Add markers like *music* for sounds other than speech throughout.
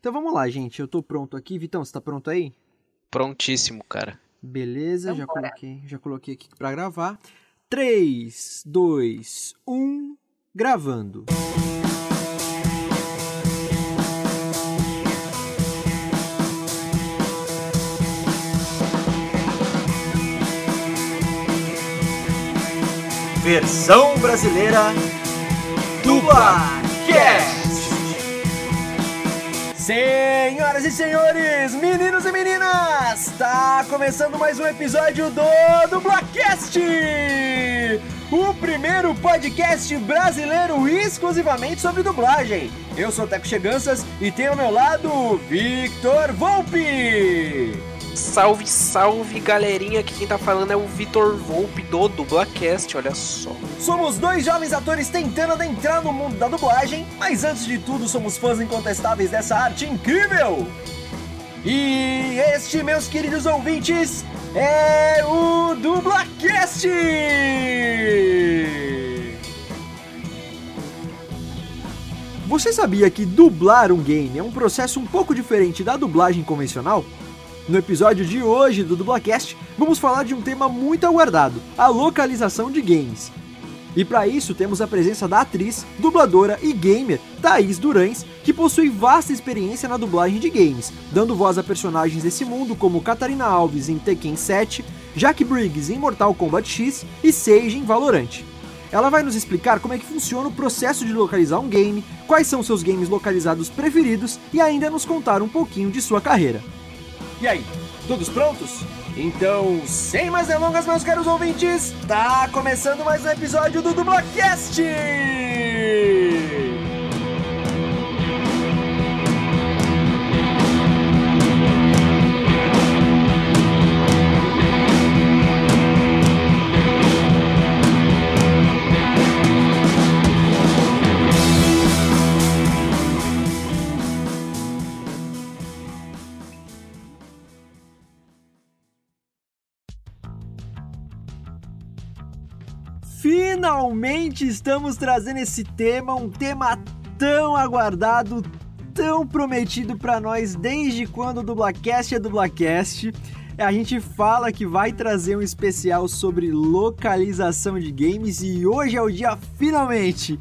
Então vamos lá, gente. Eu tô pronto aqui. Vitão, você tá pronto aí? Prontíssimo, cara. Beleza, já coloquei, já coloquei aqui pra gravar. 3, 2, 1, gravando. Versão brasileira do Blacast. Senhoras e senhores, meninos e meninas, está começando mais um episódio do Dublacast! O primeiro podcast brasileiro exclusivamente sobre dublagem. Eu sou o Teco Cheganças e tenho ao meu lado Victor Volpe. Salve, salve, galerinha. Aqui quem tá falando é o Vitor Volpe do Dublacast, olha só. Somos dois jovens atores tentando adentrar no mundo da dublagem, mas antes de tudo somos fãs incontestáveis dessa arte incrível. E este, meus queridos ouvintes, é o Dublacast! Você sabia que dublar um game é um processo um pouco diferente da dublagem convencional? No episódio de hoje do Dublacast, vamos falar de um tema muito aguardado: a localização de games. E para isso temos a presença da atriz, dubladora e gamer Thaís Durães, que possui vasta experiência na dublagem de games, dando voz a personagens desse mundo como Catarina Alves em Tekken 7, Jack Briggs em Mortal Kombat X e Sage em Valorant. Ela vai nos explicar como é que funciona o processo de localizar um game, quais são seus games localizados preferidos e ainda nos contar um pouquinho de sua carreira. E aí, todos prontos? Então, sem mais delongas, meus caros ouvintes, tá começando mais um episódio do Dublacast! Finalmente estamos trazendo esse tema, um tema tão aguardado, tão prometido para nós desde quando o Dublacast é Dublacast. A gente fala que vai trazer um especial sobre localização de games e hoje é o dia finalmente.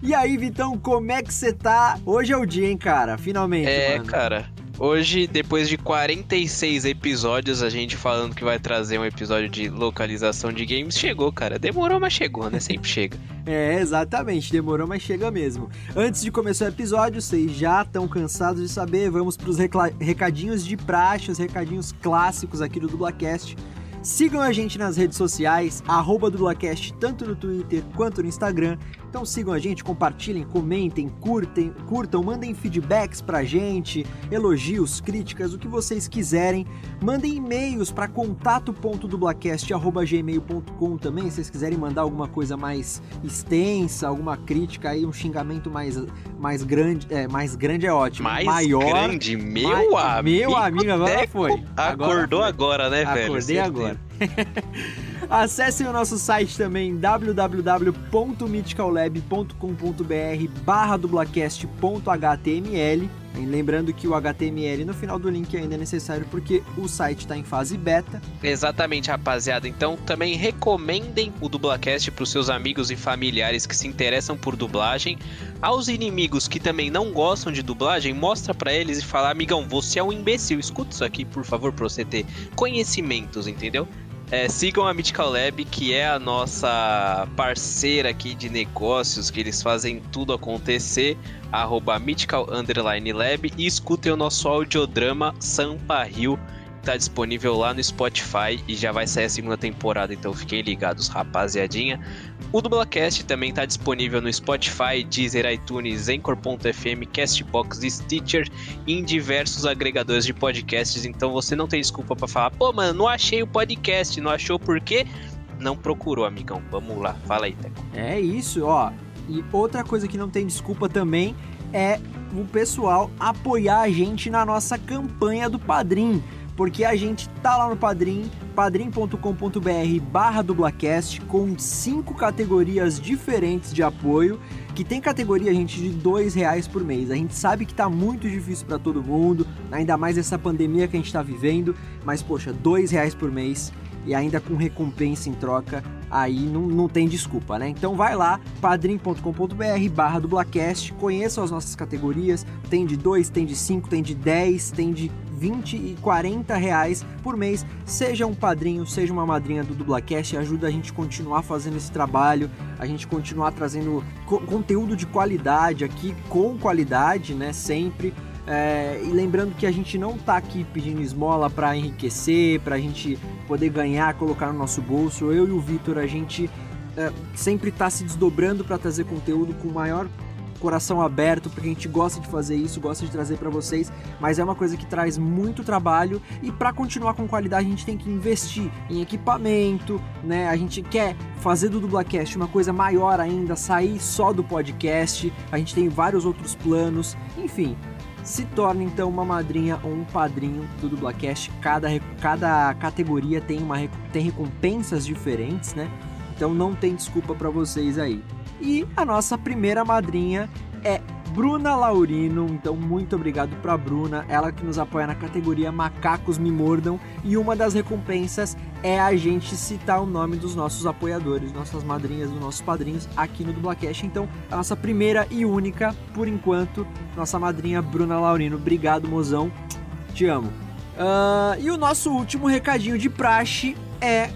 E aí, Vitão, como é que você tá? Hoje é o dia, hein, cara? Finalmente. É, mano. cara. Hoje, depois de 46 episódios, a gente falando que vai trazer um episódio de localização de games, chegou, cara. Demorou, mas chegou, né? Sempre chega. É, exatamente, demorou, mas chega mesmo. Antes de começar o episódio, vocês já estão cansados de saber, vamos para os recadinhos de praxe, os recadinhos clássicos aqui do Dublacast. Sigam a gente nas redes sociais, arroba Dublacast, tanto no Twitter quanto no Instagram. Então sigam a gente, compartilhem, comentem, curtem, curtam, mandem feedbacks pra gente, elogios, críticas, o que vocês quiserem. Mandem e-mails para contato.dublacast.gmail.com também, se vocês quiserem mandar alguma coisa mais extensa, alguma crítica aí, um xingamento mais, mais grande. É, mais grande é ótimo. Mais Maior, grande, meu ma- amigo. Meu amigo, agora foi. Agora Acordou foi. agora, né, velho? Acordei Certeza. agora. *laughs* Acessem o nosso site também www.mythicallab.com.br barra dublacast.html Lembrando que o HTML no final do link ainda é necessário porque o site está em fase beta. Exatamente, rapaziada. Então também recomendem o Dublacast para os seus amigos e familiares que se interessam por dublagem. Aos inimigos que também não gostam de dublagem, mostra para eles e fala: amigão, você é um imbecil. Escuta isso aqui, por favor, para você ter conhecimentos, entendeu? É, sigam a Mythical Lab, que é a nossa parceira aqui de negócios, que eles fazem tudo acontecer. Arroba Mythical Lab e escutem o nosso audiodrama Sampa Rio, tá disponível lá no Spotify e já vai sair a segunda temporada, então fiquem ligados, rapaziadinha. O Dublacast também tá disponível no Spotify, Deezer, iTunes, Anchor.fm, Castbox Stitcher e em diversos agregadores de podcasts, então você não tem desculpa pra falar, pô, mano, não achei o podcast, não achou por quê? Não procurou, amigão. Vamos lá, fala aí, Teco. É isso, ó. E outra coisa que não tem desculpa também é o pessoal apoiar a gente na nossa campanha do Padrim. Porque a gente tá lá no Padrim padrim.com.br barra dublacast com cinco categorias diferentes de apoio, que tem categoria, gente, de dois reais por mês. A gente sabe que tá muito difícil para todo mundo, ainda mais essa pandemia que a gente tá vivendo, mas poxa, dois reais por mês e ainda com recompensa em troca, aí não, não tem desculpa, né? Então vai lá, padrim.com.br barra dublacast, conheça as nossas categorias, tem de 2, tem de 5, tem de 10, tem de 20 e 40 reais por mês. Seja um padrinho, seja uma madrinha do Dublacast, ajuda a gente continuar fazendo esse trabalho, a gente continuar trazendo co conteúdo de qualidade aqui, com qualidade, né? Sempre. É, e lembrando que a gente não tá aqui pedindo esmola para enriquecer, para a gente poder ganhar, colocar no nosso bolso. Eu e o Vitor, a gente é, sempre tá se desdobrando para trazer conteúdo com o maior coração aberto, porque a gente gosta de fazer isso, gosta de trazer para vocês, mas é uma coisa que traz muito trabalho e para continuar com qualidade a gente tem que investir em equipamento, né? A gente quer fazer do Dublacast uma coisa maior ainda, sair só do podcast. A gente tem vários outros planos, enfim, se torne então uma madrinha ou um padrinho do Dublacast. Cada, cada categoria tem, uma, tem recompensas diferentes, né? Então não tem desculpa para vocês aí. E a nossa primeira madrinha é Bruna Laurino. Então, muito obrigado para Bruna, ela que nos apoia na categoria Macacos Me Mordam. E uma das recompensas é a gente citar o nome dos nossos apoiadores, nossas madrinhas, dos nossos padrinhos aqui no Dublacast. Então, a nossa primeira e única, por enquanto, nossa madrinha Bruna Laurino. Obrigado, mozão. Te amo. Uh, e o nosso último recadinho de praxe é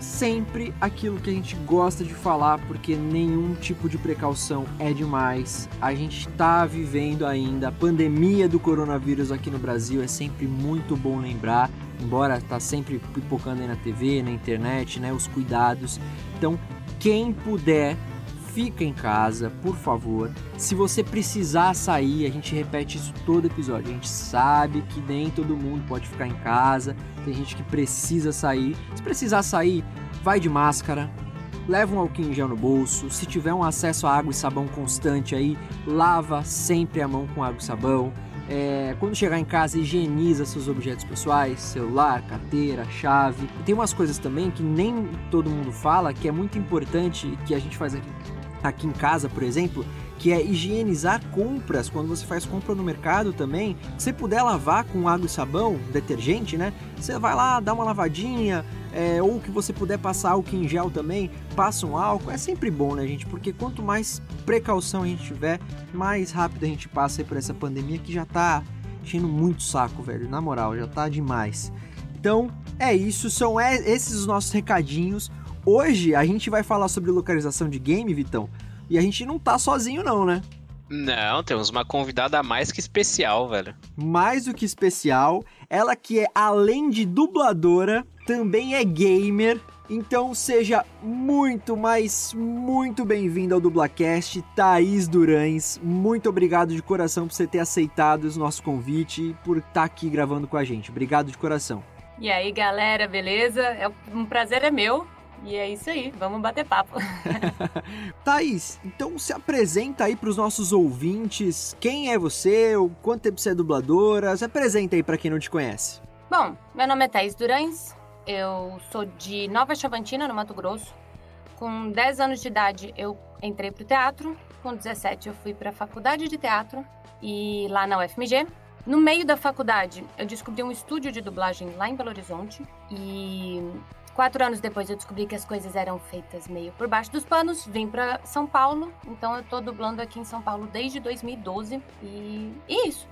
sempre aquilo que a gente gosta de falar, porque nenhum tipo de precaução é demais. A gente está vivendo ainda a pandemia do coronavírus aqui no Brasil, é sempre muito bom lembrar, embora tá sempre pipocando aí na TV, na internet, né, os cuidados. Então, quem puder fica em casa, por favor. Se você precisar sair, a gente repete isso todo episódio. A gente sabe que nem todo mundo pode ficar em casa, tem gente que precisa sair. Se precisar sair, vai de máscara, leva um em gel no bolso. Se tiver um acesso a água e sabão constante aí, lava sempre a mão com água e sabão. É, quando chegar em casa, higieniza seus objetos pessoais, celular, carteira, chave. tem umas coisas também que nem todo mundo fala, que é muito importante, que a gente faz aqui aqui em casa, por exemplo, que é higienizar compras. Quando você faz compra no mercado também, se puder lavar com água e sabão, detergente, né? Você vai lá, dá uma lavadinha, é, ou que você puder passar álcool em gel também, passa um álcool. É sempre bom, né, gente? Porque quanto mais precaução a gente tiver, mais rápido a gente passa por essa pandemia que já tá enchendo muito saco, velho. Na moral, já tá demais. Então, é isso, são esses os nossos recadinhos. Hoje a gente vai falar sobre localização de game, Vitão. E a gente não tá sozinho, não, né? Não, temos uma convidada mais que especial, velho. Mais do que especial. Ela que é, além de dubladora, também é gamer. Então seja muito, mas muito bem-vindo ao Dublacast, Thaís Durães. Muito obrigado de coração por você ter aceitado o nosso convite e por estar tá aqui gravando com a gente. Obrigado de coração. E aí, galera, beleza? É um prazer é meu e é isso aí, vamos bater papo. *laughs* Thaís, então se apresenta aí para os nossos ouvintes. Quem é você? O quanto tempo você é dubladora? Se apresenta aí para quem não te conhece. Bom, meu nome é Thaís Durães. Eu sou de Nova Chavantina, no Mato Grosso. Com 10 anos de idade, eu entrei pro teatro. Com 17, eu fui para a faculdade de teatro e lá na UFMG. No meio da faculdade, eu descobri um estúdio de dublagem lá em Belo Horizonte e Quatro anos depois eu descobri que as coisas eram feitas meio por baixo dos panos, vim para São Paulo, então eu tô dublando aqui em São Paulo desde 2012 e, e isso.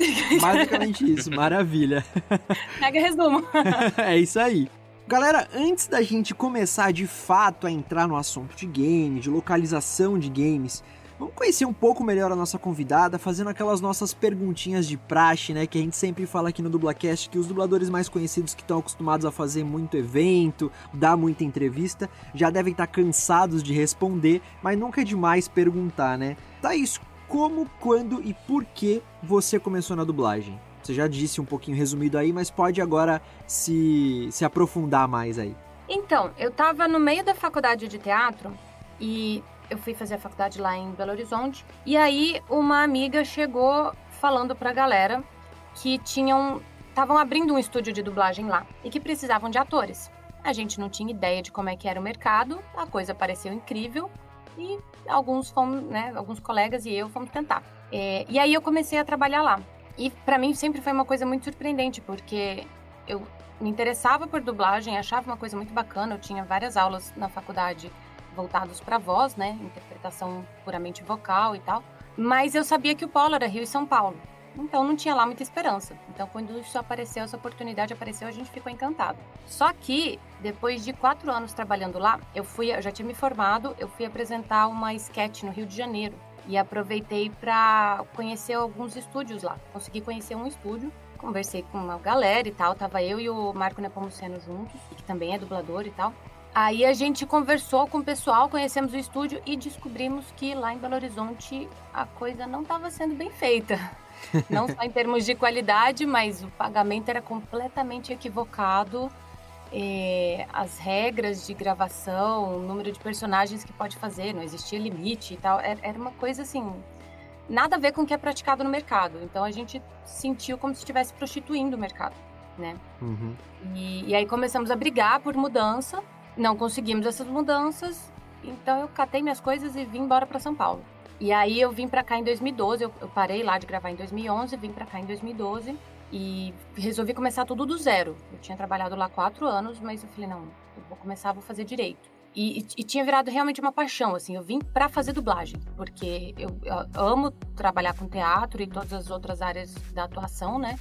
*laughs* Basicamente isso, maravilha. *laughs* Mega resumo. *laughs* é isso aí. Galera, antes da gente começar de fato a entrar no assunto de game, de localização de games, Vamos conhecer um pouco melhor a nossa convidada, fazendo aquelas nossas perguntinhas de praxe, né? Que a gente sempre fala aqui no Dublacast, que os dubladores mais conhecidos que estão acostumados a fazer muito evento, dar muita entrevista, já devem estar cansados de responder, mas nunca é demais perguntar, né? Tá isso, como, quando e por que você começou na dublagem? Você já disse um pouquinho resumido aí, mas pode agora se, se aprofundar mais aí. Então, eu tava no meio da faculdade de teatro e eu fui fazer a faculdade lá em Belo Horizonte. E aí uma amiga chegou falando pra galera que tinham estavam abrindo um estúdio de dublagem lá e que precisavam de atores. A gente não tinha ideia de como é que era o mercado, a coisa pareceu incrível e alguns fomos, né, alguns colegas e eu fomos tentar. É, e aí eu comecei a trabalhar lá. E para mim sempre foi uma coisa muito surpreendente, porque eu me interessava por dublagem, achava uma coisa muito bacana, eu tinha várias aulas na faculdade voltados para voz, né, interpretação puramente vocal e tal. Mas eu sabia que o polo era Rio e São Paulo. Então não tinha lá muita esperança. Então quando isso apareceu, essa oportunidade apareceu, a gente ficou encantado. Só que depois de quatro anos trabalhando lá, eu fui, eu já tinha me formado, eu fui apresentar uma sketch no Rio de Janeiro e aproveitei para conhecer alguns estúdios lá. Consegui conhecer um estúdio, conversei com uma galera e tal. Tava eu e o Marco Nepomuceno juntos, que também é dublador e tal. Aí a gente conversou com o pessoal, conhecemos o estúdio e descobrimos que lá em Belo Horizonte a coisa não estava sendo bem feita. *laughs* Não só em termos de qualidade, mas o pagamento era completamente equivocado. É, as regras de gravação, o número de personagens que pode fazer, não existia limite e tal. Era, uma coisa assim, nada a ver com o que é praticado no mercado. Então a gente sentiu como se estivesse prostituindo o mercado, né? Uhum. E, e aí começamos a brigar por mudança. Não conseguimos essas mudanças, então eu catei minhas coisas e vim embora para São Paulo. E aí eu vim para cá em 2012, eu, eu, parei lá de gravar em 2011, vim para cá em 2012 e resolvi começar tudo do zero. Eu tinha trabalhado lá quatro anos, mas eu falei, não, eu vou começar, vou fazer direito. E, e, e tinha virado realmente uma paixão, assim, eu vim para fazer dublagem, porque eu, eu amo trabalhar com teatro e todas as outras áreas da atuação, né?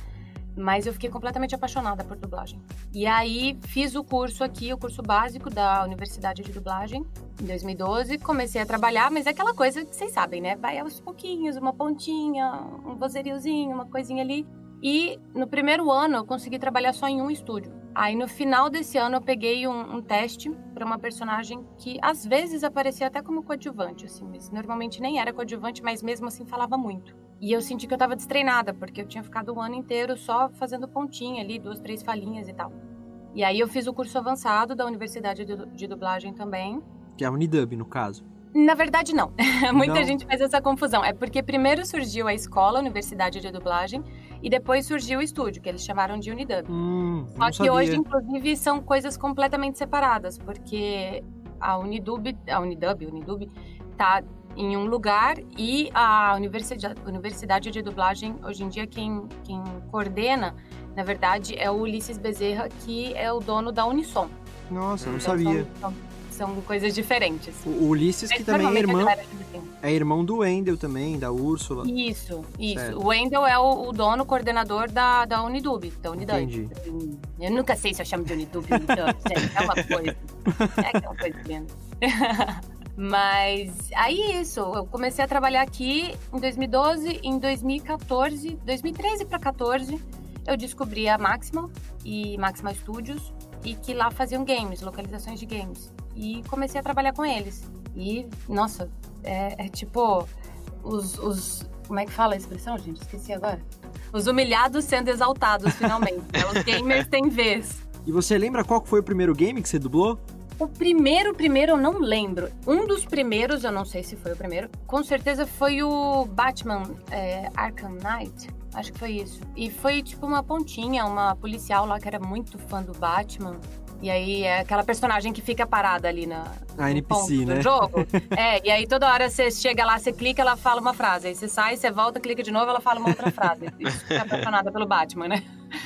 Mas eu fiquei completamente apaixonada por dublagem. E aí fiz o curso aqui, o curso básico da Universidade de Dublagem, em 2012. Comecei a trabalhar, mas é aquela coisa que vocês sabem, né? Vai aos pouquinhos, uma pontinha, um vozerilzinho, uma coisinha ali. E no primeiro ano eu consegui trabalhar só em um estúdio. Aí no final desse ano eu peguei um, um teste para uma personagem que às vezes aparecia até como coadjuvante, assim, mas normalmente nem era coadjuvante, mas mesmo assim falava muito. E eu senti que eu tava destreinada, porque eu tinha ficado o ano inteiro só fazendo pontinha ali, duas, três falinhas e tal. E aí eu fiz o curso avançado da Universidade de, de Dublagem também. Que é a Unidub, no caso. Na verdade, não. *laughs* Muita Não? gente faz essa confusão. É porque primeiro surgiu a escola, a Universidade de Dublagem, e depois surgiu o estúdio, que eles chamaram de Unidub. Hum, Só que sabia. hoje, inclusive, são coisas completamente separadas, porque a Unidub, a Unidub, Unidub, tá em um lugar e a Universidade, Universidade de Dublagem, hoje em dia, quem, quem coordena, na verdade, é o Ulisses Bezerra, que é o dono da Unissom. Nossa, não Então, sabia. São, são, são coisas diferentes. O o Ulisses, que também é irmão, assim. é irmão do Wendel também, da Úrsula. Isso, isso. Certo. O Wendel é o, o dono, coordenador da, da Unidub, da Unidub. Entendi. Hum, Eu nunca sei se eu chamo de Unidub, Unidub, *laughs* gente, é uma coisa. É aquela coisa mesmo. *laughs* Mas aí é isso, eu comecei a trabalhar aqui em 2012, em 2014, 2013 para 14, eu descobri a Maxima e Maxima Studios e que lá faziam games, localizações de games. E comecei a trabalhar com eles. E, nossa, é, é tipo os, os. Como é que fala a expressão, gente? Esqueci agora. Os humilhados sendo exaltados, finalmente. né? *laughs* Os gamers têm vez. E você lembra qual foi o primeiro game que você dublou? O primeiro, primeiro eu não lembro. Um dos primeiros, eu não sei se foi o primeiro, com certeza foi o Batman é, Arkham Knight. Acho que foi isso. E foi tipo uma pontinha, uma policial lá que era muito fã do Batman. E aí é aquela personagem que fica parada ali na, A no NPC, né? do jogo. *laughs* É, e aí toda hora você chega lá, você clica, ela fala uma frase. Aí você sai, você volta, clica de novo, ela fala uma outra frase. E fica apaixonada pelo Batman, né?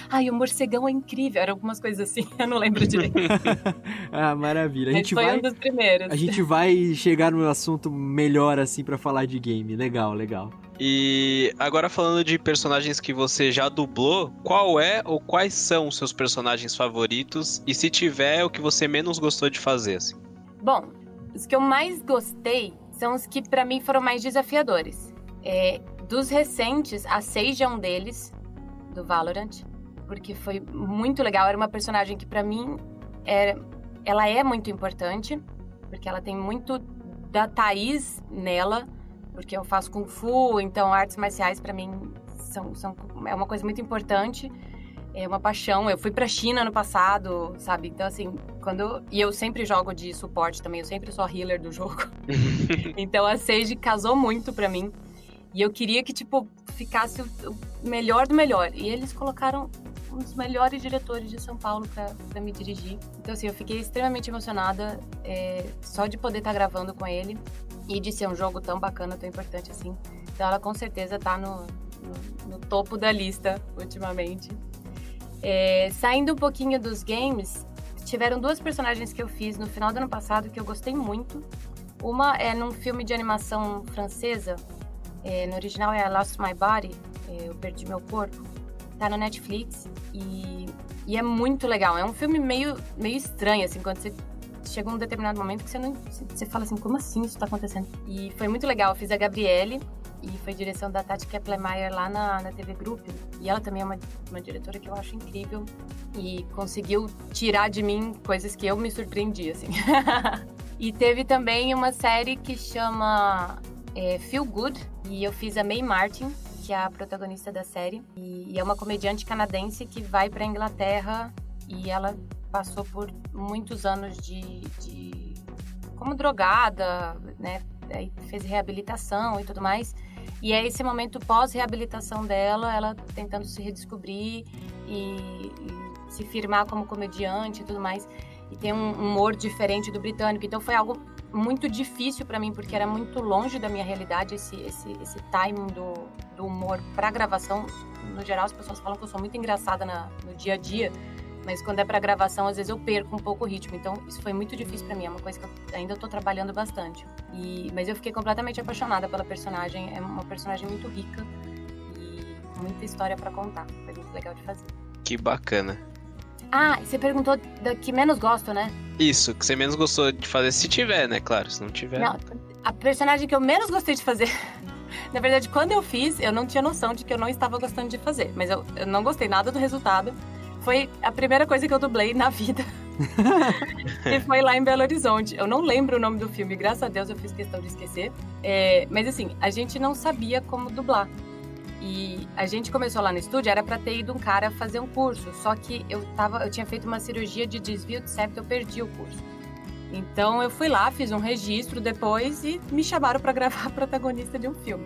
Ai, o morcegão é incrível. Eram algumas coisas assim, *laughs* eu não lembro direito. *laughs* ah, maravilha. A gente foi vai um dos primeiros. a gente vai chegar no assunto melhor assim pra falar de game. Legal, legal. E agora falando de personagens que você já dublou, qual é ou quais são os seus personagens favoritos? E se tiver, o que você menos gostou de fazer? Assim? Bom, os que eu mais gostei são os que pra mim foram mais desafiadores. É, dos recentes, a Sage é um deles, do Valorant, porque foi muito legal. Era uma personagem que pra mim é, ela é muito importante, porque ela tem muito da Thaís nela, porque eu faço Kung Fu, então artes marciais pra mim são, são, é uma coisa muito importante. É uma paixão. Eu fui pra China no passado, sabe? Então, assim, quando. E eu sempre jogo de suporte também, eu sempre sou a healer do jogo. *laughs* então a Sage casou muito pra mim. E eu queria que, tipo, ficasse o melhor do melhor. E eles colocaram um dos melhores diretores de São Paulo para me dirigir. Então, assim, eu fiquei extremamente emocionada é, só de poder estar tá gravando com ele e de ser um jogo tão bacana, tão importante assim. Então, ela com certeza está no, no, no, topo da lista ultimamente. É, saindo um pouquinho dos games, tiveram duas personagens que eu fiz no final do ano passado que eu gostei muito. Uma é num filme de animação francesa, é, no original é I Lost My Body, é, Eu Perdi Meu Corpo. Tá na Netflix e, e, é muito legal. É um filme meio, meio estranho, assim, quando você chega um determinado momento que você não. Você fala assim, como assim isso tá acontecendo? E foi muito legal. Eu fiz a Gabriele e foi direção da Tati Keplemeyer lá na, na TV Group. E ela também é uma, uma diretora que eu acho incrível e conseguiu tirar de mim coisas que eu me surpreendi, assim. *laughs* e teve também uma série que chama é, Feel Good, e eu fiz a May Martin, que é a protagonista da série, e, e é uma comediante canadense que vai para Inglaterra e ela passou por muitos anos de, de como drogada, né? Fez reabilitação e tudo mais. E é esse momento pós-reabilitação dela, ela tentando se redescobrir e, e, se firmar como comediante e tudo mais. E tem um humor diferente do britânico. Então foi algo muito difícil para mim, porque era muito longe da minha realidade esse, esse, esse timing do, humor para gravação. No geral, as pessoas falam que eu sou muito engraçada na, no dia a dia. Mas quando é para gravação, às vezes eu perco um pouco o ritmo. Então, isso foi muito difícil para mim. É uma coisa que eu ainda estou trabalhando bastante. E, mas eu fiquei completamente apaixonada pela personagem. É uma personagem muito rica e com muita história para contar. Foi muito legal de fazer. Que bacana. Ah, você perguntou da que menos gosto, né? Isso, que você menos gostou de fazer, se tiver, né? Claro, se não tiver. Não, a personagem que eu menos gostei de fazer. Na verdade, quando eu fiz, eu não tinha noção de que eu não estava gostando de fazer. Mas eu, eu não gostei nada do resultado. Foi a primeira coisa que eu dublei na vida. *laughs* e foi lá em Belo Horizonte. Eu não lembro o nome do filme, graças a Deus eu fiz questão de esquecer. É, mas assim, a gente não sabia como dublar. E a gente começou lá no estúdio, era para ter ido um cara fazer um curso, só que eu tava, eu tinha feito uma cirurgia de desvio de septo, eu perdi o curso. Então eu fui lá, fiz um registro depois e me chamaram para gravar a protagonista de um filme.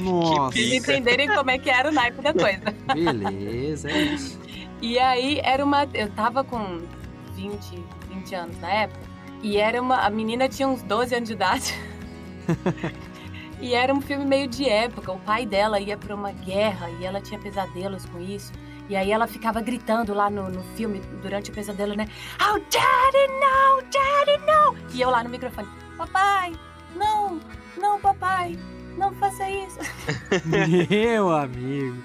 Nossa. Pra entenderem como é que era o naipe da coisa. Beleza, é isso. E aí era uma. Eu tava com 20, 20 anos na época. E era uma. A menina tinha uns 12 anos de idade. *laughs* e era um filme meio de época. O pai dela ia para uma guerra e ela tinha pesadelos com isso. E aí ela ficava gritando lá no, no filme, durante o pesadelo, né? Oh, daddy, no! Daddy, no! E eu lá no microfone. Papai, não! Não, papai! Não faça isso. *laughs* Meu amigo.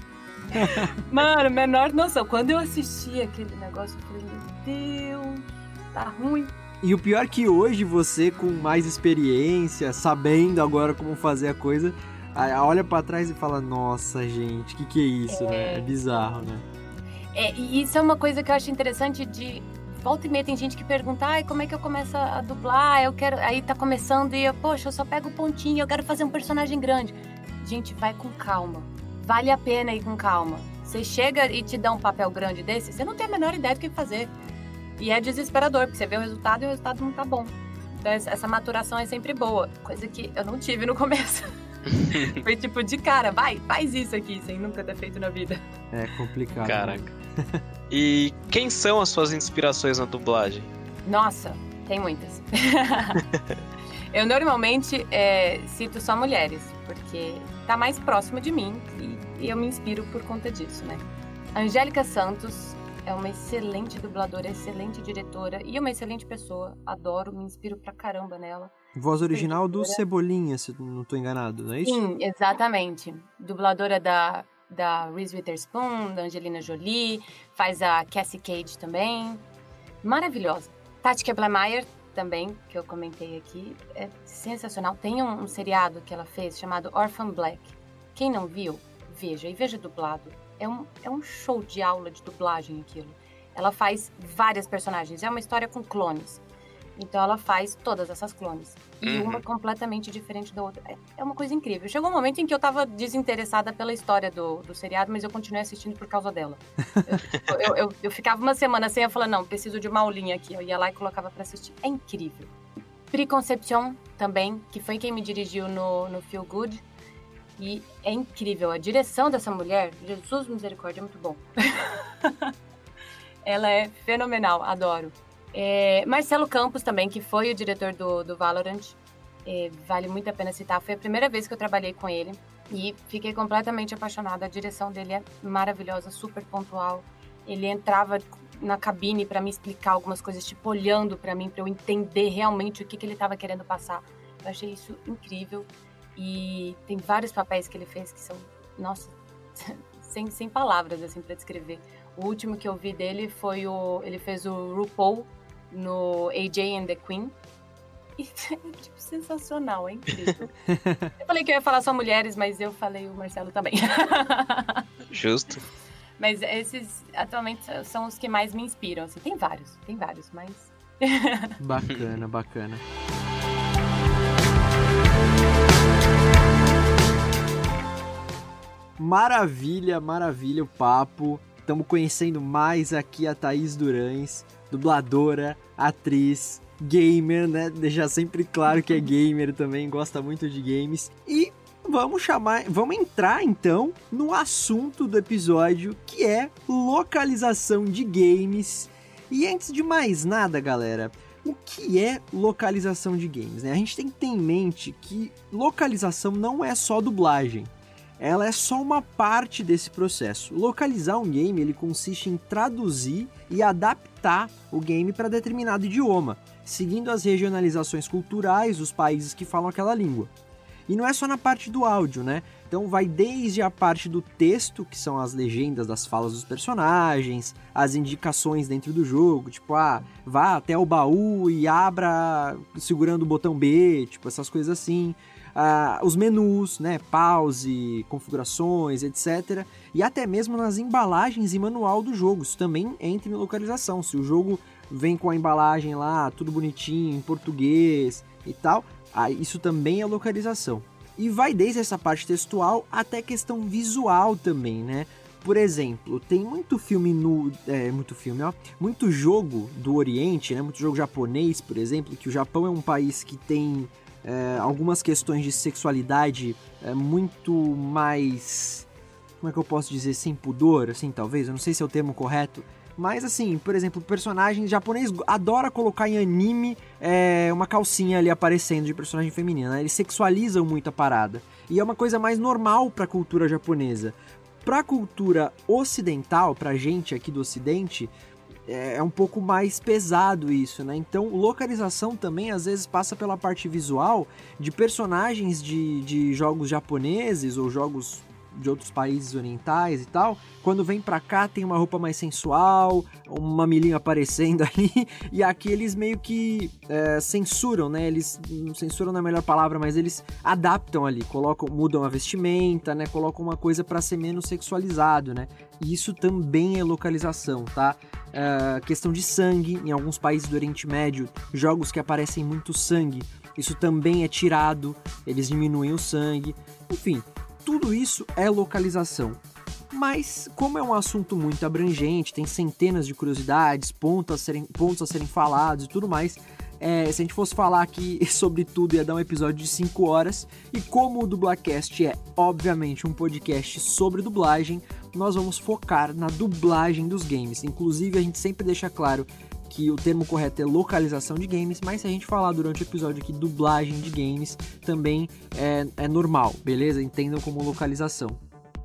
Mano, menor noção. Quando eu assisti aquele negócio, eu falei, meu Deus, tá ruim. E o pior é que hoje você, com mais experiência, sabendo agora como fazer a coisa, olha para trás e fala, nossa, gente, o que, que é isso, é... né? É bizarro, né? É, e isso é uma coisa que eu acho interessante de volta e meia tem gente que pergunta, ai, como é que eu começo a dublar? Eu quero. Aí tá começando e eu, poxa, eu só pego o pontinho, eu quero fazer um personagem grande. Gente, vai com calma. Vale a pena ir com calma. Você chega e te dá um papel grande desse, você não tem a menor ideia do que fazer. E é desesperador, porque você vê o resultado e o resultado não tá bom. Então essa maturação é sempre boa, coisa que eu não tive no começo. *laughs* *laughs* Foi tipo de cara, vai, faz isso aqui, sem nunca ter feito na vida. É complicado. Caraca. *laughs* E quem são as suas inspirações na dublagem? Nossa, tem muitas. *laughs* eu normalmente é, cito só mulheres, porque tá mais próximo de mim e, e eu me inspiro por conta disso, né? Angélica Santos é uma excelente dubladora, excelente diretora e uma excelente pessoa. Adoro, me inspiro pra caramba nela. Voz original do Cebolinha, se não tô enganado, não é isso? Sim, exatamente. Dubladora da da Reese Witherspoon, da Angelina Jolie, faz a Cassie Cage também. Maravilhosa. Tati Keblemeyer também, que eu comentei aqui, é sensacional. Tem um, um, seriado que ela fez chamado Orphan Black. Quem não viu, veja e veja dublado. É um, é um show de aula de dublagem aquilo. Ela faz várias personagens. É uma história com clones. Então ela faz todas essas clones. E uhum. uma completamente diferente da outra. É, é uma coisa incrível. Chegou um momento em que eu tava desinteressada pela história do, do seriado, mas eu continuei assistindo por causa dela. eu, *laughs* eu, eu, eu, ficava uma semana sem, eu falava, não, preciso de uma aulinha aqui. Eu ia lá e colocava pra assistir. É incrível. Preconception também, que foi quem me dirigiu no, no Feel Good. E é incrível, a direção dessa mulher, Jesus misericórdia, é muito bom. *laughs* Ela é fenomenal, adoro. É, Marcelo Campos também, que foi o diretor do, do Valorant, é, vale muito a pena citar. Foi a primeira vez que eu trabalhei com ele e fiquei completamente apaixonada. A direção dele é maravilhosa, super pontual. Ele entrava na cabine para me explicar algumas coisas, tipo olhando para mim para eu entender realmente o que, que ele estava querendo passar. Eu achei isso incrível e tem vários papéis que ele fez que são, nossa, *laughs* sem, sem palavras assim para descrever. O último que eu vi dele foi o ele fez o RuPaul no AJ and the Queen. E *laughs* é tipo sensacional, é incrível. *laughs* eu falei que eu ia falar só mulheres, mas eu falei o Marcelo também. *laughs* Justo. Mas esses atualmente são os que mais me inspiram. Assim, tem vários, tem vários, mas. bacana, bacana. Maravilha, maravilha o papo. Estamos conhecendo mais aqui a Thaís Durães, dubladora, atriz, gamer, né? Deixar sempre claro que é gamer também, gosta muito de games. E vamos chamar, vamos entrar então no assunto do episódio, que é localização de games. E antes de mais nada, galera, o que é localização de games? Né? A gente tem que ter em mente que localização não é só dublagem. Ela é só uma parte desse processo. Localizar um game ele consiste em traduzir e adaptar o game para determinado idioma, seguindo as regionalizações culturais dos países que falam aquela língua. E não é só na parte do áudio, né? Então vai desde a parte do texto, que são as legendas das falas dos personagens, as indicações dentro do jogo, tipo, ah, vá até o baú e abra segurando o botão B, tipo, essas coisas assim. Ah, os menus, né? Pause, configurações, etc. E até mesmo nas embalagens e manual do jogo. Isso também entra em localização. Se o jogo vem com a embalagem lá, tudo bonitinho, em português e tal, ah, isso também é localização. E vai desde essa parte textual até questão visual também, né? Por exemplo, tem muito filme no. É, muito filme, ó. Muito jogo do Oriente, né? Muito jogo japonês, por exemplo, que o Japão é um país que tem é, algumas questões de sexualidade é, muito mais. Como é que eu posso dizer? Sem pudor, assim, talvez? Eu não sei se é o termo correto. Mas assim, por exemplo, personagem japonês adora colocar em anime é, uma calcinha ali aparecendo de personagem feminina. Né? Eles sexualizam muito a parada. E é uma coisa mais normal pra cultura japonesa. Pra cultura ocidental, pra gente aqui do ocidente, é, é um pouco mais pesado isso, né? Então, localização também às vezes passa pela parte visual de personagens de, de jogos japoneses ou jogos de outros países orientais e tal, quando vem pra cá tem uma roupa mais sensual, um mamilinho aparecendo *laughs* ali, e aqui eles meio que é, censuram, né? Eles não censuram na é melhor palavra, mas eles adaptam ali, colocam, mudam a vestimenta, né? Colocam uma coisa para ser menos sexualizado, né? E isso também é localização, tá? É, questão de sangue, em alguns países do Oriente Médio, jogos que aparecem muito sangue, isso também é tirado, eles diminuem o sangue, enfim, tudo isso é localização. Mas, como é um assunto muito abrangente, tem centenas de curiosidades, pontos a serem, pontos a serem falados e tudo mais, é, se a gente fosse falar aqui *laughs* sobre tudo, ia dar um episódio de 5 horas. E como o Dublacast é, obviamente, um podcast sobre dublagem, nós vamos focar na dublagem dos games. Inclusive, a gente sempre deixa claro que o termo correto é localização de games, mas se a gente falar durante o episódio aqui dublagem de games, também é, é normal, beleza? Entendam como localização.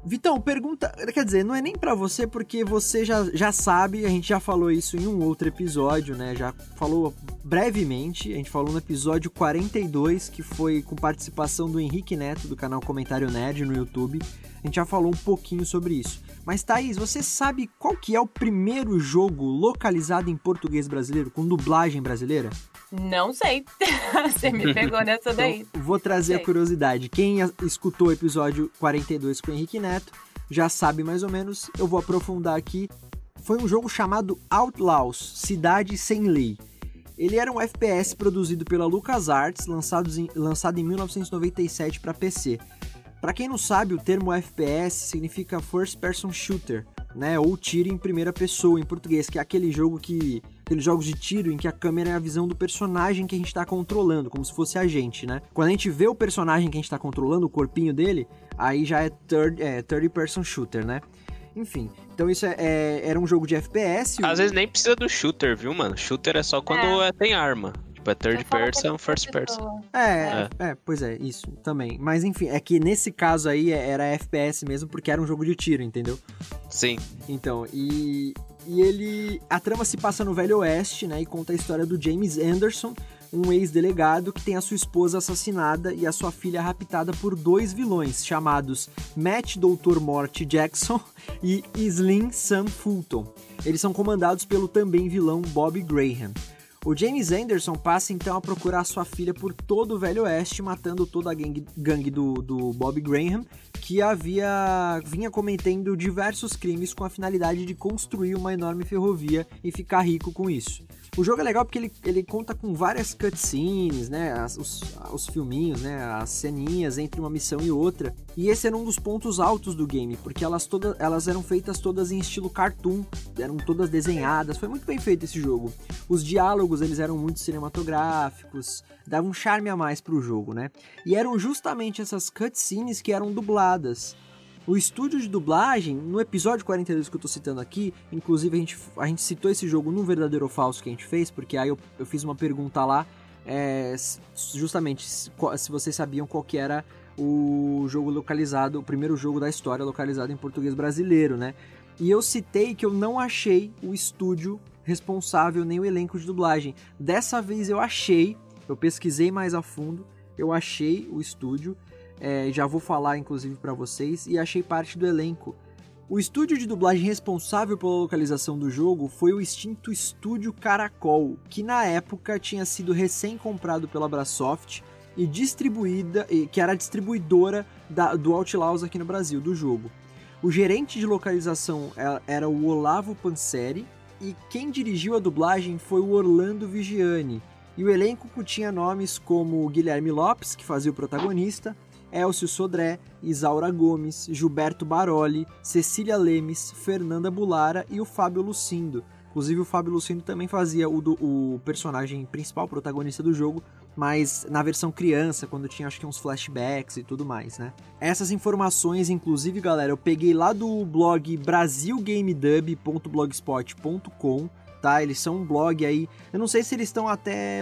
Vitão, pergunta, quer dizer, não é nem para você porque você já, já sabe, a gente já falou isso em um outro episódio, né? Já falou brevemente, a gente falou no episódio 42, que foi com participação do Henrique Neto do canal Comentário Nerd no YouTube. A gente já falou um pouquinho sobre isso. Mas Thaís, você sabe qual que é o primeiro jogo localizado em português brasileiro, com dublagem brasileira? Não sei. *laughs* você me pegou nessa daí. Então, vou trazer a curiosidade. Quem escutou o episódio 42 com o Henrique Neto já sabe mais ou menos. Eu vou aprofundar aqui. Foi um jogo chamado Outlaws Cidade Sem Lei. Ele era um FPS produzido pela LucasArts, lançado em, lançado em 1997 para PC. Para quem não sabe, o termo FPS significa First Person Shooter, né? Ou tiro em primeira pessoa em português, que é aquele jogo que aqueles jogos de tiro em que a câmera é a visão do personagem que a gente tá controlando, como se fosse a gente, né? Quando a gente vê o personagem que a gente tá controlando, o corpinho dele, aí já é third, é, third person shooter, né? Enfim, então isso é, é, era um jogo de FPS. Às o... vezes nem precisa do shooter, viu, mano? Shooter é só quando é. tem arma. Tipo, é third person, first person. É, é, é, pois é, isso também. Mas enfim, é que nesse caso aí é, era FPS mesmo, porque era um jogo de tiro, entendeu? Sim. Então, e, e ele. A trama se passa no Velho Oeste, né? E conta a história do James Anderson, um ex-delegado que tem a sua esposa assassinada e a sua filha raptada por dois vilões chamados Matt Doutor Morte Jackson *laughs* e Slim Sam Fulton. Eles são comandados pelo também vilão Bob Graham. O James Anderson passa então a procurar sua filha por todo o Velho Oeste, matando toda a gangue, gangue do, do Bob Graham, que havia vinha cometendo diversos crimes com a finalidade de construir uma enorme ferrovia e ficar rico com isso. O jogo é legal porque ele, ele conta com várias cutscenes, né? As, os, os filminhos, né? As ceninhas entre uma missão e outra. E esse era um dos pontos altos do game, porque elas, todas, elas eram feitas todas em estilo cartoon, eram todas desenhadas. Foi muito bem feito esse jogo. Os diálogos eles eram muito cinematográficos, davam um charme a mais pro jogo, né? E eram justamente essas cutscenes que eram dubladas. O estúdio de dublagem, no episódio 42 que eu tô citando aqui, inclusive a gente, a gente citou esse jogo no verdadeiro ou falso que a gente fez, porque aí eu, eu fiz uma pergunta lá, é, justamente se, se vocês sabiam qual que era o jogo localizado, o primeiro jogo da história localizado em português brasileiro, né? E eu citei que eu não achei o estúdio responsável nem o elenco de dublagem. Dessa vez eu achei, eu pesquisei mais a fundo, eu achei o estúdio é, já vou falar inclusive para vocês, e achei parte do elenco. O estúdio de dublagem responsável pela localização do jogo foi o extinto Estúdio Caracol, que na época tinha sido recém-comprado pela Brasoft e distribuída, que era distribuidora da, do Outlaws aqui no Brasil, do jogo. O gerente de localização é, era o Olavo Panseri e quem dirigiu a dublagem foi o Orlando Vigiani. E o elenco tinha nomes como Guilherme Lopes, que fazia o protagonista, Elcio Sodré, Isaura Gomes, Gilberto Baroli, Cecília Lemes, Fernanda Bulara e o Fábio Lucindo. Inclusive o Fábio Lucindo também fazia o, do, o personagem principal, protagonista do jogo, mas na versão criança, quando tinha acho que uns flashbacks e tudo mais, né? Essas informações, inclusive, galera, eu peguei lá do blog brasilgamedub.blogspot.com, tá? Eles são um blog aí, eu não sei se eles estão até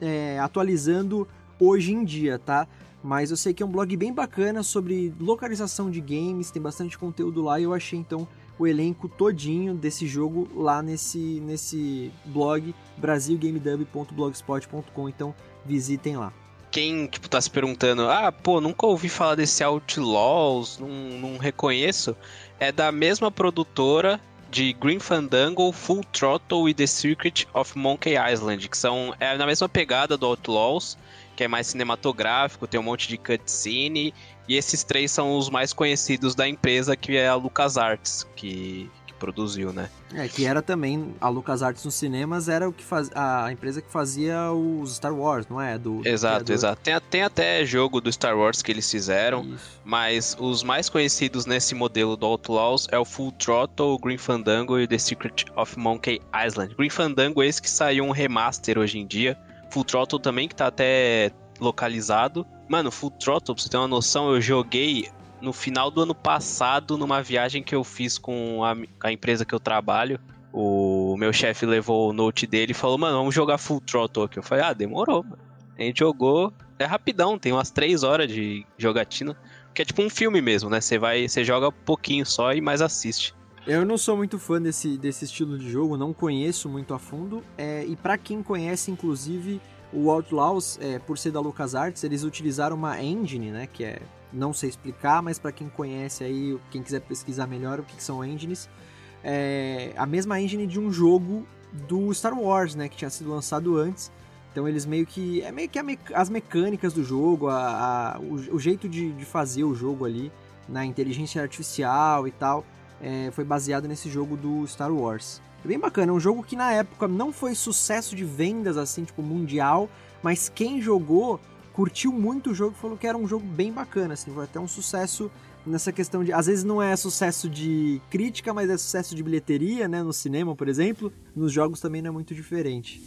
é, atualizando hoje em dia, tá? Mas eu sei que é um blog bem bacana sobre localização de games, tem bastante conteúdo lá e eu achei então o elenco todinho desse jogo lá nesse, nesse blog brasilgamedub.blogspot.com, então visitem lá. Quem, tipo, tá se perguntando, ah, pô, nunca ouvi falar desse Outlaws, não, não reconheço, é da mesma produtora de Green Fandango, Full Throttle e The Secret of Monkey Island, que são é na mesma pegada do Outlaws, que é mais cinematográfico, tem um monte de cutscene. E esses três são os mais conhecidos da empresa, que é a LucasArts, que, que produziu, né? É, que era também a LucasArts nos cinemas, era o que faz, a empresa que fazia os Star Wars, não é? Do, exato, do exato. Tem, tem até jogo do Star Wars que eles fizeram, Isso. mas os mais conhecidos nesse modelo do Outlaws é o Full Throttle, o Green Fandango e The Secret of Monkey Island. Green Fandango é esse que saiu um remaster hoje em dia, Full Throttle também, que tá até localizado. Mano, Full Throttle, pra você ter uma noção, eu joguei no final do ano passado numa viagem que eu fiz com a, a empresa que eu trabalho. O meu chefe levou o note dele e falou, mano, vamos jogar Full Throttle aqui. Eu falei, ah, demorou, mano. A gente jogou, é rapidão, tem umas 3 horas de jogatina. Que é tipo um filme mesmo, né? Você vai, você joga pouquinho só e mais assiste. Eu não sou muito fã desse, desse estilo de jogo, não conheço muito a fundo. É, e para quem conhece, inclusive, o Outlaws, é, por ser da LucasArts, eles utilizaram uma engine, né? Que é. Não sei explicar, mas para quem conhece aí, quem quiser pesquisar melhor o que, que são engines, é a mesma engine de um jogo do Star Wars, né? Que tinha sido lançado antes. Então eles meio que. É meio que me, as mecânicas do jogo, a, a o, o, jeito de, de fazer o jogo ali, na inteligência artificial e tal é, foi baseado nesse jogo do Star Wars. É bem bacana, é um jogo que na época não foi sucesso de vendas assim, tipo mundial, mas quem jogou curtiu muito o jogo e falou que era um jogo bem bacana, assim, foi até um sucesso nessa questão de. Às vezes não é sucesso de crítica, mas é sucesso de bilheteria, né? No cinema, por exemplo. Nos jogos também não é muito diferente.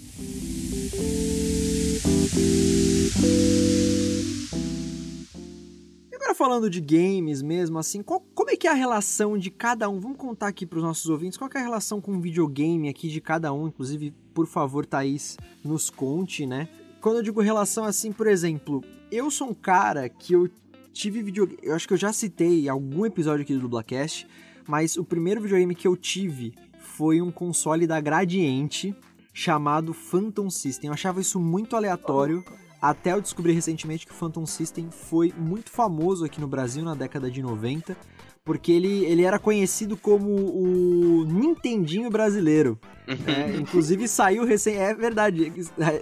E agora falando de games mesmo, assim, qual, como é que é a relação de cada um? Vamos contar aqui para os nossos ouvintes qual é a relação com o videogame aqui de cada um. Inclusive, por favor, Thaís, nos conte, né? Quando eu digo relação assim, por exemplo, eu sou um cara que eu tive videogame. Eu acho que eu já citei em algum episódio aqui do Dublacast, mas o primeiro videogame que eu tive foi um console da Gradiente chamado Phantom System. Eu achava isso muito aleatório. Até eu descobri recentemente que o Phantom System foi muito famoso aqui no Brasil na década de 90, porque ele, ele era conhecido como o Nintendinho brasileiro. É, inclusive saiu recen... é verdade,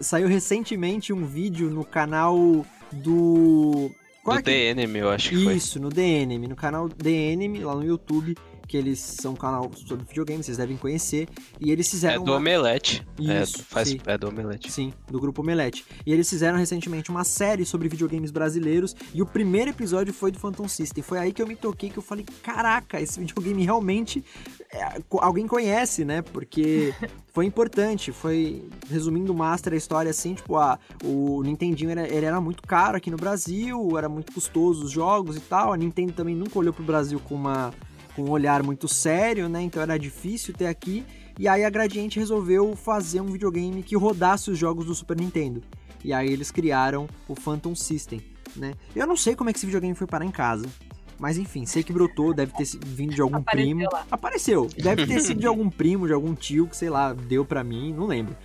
saiu recentemente um vídeo no canal do qual no é que... DNM, eu acho que Isso, foi. no DNM, no canal DNM, lá no YouTube, que eles são um canal sobre videogame, vocês devem conhecer. E eles fizeram. É do uma... Omelete. É, Isso. É, faz, sim. é do Omelete. Sim, do grupo Omelete. E eles fizeram recentemente uma série sobre videogames brasileiros. E o primeiro episódio foi do Phantom System. Foi aí que eu me toquei, que eu falei: caraca, esse videogame realmente é, alguém conhece, né? Porque *laughs* foi importante. Foi, resumindo o Master, a história assim: tipo, a, o Nintendinho era, ele era muito caro aqui no Brasil, era muito custoso os jogos e tal. A Nintendo também nunca olhou pro Brasil com uma com um olhar muito sério, né? Então era difícil ter aqui. E aí a Gradiente resolveu fazer um videogame que rodasse os jogos do Super Nintendo. E aí eles criaram o Phantom System, né? Eu não sei como é que esse videogame foi parar em casa. Mas enfim, sei que brotou, deve ter vindo de algum Apareceu primo. Lá. Apareceu. Deve ter sido de *laughs* algum primo, de algum tio que, sei lá, deu pra mim, não lembro.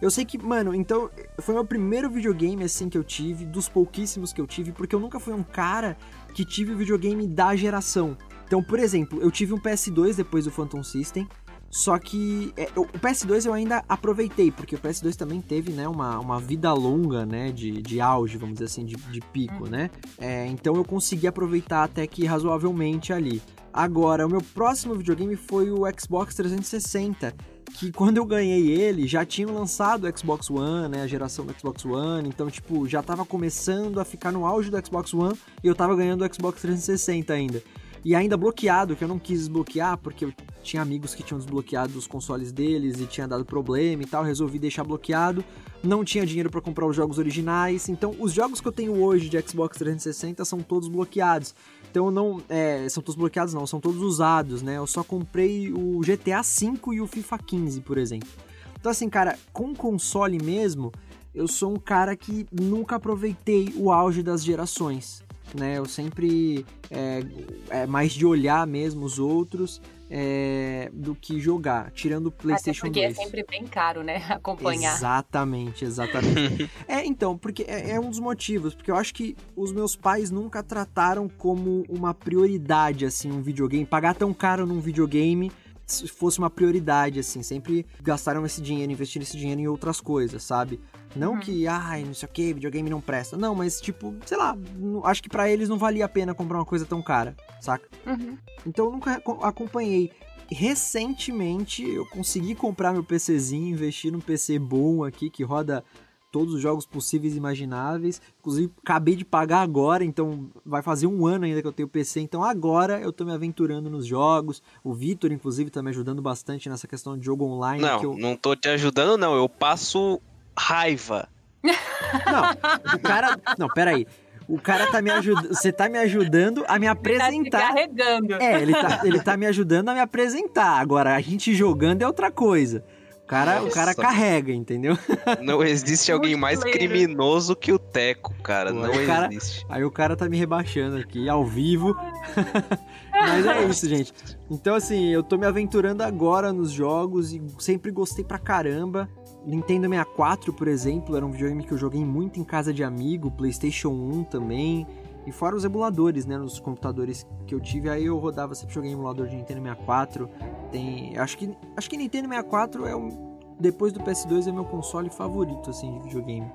Eu sei que, mano, então foi meu primeiro videogame assim que eu tive, dos pouquíssimos que eu tive, porque eu nunca fui um cara que tive o videogame da geração. Então, por exemplo, eu tive um PS2 depois do Phantom System, só que é, o PS2 eu ainda aproveitei, porque o PS2 também teve né, uma, uma vida longa né, de, de auge, vamos dizer assim, de, de pico, né? É, então eu consegui aproveitar até que razoavelmente ali. Agora, o meu próximo videogame foi o Xbox 360, que quando eu ganhei ele, já tinham lançado o Xbox One, né, a geração do Xbox One, então, tipo, já tava começando a ficar no auge do Xbox One e eu tava ganhando o Xbox 360 ainda e ainda bloqueado, que eu não quis desbloquear porque eu tinha amigos que tinham desbloqueado os consoles deles e tinha dado problema e tal, resolvi deixar bloqueado. Não tinha dinheiro para comprar os jogos originais, então os jogos que eu tenho hoje de Xbox 360 são todos bloqueados. Então não, é, são todos bloqueados não, são todos usados, né? Eu só comprei o GTA V e o FIFA 15, por exemplo. Então assim, cara, com console mesmo, eu sou um cara que nunca aproveitei o auge das gerações né? Eu sempre é, é mais de olhar mesmo os outros é, do que jogar, tirando o PlayStation Até porque 2. é sempre bem caro, né? *laughs* Acompanhar. Exatamente, exatamente. *laughs* é, então, porque é, é, um dos motivos, porque eu acho que os meus pais nunca trataram como uma prioridade, assim, um videogame, pagar tão caro num videogame fosse uma prioridade, assim, sempre gastaram esse dinheiro, investiram esse dinheiro em outras coisas, sabe? Não uhum. que, ai, não sei o que, videogame não presta. Não, mas tipo, sei lá, acho que para eles não valia a pena comprar uma coisa tão cara, saca? Uhum. Então eu nunca acompanhei. Recentemente eu consegui comprar meu PCzinho, investir num PC bom aqui que roda todos os jogos possíveis e imagináveis. Inclusive, acabei de pagar agora, então vai fazer um ano ainda que eu tenho PC. Então agora eu tô me aventurando nos jogos. O Vitor, inclusive, tá me ajudando bastante nessa questão de jogo online. Não, eu... não tô te ajudando, não. Eu passo raiva. Não, o cara. Não, peraí. O cara tá me ajudando. Você tá me ajudando a me apresentar. Ele tá carregando. É, ele tá, ele tá me ajudando a me apresentar. Agora, a gente jogando é outra coisa cara, o cara carrega, entendeu? *laughs* Não existe alguém mais criminoso que o Teco, cara. Pô, não cara, existe. Aí o cara tá me rebaixando aqui ao vivo. *laughs* Mas é isso, gente. Então, assim, eu tô me aventurando agora nos jogos e sempre gostei pra caramba. Nintendo 64, por exemplo, era um videogame que eu joguei muito em casa de amigo, PlayStation 1 também. E fora os emuladores, né, nos computadores que eu tive, aí eu rodava, sempre joguei emulador de Nintendo 64. Tem, acho que acho que Nintendo 64 é o depois do PS2 é meu console favorito assim de videogame.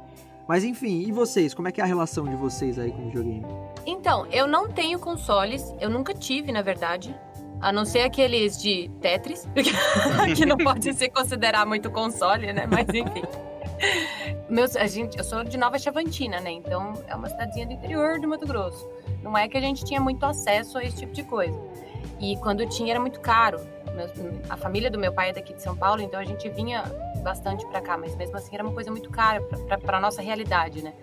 Mas enfim, e vocês? Como é que é a relação de vocês aí com o videogame? Então, eu não tenho consoles, eu nunca tive, na verdade. A não ser aqueles de Tetris, *laughs* que não pode se considerar muito console, né? Mas enfim. *laughs* Meus, a gente, eu sou de Nova Chavantina, né? Então é uma cidadezinha do interior do Mato Grosso. Não é que a gente tinha muito acesso a esse tipo de coisa. E quando tinha era muito caro. A família do meu pai é daqui de São Paulo, então a gente vinha bastante para cá, mas mesmo assim era uma coisa muito cara para nossa realidade, né?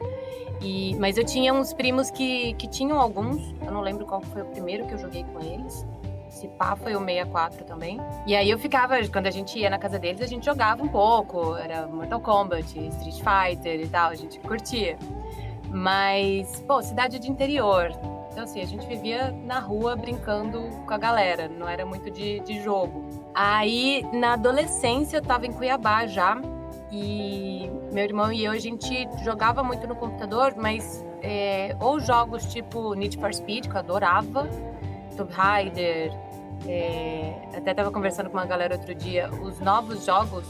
E, mas eu tinha uns primos que, que tinham alguns, eu não lembro qual foi o primeiro que eu joguei com eles. Se pá, foi o 64 também. E aí eu ficava, quando a gente ia na casa deles, a gente jogava um pouco. Era Mortal Kombat, Street Fighter e tal, a gente curtia. Mas, pô, cidade de interior. Então, assim, a gente vivia na rua brincando com a galera, não era muito de, de jogo. Aí, na adolescência, eu tava em Cuiabá já. E meu irmão e eu, a gente jogava muito no computador, mas é, ou jogos tipo Need for Speed, que eu adorava, Tomb Raider, é, até tava conversando com uma galera outro dia, os novos jogos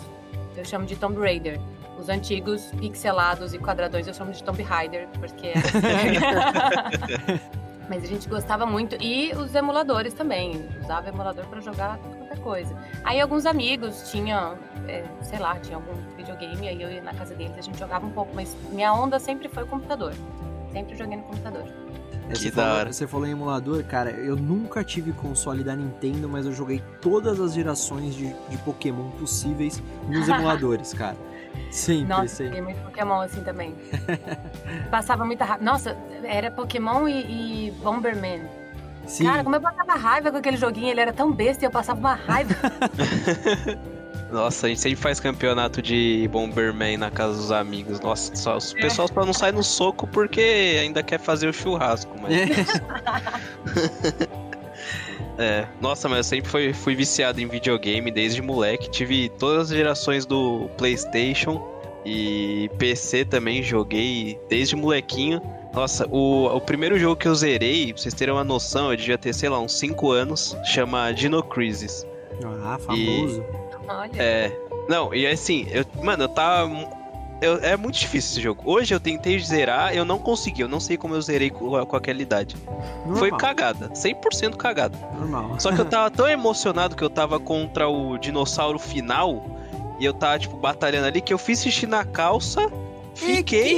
eu chamo de Tomb Raider. Os antigos, pixelados e quadradões eu chamo de Tomb Raider, porque é assim. *laughs* Mas a gente gostava muito. E os emuladores também. Usava emulador para jogar qualquer coisa. Aí alguns amigos tinham, é, sei lá, tinha algum videogame, aí eu ia na casa deles, a gente jogava um pouco. Mas minha onda sempre foi o computador. Sempre joguei no computador. É, que da falou, hora. Você falou em emulador, cara, eu nunca tive console da Nintendo, mas eu joguei todas as gerações de, de Pokémon possíveis nos *laughs* emuladores, cara. Sempre, Nossa, sempre. joguei muito Pokémon assim também. *laughs* Passava muita raiva. Nossa, era Pokémon e, e Bomberman. Sim. Cara, como eu passava raiva com aquele joguinho, ele era tão besta e eu passava uma raiva. *laughs* Nossa, a gente sempre faz campeonato de Bomberman na casa dos amigos. Nossa, só, o pessoal só não sai no soco porque ainda quer fazer o churrasco, mas. *laughs* É, nossa, mas eu sempre fui, fui viciado em videogame desde moleque. Tive todas as gerações do PlayStation e PC também joguei desde molequinho. Nossa, o, o primeiro jogo que eu zerei, pra vocês terem uma noção, eu devia ter, sei lá, uns 5 anos, chama Dino Crisis. Ah, famoso. E, Olha. É. Não, e assim, eu, mano, eu tava eu, é muito difícil esse jogo. Hoje eu tentei zerar, eu não consegui. Eu não sei como eu zerei com, com aquela idade. Normal. Foi cagada. 100% cagada. Normal. Só que eu *laughs* tava tão emocionado que eu tava contra o dinossauro final. E eu tava, tipo, batalhando ali que eu fiz xixi na calça. Fiquei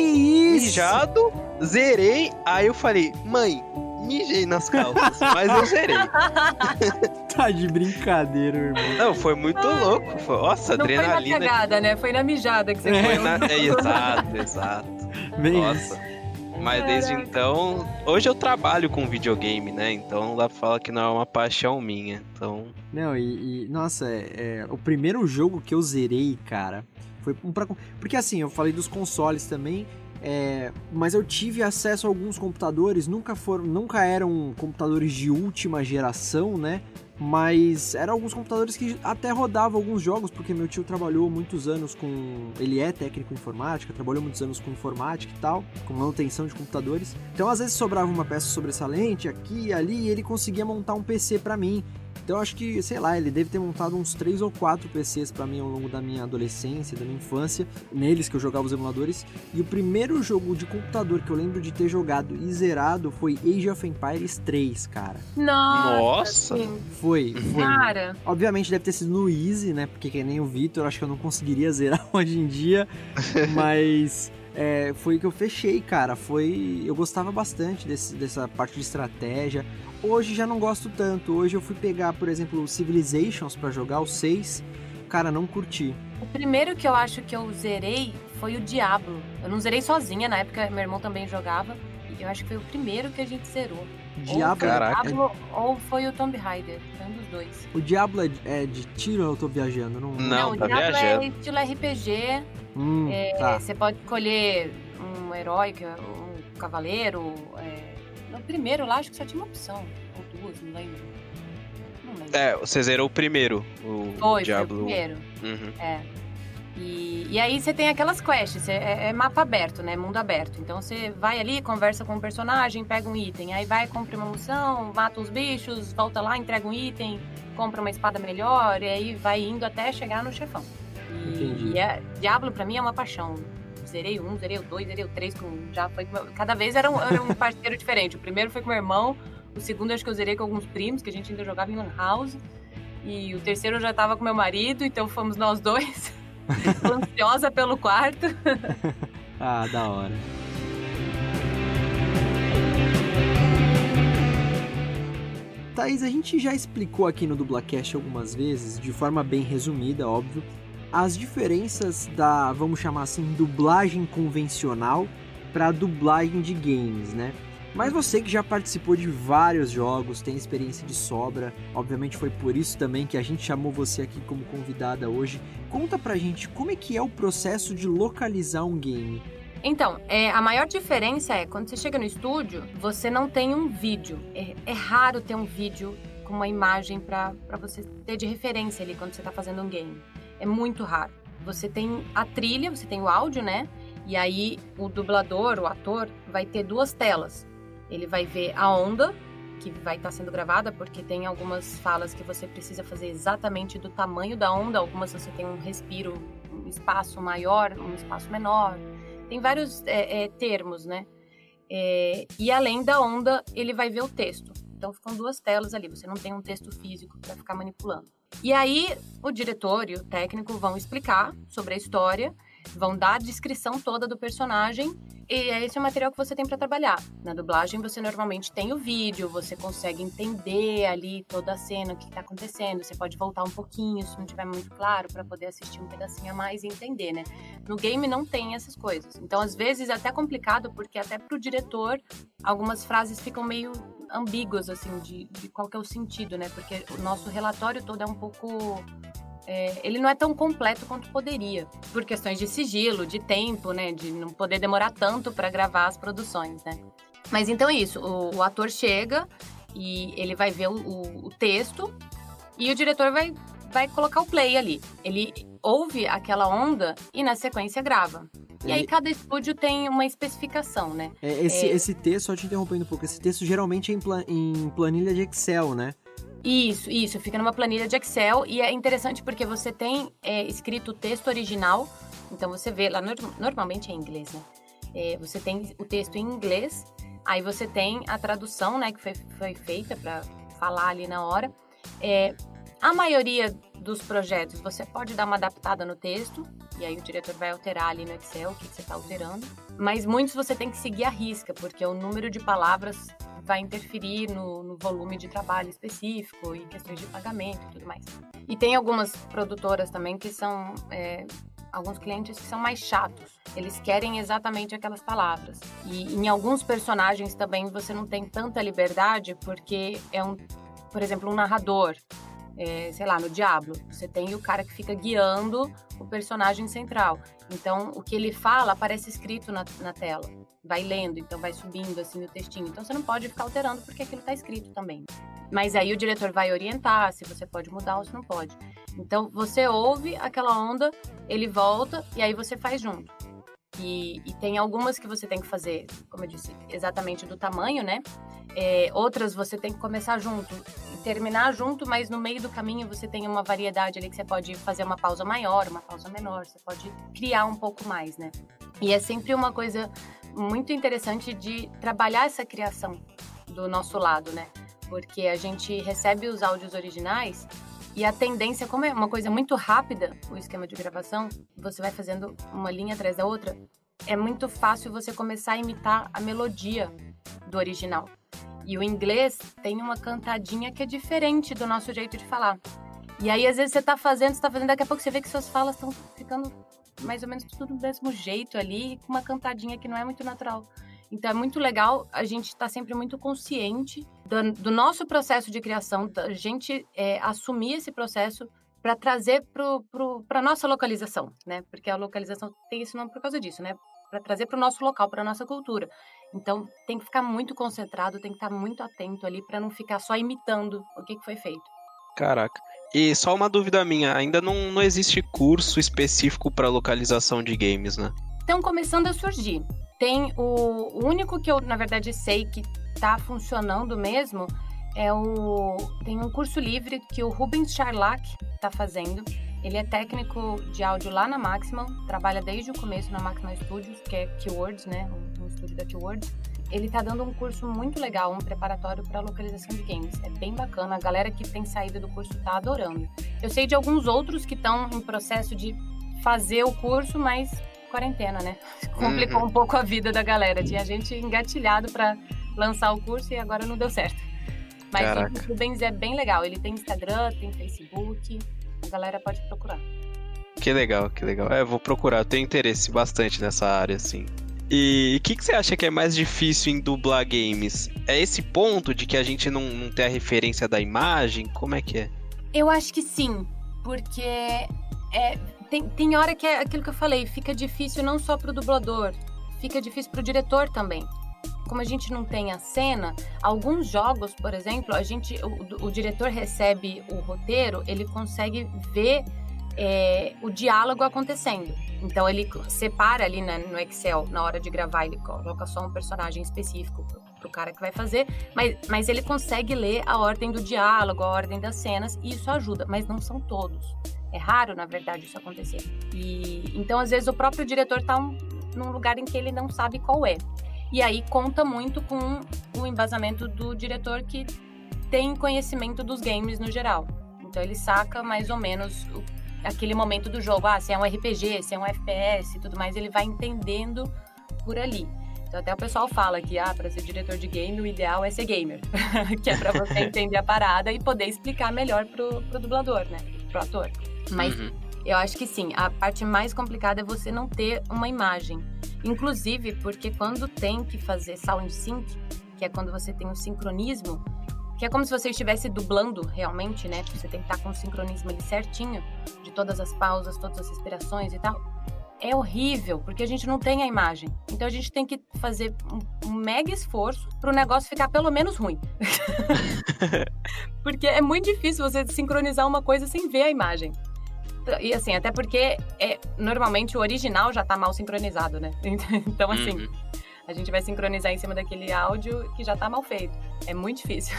mijado, zerei. Aí eu falei, mãe, mijei nas calças, mas eu zerei. *laughs* tá de brincadeira, irmão. Não, foi muito louco. Foi, nossa, Não adrenalina. Foi na cagada, né? Foi na mijada que você é. foi. Na... É, exato, exato. Bem nossa. Isso. Mas desde então, hoje eu trabalho com videogame, né? Então dá pra falar que não é uma paixão minha. Então. Não, e, e nossa, é, é, o primeiro jogo que eu zerei, cara, foi um pra. Porque assim, eu falei dos consoles também. É, mas eu tive acesso a alguns computadores, nunca foram, nunca eram computadores de última geração, né? Mas eram alguns computadores que até rodavam alguns jogos, porque meu tio trabalhou muitos anos com. Ele é técnico em informática, trabalhou muitos anos com informática e tal, com manutenção de computadores. Então às vezes sobrava uma peça sobressalente aqui e ali, e ele conseguia montar um PC para mim. Então acho que, sei lá, ele deve ter montado uns 3 ou 4 PCs para mim ao longo da minha adolescência, da minha infância, neles que eu jogava os emuladores. E o primeiro jogo de computador que eu lembro de ter jogado e zerado foi Age of Empires 3, cara. Nossa! Foi, foi. Cara! Obviamente deve ter sido no Easy, né? Porque que nem o Victor, acho que eu não conseguiria zerar *laughs* hoje em dia, *laughs* mas é, foi que eu fechei, cara. Foi. Eu gostava bastante desse, dessa parte de estratégia. Hoje já não gosto tanto. Hoje eu fui pegar, por exemplo, o Civilizations para jogar, o 6. Cara, não curti. O primeiro que eu acho que eu zerei foi o Diablo. Eu não zerei sozinha, na época meu irmão também jogava. E eu acho que foi o primeiro que a gente zerou. Diablo, ou foi o Diablo ou foi o Tomb Raider. Foi um dos dois. O Diablo é, é de tiro ou eu tô viajando? Não, não, não o tá Diablo viajando. é estilo RPG. Hum, é, tá. Você pode escolher um herói, um cavaleiro. É, primeiro lá, acho que só tinha uma opção. Ou duas, não lembro. Não lembro. É, você zerou o primeiro, o Foi, Diablo. foi o primeiro. Uhum. É. E, e aí você tem aquelas quests, é, é, mapa aberto, né? Mundo aberto. Então você vai ali, conversa com um personagem, pega um item, aí vai, compra uma munição, mata uns bichos, volta lá, entrega um item, compra uma espada melhor, e aí vai indo até chegar no chefão. E, e é, Diablo pra mim é uma paixão. Zerei um, zerei o dois, zerei o três, com, já foi. Cada vez era um, era um parceiro diferente. O primeiro foi com meu irmão, o segundo acho que eu zerei com alguns primos, que a gente ainda jogava em Lan House. E o terceiro eu já tava com meu marido, então fomos nós dois. *laughs* Ansiosa pelo quarto. *laughs* ah, da hora. Thaís, a gente já explicou aqui no Dublacast algumas vezes, de forma bem resumida, óbvio, as diferenças da, vamos chamar assim, dublagem convencional para dublagem de games, né? Mas você que já participou de vários jogos, tem experiência de sobra, obviamente foi por isso também que a gente chamou você aqui como convidada hoje. Conta pra gente como é que é o processo de localizar um game. Então, é, a maior diferença é quando você chega no estúdio, você não tem um vídeo. É, é raro ter um vídeo com uma imagem para você ter de referência ali quando você está fazendo um game. É muito raro. Você tem a trilha, você tem o áudio, né? E aí o dublador, o ator, vai ter duas telas. Ele vai ver a onda que vai estar tá sendo gravada, porque tem algumas falas que você precisa fazer exatamente do tamanho da onda, algumas você tem um respiro, um espaço maior, um espaço menor. Tem vários é, é, termos, né? É, e além da onda, ele vai ver o texto. Então ficam duas telas ali, você não tem um texto físico para ficar manipulando. E aí o diretor e o técnico vão explicar sobre a história, vão dar a descrição toda do personagem e é esse o material que você tem para trabalhar. Na dublagem, você normalmente tem o vídeo, você consegue entender ali toda a cena, o que está acontecendo. Você pode voltar um pouquinho, se não estiver muito claro, para poder assistir um pedacinho a mais e entender, né? No game não tem essas coisas. Então, às vezes, é até complicado, porque até para o diretor, algumas frases ficam meio ambíguas, assim, de, de qual que é o sentido, né? Porque o nosso relatório todo é um pouco é, ele não é tão completo quanto poderia, por questões de sigilo, de tempo, né, de não poder demorar tanto para gravar as produções, né. Mas então é isso, o, o ator chega e ele vai ver o, o, o, texto e o diretor vai, vai colocar o play ali. Ele ouve aquela onda e na sequência grava. E aí cada estúdio tem uma especificação, né? É, esse, é... esse texto, só te interrompendo um pouco, esse texto geralmente é em, plan, em planilha de Excel, né? Isso, isso. Fica numa planilha de Excel e é interessante porque você tem é, escrito o texto original, então você vê lá, normalmente é em inglês, né? É, você tem o texto em inglês, aí você tem a tradução, né, que foi, foi feita para falar ali na hora. É, a maioria dos projetos você pode dar uma adaptada no texto, e aí o diretor vai alterar ali no Excel o que, você está alterando. Mas muitos você tem que seguir a risca, porque o número de palavras vai interferir no, no, volume de trabalho específico e questões de pagamento e tudo mais. E tem algumas produtoras também que são. É, alguns clientes que são mais chatos. Eles querem exatamente aquelas palavras. E em alguns personagens também você não tem tanta liberdade porque é um, por exemplo, um narrador é, sei lá, no Diablo, você tem o cara que fica guiando o personagem central. Então, o que ele fala aparece escrito na, na tela. Vai lendo, então vai subindo assim o textinho. Então, você não pode ficar alterando porque aquilo está escrito também. Mas aí o diretor vai orientar se você pode mudar ou se não pode. Então, você ouve aquela onda, ele volta e aí você faz junto. E, e, tem algumas que você tem que fazer, como eu disse, exatamente do tamanho, né? É, outras você tem que começar junto e terminar junto, mas no meio do caminho você tem uma variedade ali que você pode fazer uma pausa maior, uma pausa menor, você pode criar um pouco mais, né? E é sempre uma coisa muito interessante de trabalhar essa criação do nosso lado, né? Porque a gente recebe os áudios originais e a tendência, como é uma coisa muito rápida, o esquema de gravação, você vai fazendo uma linha atrás da outra, é muito fácil você começar a imitar a melodia do original. E o inglês tem uma cantadinha que é diferente do nosso jeito de falar. E aí, às vezes, você tá fazendo, você tá fazendo, daqui a pouco você vê que suas falas estão ficando mais ou menos tudo do mesmo jeito ali, com uma cantadinha que não é muito natural. Então é muito legal a gente estar tá sempre muito consciente do, do, nosso processo de criação, a gente é, assumir esse processo para trazer para a nossa localização, né? Porque a localização tem esse nome por causa disso, né? Para trazer para o nosso local, para a nossa cultura. Então tem que ficar muito concentrado, tem que estar muito atento ali para não ficar só imitando o que, que foi feito. Caraca. E só uma dúvida minha, ainda não, não existe curso específico para localização de games, né? Estão começando a surgir. Tem o, o único que eu, na verdade, sei que está funcionando mesmo é o tem um curso livre que o Rubens Charlac está fazendo. Ele é técnico de áudio lá na Maximum, trabalha desde o começo na Maximum Studios, que é Keywords, né, um, um estúdio da Keywords. Ele está dando um curso muito legal, um preparatório para localização de games. É bem bacana, a galera que tem saído do curso está adorando. Eu sei de alguns outros que estão em processo de fazer o curso, mas quarentena, né? *laughs* Complicou Uhum. um pouco a vida da galera. Tinha gente engatilhado pra lançar o curso e agora não deu certo. Mas Caraca. o Rubens é bem legal. Ele tem Instagram, tem Facebook. A galera pode procurar. Que legal, que legal. É, eu vou procurar, eu tenho interesse bastante nessa área, assim. E o que, que você acha que é mais difícil em dublar games? É esse ponto de que a gente não, não tem a referência da imagem? Como é que é? Eu acho que sim, porque é, tem, tem hora que é aquilo que eu falei, fica difícil não só pro dublador, fica difícil pro diretor também. Como a gente não tem a cena, alguns jogos, por exemplo, a gente, o, o diretor recebe o roteiro, ele consegue ver é, o diálogo acontecendo. Então ele separa ali né, no Excel, na hora de gravar, ele coloca só um personagem específico pro, cara que vai fazer, mas, mas ele consegue ler a ordem do diálogo, a ordem das cenas, e isso ajuda, mas não são todos. É raro, na verdade, isso acontecer. E então, às vezes, o próprio diretor tá um, num lugar em que ele não sabe qual é. E aí conta muito com o embasamento do diretor que tem conhecimento dos games no geral. Então ele saca mais ou menos o, aquele momento do jogo. Ah, se é um RPG, se é um FPS e tudo mais, ele vai entendendo por ali. Então até o pessoal fala que, ah, para ser diretor de game, o ideal é ser gamer. *laughs* que é pra você *laughs* entender a parada e poder explicar melhor pro, pro dublador, né? Pro ator. Mas Uhum. Eu acho que sim, a parte mais complicada é você não ter uma imagem. Inclusive, porque quando tem que fazer sound sync, que é quando você tem o sincronismo, que é como se você estivesse dublando realmente, né? Você tem que estar com o sincronismo ali certinho, de todas as pausas, todas as respirações e tal. É horrível, porque a gente não tem a imagem. Então a gente tem que fazer um, um mega esforço pro negócio ficar pelo menos ruim. *laughs* *laughs* porque é muito difícil você sincronizar uma coisa sem ver a imagem. E assim, até porque é, normalmente o original já tá mal sincronizado, né? *laughs* Então, assim, Uhum. a gente vai sincronizar em cima daquele áudio que já tá mal feito. É muito difícil.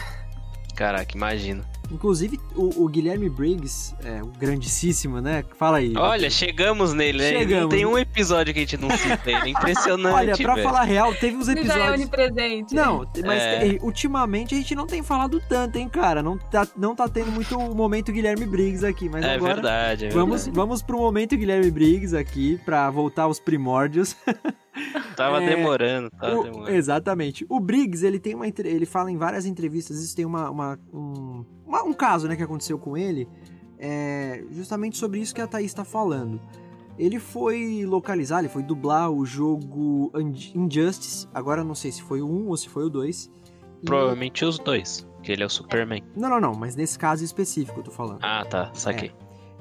Caraca, imagino. Inclusive, o, o Guilherme Briggs, é, o grandíssimo, né? Fala aí. Olha, chegamos nele, né? Chegamos. Não tem um episódio que a gente não cita ele. É impressionante. Olha, pra velho. falar a real, teve uns Ele já é episódios. onipresente. Não, mas É. te- ultimamente a gente não tem falado tanto, hein, cara? Não tá, não tá tendo muito o momento Guilherme Briggs aqui, mas É agora. verdade, é Vamos, verdade. vamos pro momento Guilherme Briggs aqui, pra voltar aos primórdios. *laughs* Tava É, demorando, tava O- demorando. exatamente. O Briggs, ele tem uma ele fala em várias entrevistas, isso tem uma, uma- um, uma- um caso, né, que aconteceu com ele, é, justamente sobre isso que a Thaís tá falando. Ele foi localizar, ele foi dublar o jogo Injustice, agora eu não sei se foi o 1 ou se foi o 2. E- Provavelmente os dois, que ele é o Superman. Não, não, não, mas nesse caso específico eu tô falando. Ah, tá, saquei.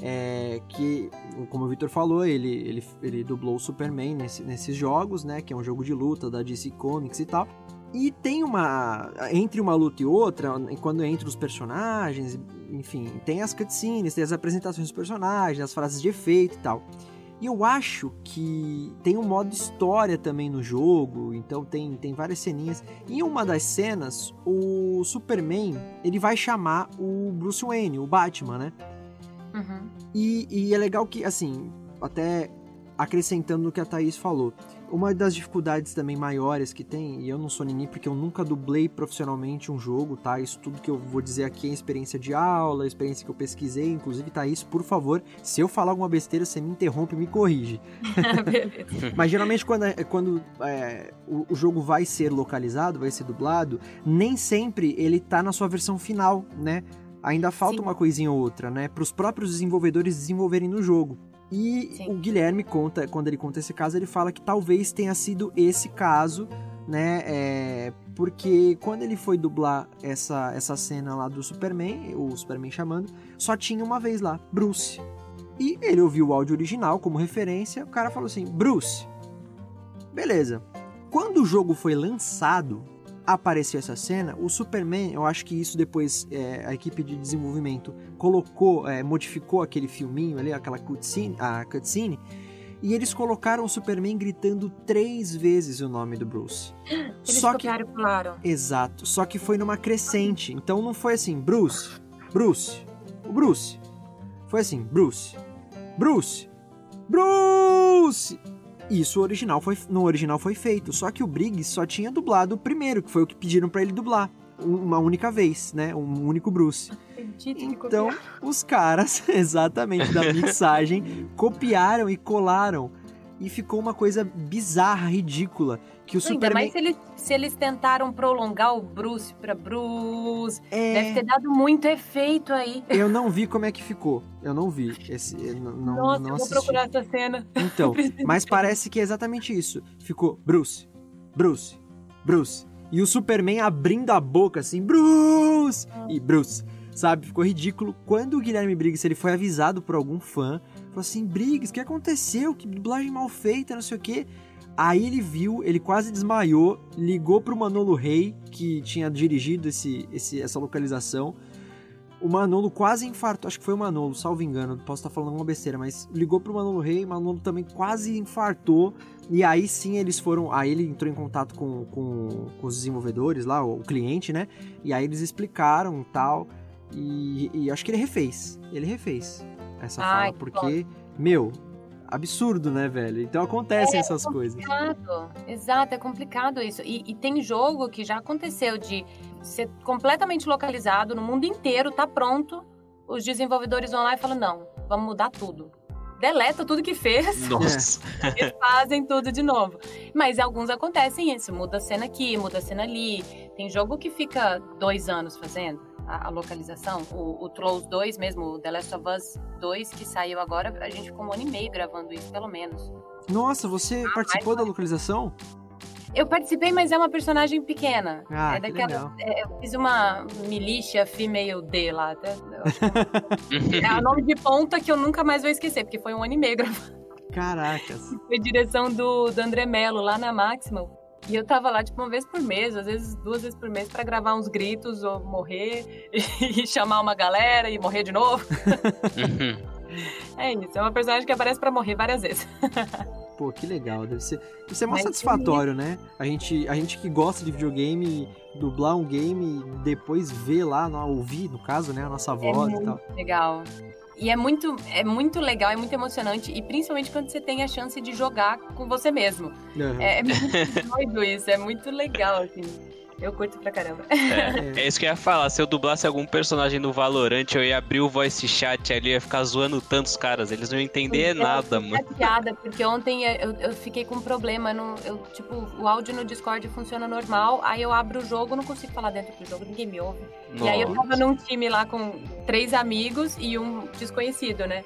É, que, como o Victor falou, ele, ele, ele dublou o Superman nesse- nesses jogos, né? Que é um jogo de luta da DC Comics e tal. E tem uma. Entre uma luta e outra, quando entra os personagens, enfim, tem as cutscenes, tem as apresentações dos personagens, as frases de efeito e tal. E eu acho que tem um modo história também no jogo, então tem, tem várias ceninhas. Em uma das cenas, o Superman, ele vai chamar o Bruce Wayne, o Batman, né? Uhum. E, e é legal que, assim, até acrescentando no que a Thaís falou, uma das dificuldades também maiores que tem, e eu não sou ninguém porque eu nunca dublei profissionalmente um jogo, tá? Isso tudo que eu vou dizer aqui é experiência de aula, experiência que eu pesquisei, inclusive, Thaís, por favor, se eu falar alguma besteira, você me interrompe e me corrige. *laughs* *laughs* Mas geralmente quando, é- quando é, o, o jogo vai ser localizado, vai ser dublado, nem sempre ele tá na sua versão final, né? Ainda falta Sim. uma coisinha ou outra, né? Para os próprios desenvolvedores desenvolverem no jogo. E Sim. o Guilherme conta, quando ele conta esse caso, ele fala que talvez tenha sido esse caso, né? É, porque quando ele foi dublar essa, essa cena lá do Superman, o Superman chamando, só tinha uma vez lá, Bruce. E ele ouviu o áudio original como referência, o cara falou assim, Bruce. Beleza. Quando o jogo foi lançado, apareceu essa cena, o Superman, eu acho que isso depois é, a equipe de desenvolvimento colocou, é, modificou aquele filminho ali, aquela cutscene, a cutscene, e eles colocaram o Superman gritando três vezes o nome do Bruce. Eles Só que e pularam. Exato, só que foi numa crescente. Então não foi assim, Bruce, Bruce, o Bruce. Foi assim, Bruce, Bruce, Bruce. Isso original foi, no original foi feito, só que o Briggs só tinha dublado o primeiro, que foi o que pediram pra ele dublar, uma única vez, né? Um único Bruce. Então, os caras, *laughs* exatamente, da mixagem, *laughs* copiaram e colaram. E ficou uma coisa bizarra, ridícula. Que o Ainda Superman. mais se eles, se eles tentaram prolongar o Bruce pra Bruce. É, Deve ter dado muito efeito aí. Eu não vi como é que ficou. Eu não vi. Esse, não, não, Nossa, não eu vou procurar essa cena. Então, *laughs* mas parece que é exatamente isso. Ficou Bruce, Bruce, Bruce. E o Superman abrindo a boca assim, Bruce! E Bruce. Sabe? Ficou ridículo. Quando o Guilherme Briggs ele foi avisado por algum fã, falou assim: Briggs, o que aconteceu? Que dublagem mal feita, não sei o quê. Aí ele viu, ele quase desmaiou, ligou pro Manolo Rey, que tinha dirigido esse, esse, essa localização. O Manolo quase infartou, acho que foi o Manolo, salvo engano, posso estar falando alguma besteira, mas ligou pro Manolo Rey, o Manolo também quase infartou. E aí sim eles foram. Aí ele entrou em contato com, com, com os desenvolvedores lá, o cliente, né? E aí eles explicaram e tal. E, e acho que ele refez. Ele refez essa Ai, fala, que porque, meu, absurdo, né, velho? Então acontecem essas coisas. Complicado. Exato, é complicado isso. E, e tem jogo que já aconteceu de ser completamente localizado no mundo inteiro, tá pronto. Os desenvolvedores vão lá e falam: não, vamos mudar tudo. Deleta tudo que fez Nossa. *laughs* e fazem tudo de novo. Mas alguns acontecem isso, muda a cena aqui, muda a cena ali. Tem jogo que fica dois anos fazendo a, a localização. O, o Trolls 2 mesmo, o The Last of Us 2 que saiu agora, a gente ficou um ano e meio gravando isso, pelo menos. Nossa, você participou da localização? Eu participei, mas é uma personagem pequena. Ah, é que daquela. legal. é, eu fiz uma milícia female D lá. Até, acho que- *laughs* é o nome de ponta que eu nunca mais vou esquecer, porque foi um ano e meio gravando. Caracas. Foi direção do, do André Mello lá na Maximal. E eu tava lá, tipo, uma vez por mês, às vezes duas vezes por mês, pra gravar uns gritos ou morrer *laughs* e chamar uma galera e morrer de novo. É isso, é uma personagem que aparece pra morrer várias vezes. Pô, que legal. Deve ser, deve ser mó Mas satisfatório, né? A gente, a gente que gosta de videogame, dublar um game e depois ver lá, no- ouvir, no caso, né? A nossa voz e tal. Legal. E é muito, é muito legal, é muito emocionante, e principalmente quando você tem a chance de jogar com você mesmo. Aham. É, é muito *laughs* doido isso, é muito legal, assim. Eu curto pra caramba. É, é isso que eu ia falar. Se eu dublasse algum personagem no Valorant, eu ia abrir o voice chat ali, eu ia ficar zoando tantos caras. Eles não iam entender é, nada, eu mano. fiquei chateada, porque ontem eu, eu fiquei com um problema. No, eu, tipo, o áudio no Discord funciona normal, aí eu abro o jogo, não consigo falar dentro do jogo, ninguém me ouve. E aí eu Nossa. tava num time lá com três amigos e um desconhecido, né?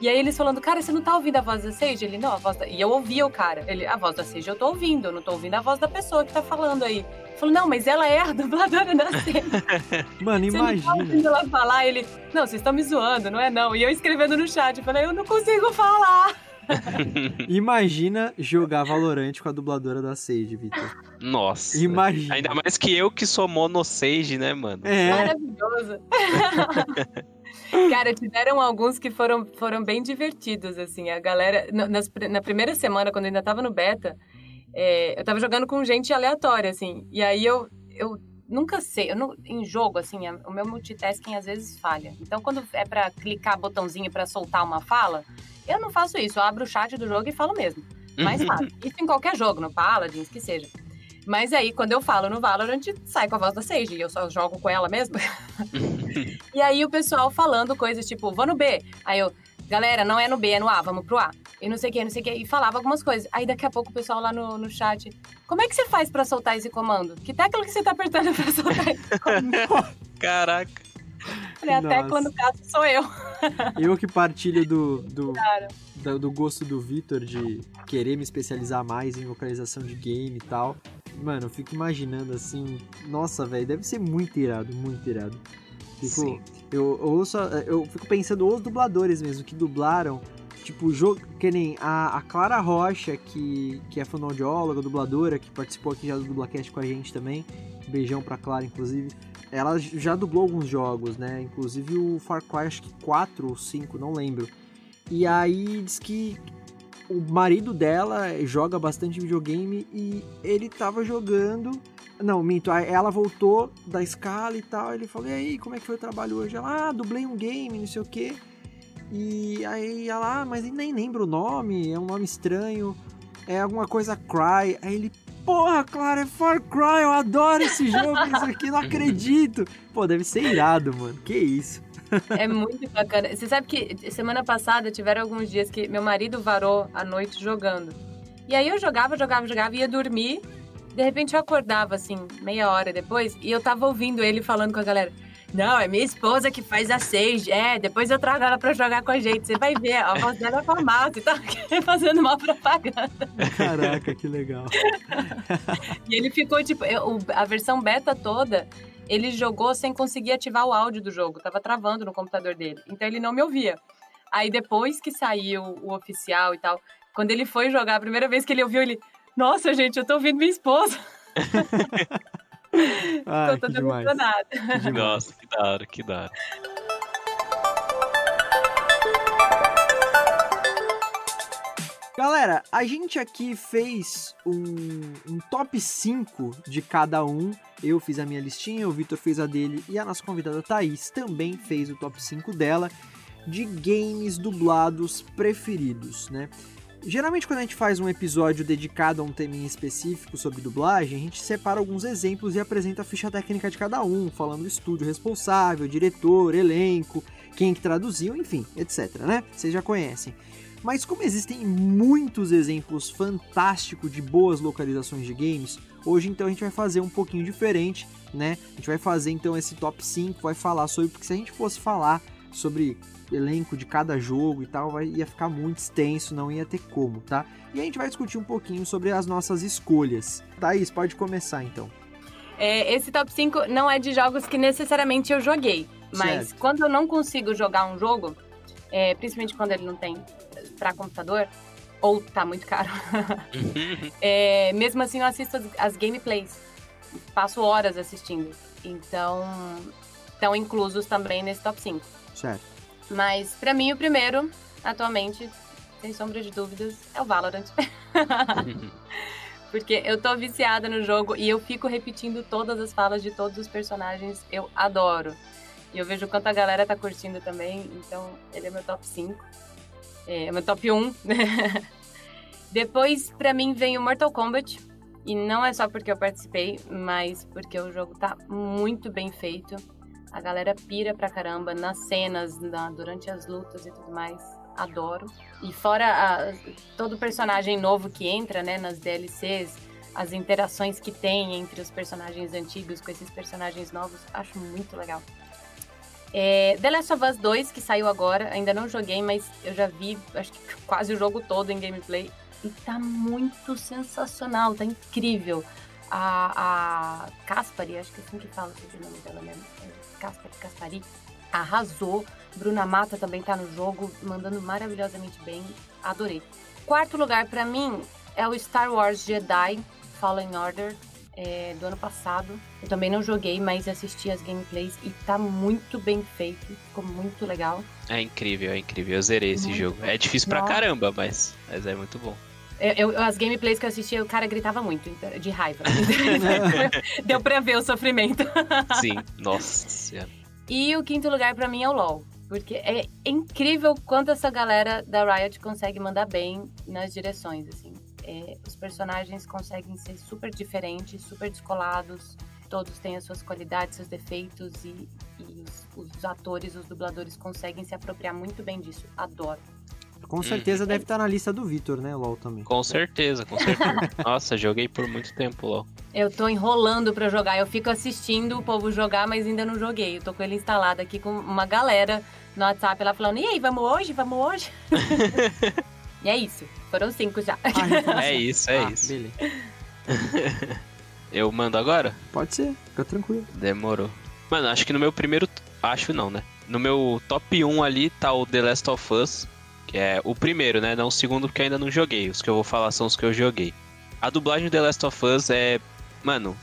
E aí eles falando, cara, você não tá ouvindo a voz da Sage? Ele, não, a voz da... E eu ouvia o cara. Ele, a voz da Sage eu tô ouvindo, eu não tô ouvindo a voz da pessoa que tá falando aí. Falou, não, mas ela é a *laughs* dubladora da Sage. *laughs* Mano, Você não tá imagina. ouvindo ela falar? Ele, não, vocês estão me zoando, não é não. E eu escrevendo no chat, eu falei, eu não consigo falar. *laughs* Imagina jogar Valorant com a dubladora da Sage, Vitor. Nossa. Imagina. Ainda mais que eu que sou monosage, né, mano? É, Maravilhoso. Cara, tiveram alguns que foram, foram bem divertidos, assim. A galera, na- nas pr- na primeira semana, quando eu ainda tava no beta, é, eu tava jogando com gente aleatória, assim. E aí eu, eu nunca sei, eu não- em jogo, assim, o meu multitasking às vezes falha. Então, quando é pra clicar botãozinho pra soltar uma fala, eu não faço isso. Eu abro o chat do jogo e falo mesmo. Mais fácil. Isso em qualquer jogo, no Paladins, que seja. Mas aí, quando eu falo no Valorant, sai com a voz da Sage, e eu só jogo com ela mesmo. *laughs* e aí o pessoal falando coisas tipo, vou no B. Aí eu, galera, não é no B, é no A, vamos pro A. E não sei o que, não sei o que. E falava algumas coisas. Aí daqui a pouco o pessoal lá no, no chat, como é que você faz pra soltar esse comando? Que tecla que você tá apertando pra soltar esse comando? *laughs* Caraca. *laughs* Falei, a Nossa. tecla, no caso, sou eu. *laughs* eu que partilho do, do, da- do gosto do Vitor de querer me especializar mais em localização de game e tal. Mano, eu fico imaginando assim, nossa, velho, deve ser muito irado, muito irado. Fico, Sim. eu, eu ouço, eu fico pensando os dubladores mesmo que dublaram, tipo, jogo, que nem a, a Clara Rocha, que, que é fonoaudióloga, dubladora, que participou aqui já do Dublacast com a gente também. Beijão pra Clara, inclusive. Ela já dublou alguns jogos, né? Inclusive o Far Cry, acho que 4 ou 5, não lembro. E aí diz que o marido dela joga bastante videogame e ele tava jogando. Não, minto, ela voltou da escala e tal. Ele falou: E aí, como é que foi o trabalho hoje? Ela, ah, dublei um game, não sei o quê. E aí ela, ah, mas nem lembro o nome, é um nome estranho. É alguma coisa Cry. Aí ele, porra, claro, é Far Cry, eu adoro esse jogo, *laughs* isso aqui, não acredito. Pô, deve ser irado, mano. Que isso. É muito bacana. Você sabe que semana passada tiveram alguns dias que meu marido varou a noite jogando. E aí eu jogava, jogava, jogava, ia dormir. De repente eu acordava, assim, meia hora depois, e eu tava ouvindo ele falando com a galera. Não, é minha esposa que faz a Sage. É, depois eu trago ela pra jogar com a gente. Você vai ver, a voz dela é famosa e tá *laughs* fazendo uma propaganda. Caraca, que legal. e ele ficou, tipo, a versão beta toda, ele jogou sem conseguir ativar o áudio do jogo. Tava travando no computador dele. Então ele não me ouvia. Aí depois que saiu o oficial e tal, quando ele foi jogar, a primeira vez que ele ouviu, ele. Nossa, gente, eu tô ouvindo minha esposa. *laughs* Ai, tô toda emocionada. Nossa, que da hora, que da hora. Galera, a gente aqui fez um, um, top 5 de cada um. Eu fiz a minha listinha, o Vitor fez a dele e a nossa convidada Thaís também fez o top 5 dela de games dublados preferidos, né? Geralmente, quando a gente faz um episódio dedicado a um tema específico sobre dublagem, a gente separa alguns exemplos e apresenta a ficha técnica de cada um, falando do estúdio responsável, diretor, elenco, quem que traduziu, enfim, etc, né? Vocês já conhecem. Mas como existem muitos exemplos fantásticos de boas localizações de games, hoje então a gente vai fazer um pouquinho diferente, né? A gente vai fazer então esse top 5, vai falar sobre, porque se a gente fosse falar sobre elenco de cada jogo e tal, vai, ia ficar muito extenso, não ia ter como, tá? E a gente vai discutir um pouquinho sobre as nossas escolhas. Thaís, pode começar então. É, esse top 5 não é de jogos que necessariamente eu joguei, mas certo. quando eu não consigo jogar um jogo, é, principalmente quando ele não tem para computador, ou tá muito caro, *laughs* é, mesmo assim eu assisto as, as gameplays, passo horas assistindo, então estão inclusos também nesse top 5. Certo. Mas para mim o primeiro, atualmente, sem sombra de dúvidas, é o Valorant. *laughs* Porque eu tô viciada no jogo e eu fico repetindo todas as falas de todos os personagens. Eu adoro. E eu vejo quanto a galera tá curtindo também. Então, ele é meu top 5. É meu top 1. *laughs* Depois, para mim, vem o Mortal Kombat. E não é só porque eu participei, mas porque o jogo tá muito bem feito. A galera pira pra caramba nas cenas, na, durante as lutas e tudo mais. Adoro. E fora a, todo personagem novo que entra, né, nas DLCs, as interações que tem entre os personagens antigos com esses personagens novos, acho muito legal. É, The Last of Us 2, que saiu agora, ainda não joguei, mas eu já vi, acho que quase o jogo todo em gameplay. E tá muito sensacional, tá incrível. A, a Caspari, acho que é assim que fala o nome dela mesmo. Caspari, Caspari arrasou. Bruna Mata também tá no jogo, mandando maravilhosamente bem. Adorei. Quarto lugar para mim é o Star Wars Jedi Fallen Order é, do ano passado. Eu também não joguei, mas assisti as gameplays e tá muito bem feito. Ficou muito legal. É incrível, é incrível. Eu zerei esse muito jogo. É difícil pra Nossa. caramba, mas, mas é muito bom. Eu, eu, as gameplays que eu assisti, o cara gritava muito, de raiva. *laughs* Deu pra ver o sofrimento. Sim, nossa senhora. E o quinto lugar para mim é o LoL. Porque é incrível quanto essa galera da Riot consegue mandar bem nas direções, assim. É, os personagens conseguem ser super diferentes, super descolados. Todos têm as suas qualidades, seus defeitos e, e os, os atores, os dubladores conseguem se apropriar muito bem disso. Adoro. Com certeza hum. deve estar na lista do Vitor, né, LOL também. Com certeza, com certeza. *laughs* Nossa, joguei por muito tempo LOL. Eu tô enrolando pra jogar. Eu fico assistindo o povo jogar, mas ainda não joguei. Eu tô com ele instalado aqui com uma galera no WhatsApp lá falando: e aí, vamos hoje? Vamos hoje? *laughs* e é isso. Foram cinco já. Ah, é isso, é ah, isso. Beleza. *laughs* Eu mando agora? Pode ser, fica tranquilo. Demorou. Mano, acho que no meu primeiro. Acho não, né? No meu top 1 ali tá o The Last of Us. Que é o primeiro, né? Não o segundo, porque ainda não joguei. Os que eu vou falar são os que eu joguei. A dublagem do The Last of Us é, mano,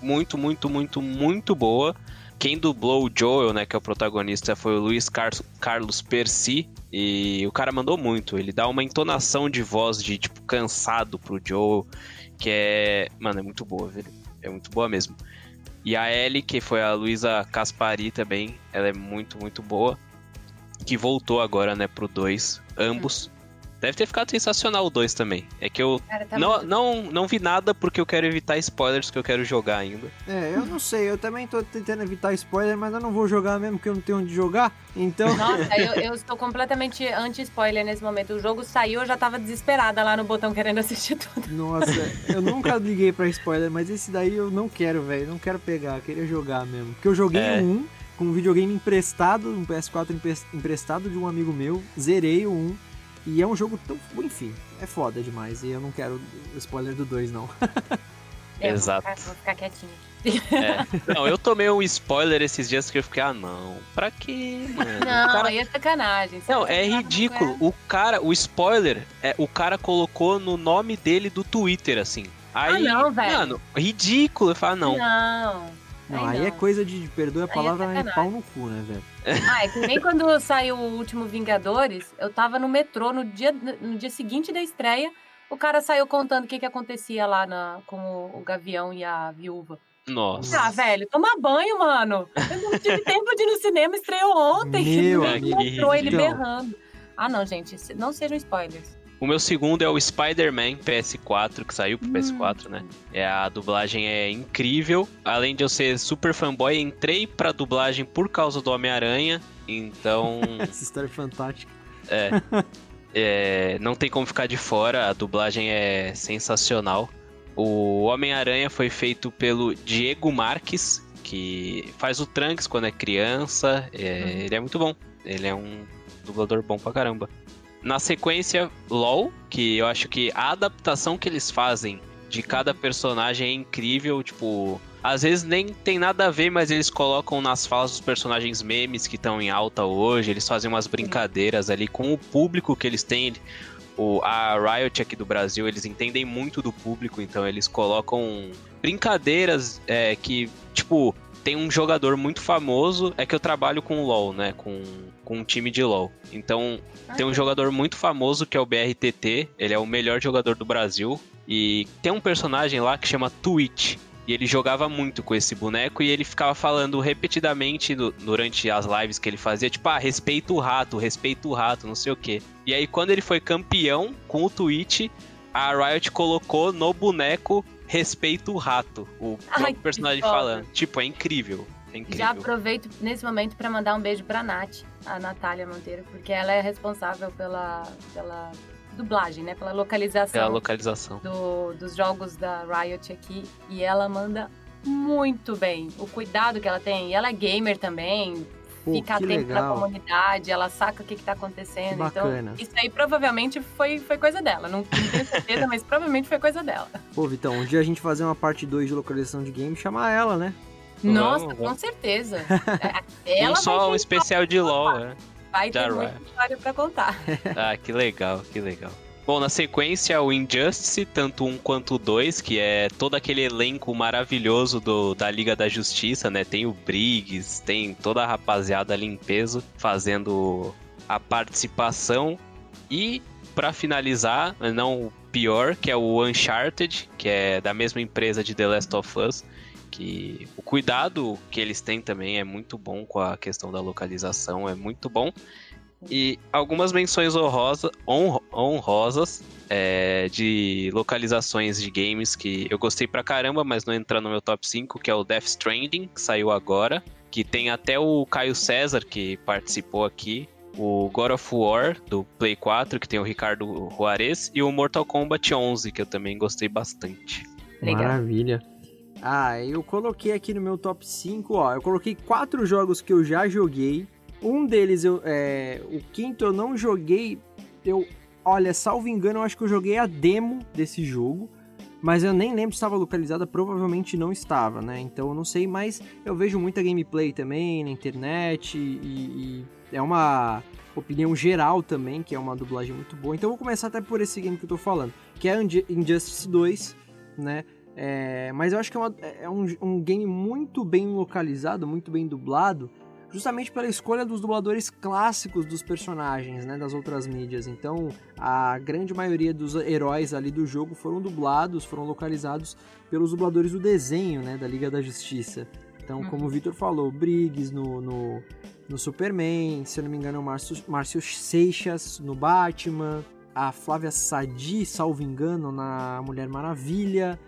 muito, muito, muito, muito boa. Quem dublou o Joel, né, que é o protagonista, foi o Luiz Car Carlos Percy. E o cara mandou muito. Ele dá uma entonação de voz de, tipo, cansado pro Joel, que é. Mano, é muito boa, velho. É muito boa mesmo. E a Ellie, que foi a Luísa Caspari também, ela é muito, muito boa que voltou agora, né, pro 2, ambos. Deve ter ficado sensacional o 2 também. É que eu Cara, tá não, muito- não, não vi nada porque eu quero evitar spoilers que eu quero jogar ainda. É, eu não sei, eu também tô tentando evitar spoiler, mas eu não vou jogar mesmo porque eu não tenho onde jogar. Então, Nossa, eu, eu estou completamente anti-spoiler nesse momento. O jogo saiu, eu já tava desesperada lá no botão querendo assistir tudo. nossa, eu nunca liguei pra spoiler, mas esse daí eu não quero, velho. Não quero pegar, eu queria jogar mesmo. Porque eu joguei É. um com um videogame emprestado, um PS4 empre- emprestado de um amigo meu, zerei o 1. E é um jogo tão. Enfim, é foda demais. E eu não quero o spoiler do 2, não. Eu Exato. Vou ficar, vou ficar quietinha. É. Não, eu tomei um spoiler esses dias que eu fiquei, ah, não. Pra quê, mano? O Não, cara- aí é sacanagem. Não, é ridículo. como O cara, o spoiler, é, o cara colocou no nome dele do Twitter, assim. Aí, Ah, não, velho. Mano, ridículo. Eu falo, ah, é. não. Não. Não, aí é coisa de. Perdoa a é palavra, é pau no cu, né, velho? Ah, é que nem quando *laughs* saiu o último Vingadores, eu tava no metrô no dia, no dia seguinte da estreia, o cara saiu contando o que, que acontecia lá na, com o, o Gavião e a Viúva. Nossa. Ah, velho, toma banho, mano. Eu não tive *laughs* tempo de ir no cinema, estreou ontem. Meu metrô, ele Então. berrando. Ah, não, gente, não sejam spoilers. O meu segundo é o Spider-Man PS4, que saiu pro Hum. PS4, né? É, a dublagem é incrível. Além de eu ser super fanboy, entrei pra dublagem por causa do Homem-Aranha. Então, *laughs* Essa história é fantástica. é, não tem como ficar de fora. A dublagem é sensacional. O Homem-Aranha foi feito pelo Diego Marques, que faz o Trunks quando é criança. É, Uhum. Ele é muito bom. Ele é um dublador bom pra caramba. Na sequência, LOL, que eu acho que a adaptação que eles fazem de cada personagem é incrível. Tipo, às vezes nem tem nada a ver, mas eles colocam nas falas dos personagens memes que estão em alta hoje. Eles fazem umas brincadeiras ali com o público que eles têm. O, a Riot aqui do Brasil, eles entendem muito do público, então eles colocam brincadeiras é, que, tipo, tem um jogador muito famoso. É que eu trabalho com o LoL, né? Com, com um time de LoL. Então, tem um jogador muito famoso que é o BRTT. Ele é o melhor jogador do Brasil. E tem um personagem lá que chama Twitch. E ele jogava muito com esse boneco e ele ficava falando repetidamente no- durante as lives que ele fazia, tipo, ah, respeita o rato, respeita o rato, não sei o quê. E aí, quando ele foi campeão com o Twitch, a Riot colocou no boneco respeita o rato, o Ai, personagem falando. Tipo, é incrível. É incrível. Já aproveito nesse momento pra mandar um beijo pra Nath, a Natália Monteiro, porque ela é responsável pela, pela dublagem, né? Pela localização É a localização. do- dos jogos da Riot aqui. E ela manda muito bem. O cuidado que ela tem. E ela é gamer também. Pô, fica atento na legal. comunidade, ela saca o que, que tá acontecendo. Então, isso aí provavelmente foi, foi coisa dela. Não, não tenho certeza, mas provavelmente foi coisa dela. *laughs* Pô, Vitão, um dia a gente fazer uma parte 2 de localização de game, chamar ela, né? Vamos, Nossa, vamos. com certeza. *laughs* É, Ela um só um especial de LoL, é. vai ter muita história pra contar. *laughs* Ah, que legal, que legal. Bom, na sequência, o Injustice, tanto um quanto dois, que é todo aquele elenco maravilhoso do, da Liga da Justiça, né? Tem o Briggs, tem toda a rapaziada ali em peso fazendo a participação. E, pra finalizar, não o pior, que é o Uncharted, que é da mesma empresa de The Last of Us, que o cuidado que eles têm também é muito bom com a questão da localização, é muito bom. E algumas menções honrosa, honro- honrosas é, de localizações de games que eu gostei pra caramba, mas não entra no meu top 5, que é o Death Stranding, que saiu agora. Que tem até o Caio César, que participou aqui. O God of War, do Play 4, que tem o Ricardo Juarez. E o Mortal Kombat 11, que eu também gostei bastante. Legal. Maravilha. Ah, eu coloquei aqui no meu top 5, ó. Eu coloquei quatro jogos que eu já joguei. Um deles, eu, é, o quinto eu não joguei. Eu, olha, salvo engano, eu acho que eu joguei a demo desse jogo. Mas eu nem lembro se estava localizada, provavelmente não estava, né? Então eu não sei, mas eu vejo muita gameplay também na internet e, e é uma opinião geral também, que é uma dublagem muito boa. Então eu vou começar até por esse game que eu tô falando, que é Inju- Injustice 2, né? É, mas eu acho que é, uma- é um, um game muito bem localizado, muito bem dublado, justamente pela escolha dos dubladores clássicos dos personagens, né, das outras mídias. Então, a grande maioria dos heróis ali do jogo foram dublados, foram localizados pelos dubladores do desenho, né, da Liga da Justiça. Então, como o Victor falou, Briggs no, no, no Superman, se eu não me engano, o Márcio, Márcio Seixas no Batman, a Flávia Sadi, salvo engano, na Mulher Maravilha.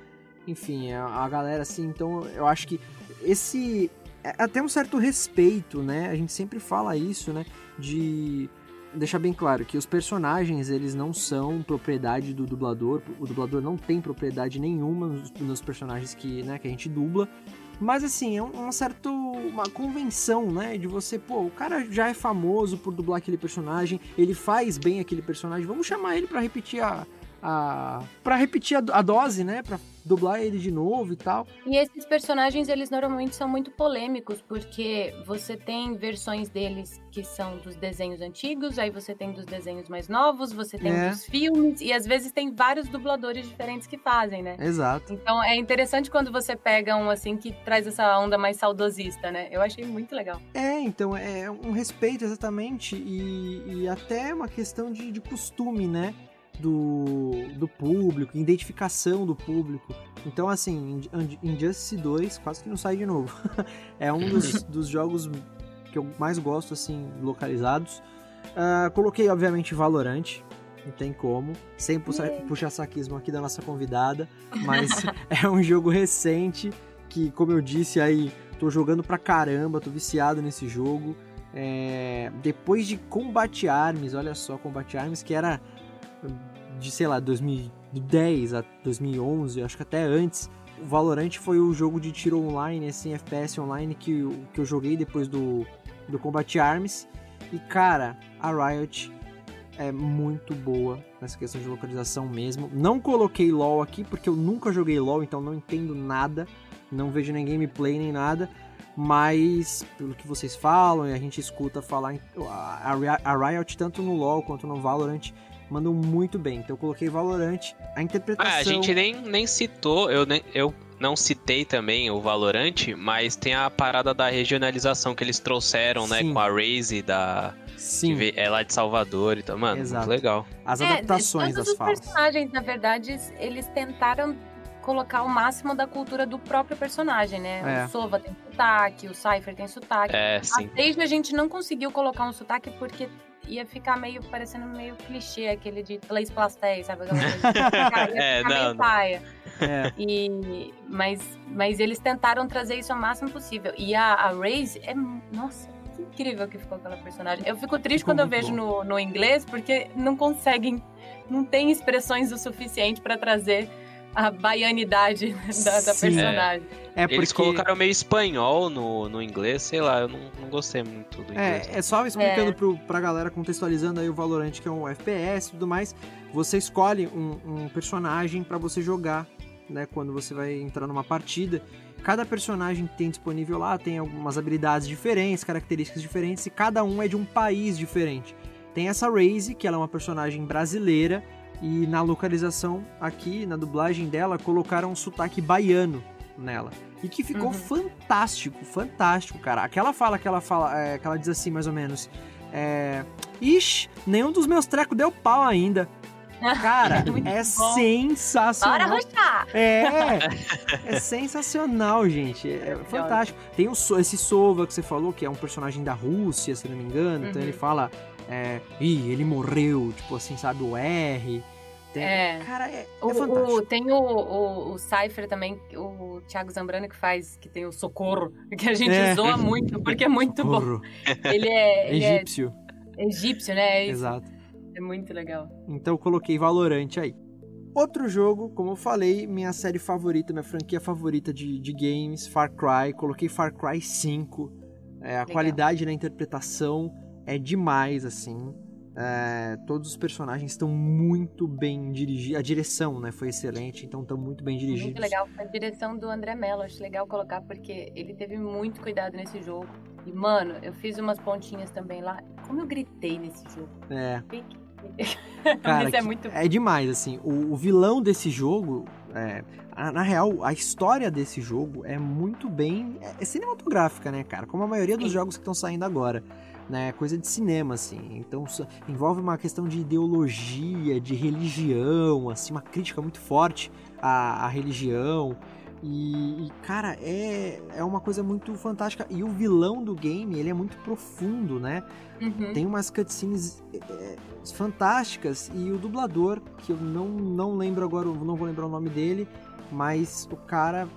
Enfim, a, a galera assim, então eu acho que esse até um certo respeito, né? A gente sempre fala isso, né? De deixar bem claro que os personagens eles não são propriedade do dublador, o dublador não tem propriedade nenhuma nos, personagens que, né, que a gente dubla. Mas assim, é uma certa uma convenção, né? De você, pô, o cara já é famoso por dublar aquele personagem, ele faz bem aquele personagem, vamos chamar ele para repetir a, a para repetir a, a, dose, né, dublar ele de novo e tal. E esses personagens eles normalmente são muito polêmicos porque você tem versões deles que são dos desenhos antigos, aí você tem dos desenhos mais novos, você tem é. dos filmes e às vezes tem vários dubladores diferentes que fazem, né? Exato. Então é interessante quando você pega um assim que traz essa onda mais saudosista, né? Eu achei muito legal. É, então é um respeito exatamente e, e até uma questão de, de costume, né? Do, do público, identificação do público. Então, assim, Injustice 2 quase que não sai de novo. *laughs* é um dos, dos jogos que eu mais gosto, assim, localizados. Uh, coloquei, obviamente, Valorant, não tem como, sem puxar, puxar saquismo aqui da nossa convidada, mas *laughs* é um jogo recente que, como eu disse aí, tô jogando pra caramba, tô viciado nesse jogo. É, depois de Combat Arms, olha só, Combat Arms, que era de, sei lá, 2010 a 2011, acho que até antes, o Valorant foi o jogo de tiro online, assim, FPS online que, eu, que eu joguei depois do, do Combat Arms. E cara, a Riot é muito boa nessa questão de localização mesmo. Não coloquei LoL aqui porque eu nunca joguei LoL, então não entendo nada, não vejo nem gameplay nem nada. Mas, pelo que vocês falam e a gente escuta falar, a Riot, tanto no LoL quanto no Valorant, mandam muito bem. Então eu coloquei Valorant. A interpretação. Ah, a gente nem, nem citou, eu, nem, eu não citei também o Valorant, mas tem a parada da regionalização que eles trouxeram, né, Sim. né? Com a Raze da. Sim. Que é lá de Salvador e tal. Mano, Exato. muito legal. As é, adaptações das falas. Os personagens, na verdade, eles tentaram colocar o máximo da cultura do próprio personagem, né? É. O Sova tem sotaque, o Cypher tem sotaque. É, sim. A Sage a gente não conseguiu colocar um sotaque porque ia ficar meio parecendo meio clichê, aquele de Leis Plastéis, sabe? Ficar, *laughs* ia é, não, meio paia. É. E, mas, mas eles tentaram trazer isso ao máximo possível. E a, a Raze é. Nossa, que incrível que ficou aquela personagem. Eu fico triste ficou quando eu vejo no, no inglês, porque não conseguem. Não tem expressões o suficiente para trazer a baianidade *laughs* da, da personagem. É. é porque... Eles colocaram meio espanhol no, no inglês, sei lá, eu não, não gostei muito do inglês. É, é só explicando é. Pro, pra galera, contextualizando aí o Valorant, que é um FPS e tudo mais, você escolhe um, um personagem para você jogar, né, quando você vai entrar numa partida. Cada personagem que tem disponível lá tem algumas habilidades diferentes, características diferentes, e cada um é de um país diferente. Tem essa Raze, que ela é uma personagem brasileira, e na localização aqui, na dublagem dela, colocaram um sotaque baiano nela. E que ficou uhum. fantástico, fantástico, cara. Aquela fala que ela fala, é, que ela diz assim, mais ou menos. É. Ixi, nenhum dos meus trecos deu pau ainda. *laughs* Cara, é sensacional. Bora ruxar! É, é sensacional, gente. É fantástico. Tem o, esse Sova que você falou, que é um personagem da Rússia, se não me engano. Uhum. Então ele uhum. fala, é, ih, ele morreu, tipo assim, sabe, o R. Tem, é. Cara, é, é o, fantástico. O, tem o, o, o Cypher também, o Thiago Zambrano que faz, que tem o Socorro, *laughs* que a gente é. zoa muito, porque é muito socorro. bom. Ele é... *laughs* Ele é egípcio. É egípcio, né? É Exato. É muito legal. Então eu coloquei Valorante aí. Outro jogo, como eu falei, minha série favorita, minha franquia favorita de, de games, Far Cry. Coloquei Far Cry 5. É, a legal. qualidade na interpretação é demais, assim. É, todos os personagens estão muito bem dirigidos. A direção, né, foi excelente, então estão muito bem dirigidos. Muito legal. A direção do André Mello, acho legal colocar, porque ele teve muito cuidado nesse jogo. E, mano, eu fiz umas pontinhas também lá. Como eu gritei nesse jogo. É. *laughs* Cara, é muito É demais, assim. O, o vilão desse jogo, é, na real, a história desse jogo é muito bem. É, é cinematográfica, né, cara? Como a maioria dos Sim. jogos que estão saindo agora né? Coisa de cinema, assim. Então envolve uma questão de ideologia, de religião, assim, uma crítica muito forte à, à religião. E, e, cara, é, é uma coisa muito fantástica. E o vilão do game, ele é muito profundo, né? Uhum. Tem umas cutscenes é, fantásticas. E o dublador, que eu não, não lembro agora, não vou lembrar o nome dele, mas o cara,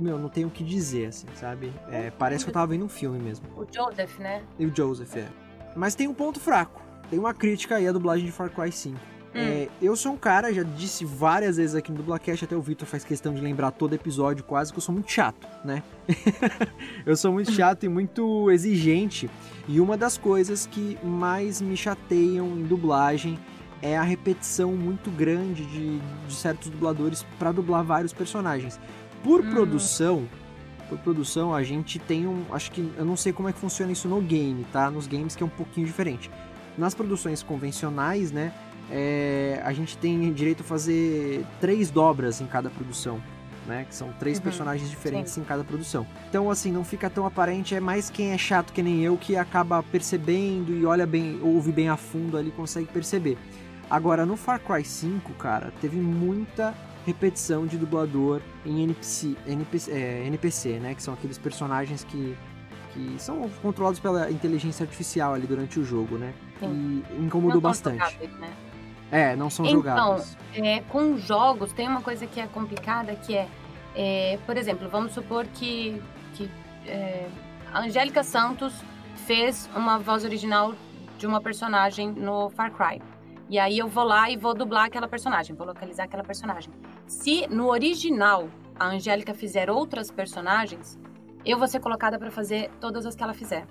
meu, não tenho o que dizer, assim, sabe? É, parece que eu tava vendo um filme mesmo. O Joseph, né? E o Joseph, é. Mas tem um ponto fraco. Tem uma crítica aí à dublagem de Far Cry 5. É, eu sou um cara, já disse várias vezes aqui no Dublacast, até o Vitor faz questão de lembrar todo episódio, quase que eu sou muito chato, né? *laughs* eu sou muito chato e muito exigente. E uma das coisas que mais me chateiam em dublagem é a repetição muito grande de, de certos dubladores para dublar vários personagens. Por Hum. produção, por produção, a gente tem um. Acho que. Eu não sei como é que funciona isso no game, tá? Nos games que é um pouquinho diferente. Nas produções convencionais, né? é, a gente tem direito a fazer três dobras em cada produção. Né, que são três Uhum, personagens diferentes em cada produção. Então, assim, não fica tão aparente, é mais quem é chato que nem eu que acaba percebendo e olha bem, ouve bem a fundo ali, consegue perceber. Agora, no Far Cry 5, cara, teve muita repetição de dublador em NPC, NPC, é, NPC né? Que são aqueles personagens que, que são controlados pela inteligência artificial ali durante o jogo, né? Sim. E incomodou Não bastante. jogáveis, né? É, não são Então, jogáveis. É, com jogos tem uma coisa que é complicada que é, é, por exemplo, vamos supor que, que é, a Angélica Santos fez uma voz original de uma personagem no Far Cry. E aí eu vou lá e vou dublar aquela personagem, vou localizar aquela personagem. Se no original a Angélica fizer outras personagens, eu vou ser colocada para fazer todas as que ela fizer.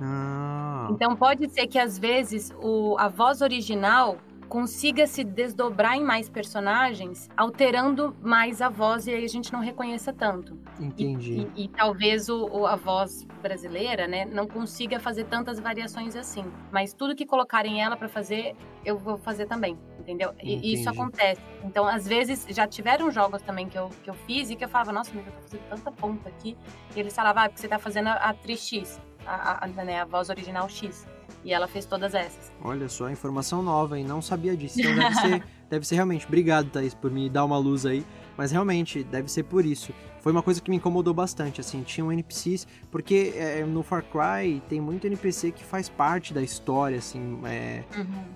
Ah, Então pode ser que às vezes o, a voz original consiga se desdobrar em mais personagens, alterando mais a voz e aí a gente não reconheça tanto. E, entendi. e- e talvez o, o- a voz brasileira, né, não consiga fazer tantas variações assim. Mas tudo que colocarem ela para fazer, eu vou fazer também, entendeu? E isso Entendi. acontece. Então, às vezes, já tiveram jogos também que eu, que eu fiz e que eu falava, nossa, mas eu tô fazendo tanta ponta aqui. E eles falavam, ah, porque você tá fazendo a a atriz X, a, a, né, a voz original X. E ela fez todas essas. Olha só, informação nova, hein? Não sabia disso. Então deve ser, *laughs* deve ser realmente. Obrigado, Thaís, por me dar uma luz aí. Mas realmente, deve ser por isso. Foi uma coisa que me incomodou bastante, assim. Tinham NPCs, porque é, no Far Cry tem muito NPC que faz parte da história, assim. é,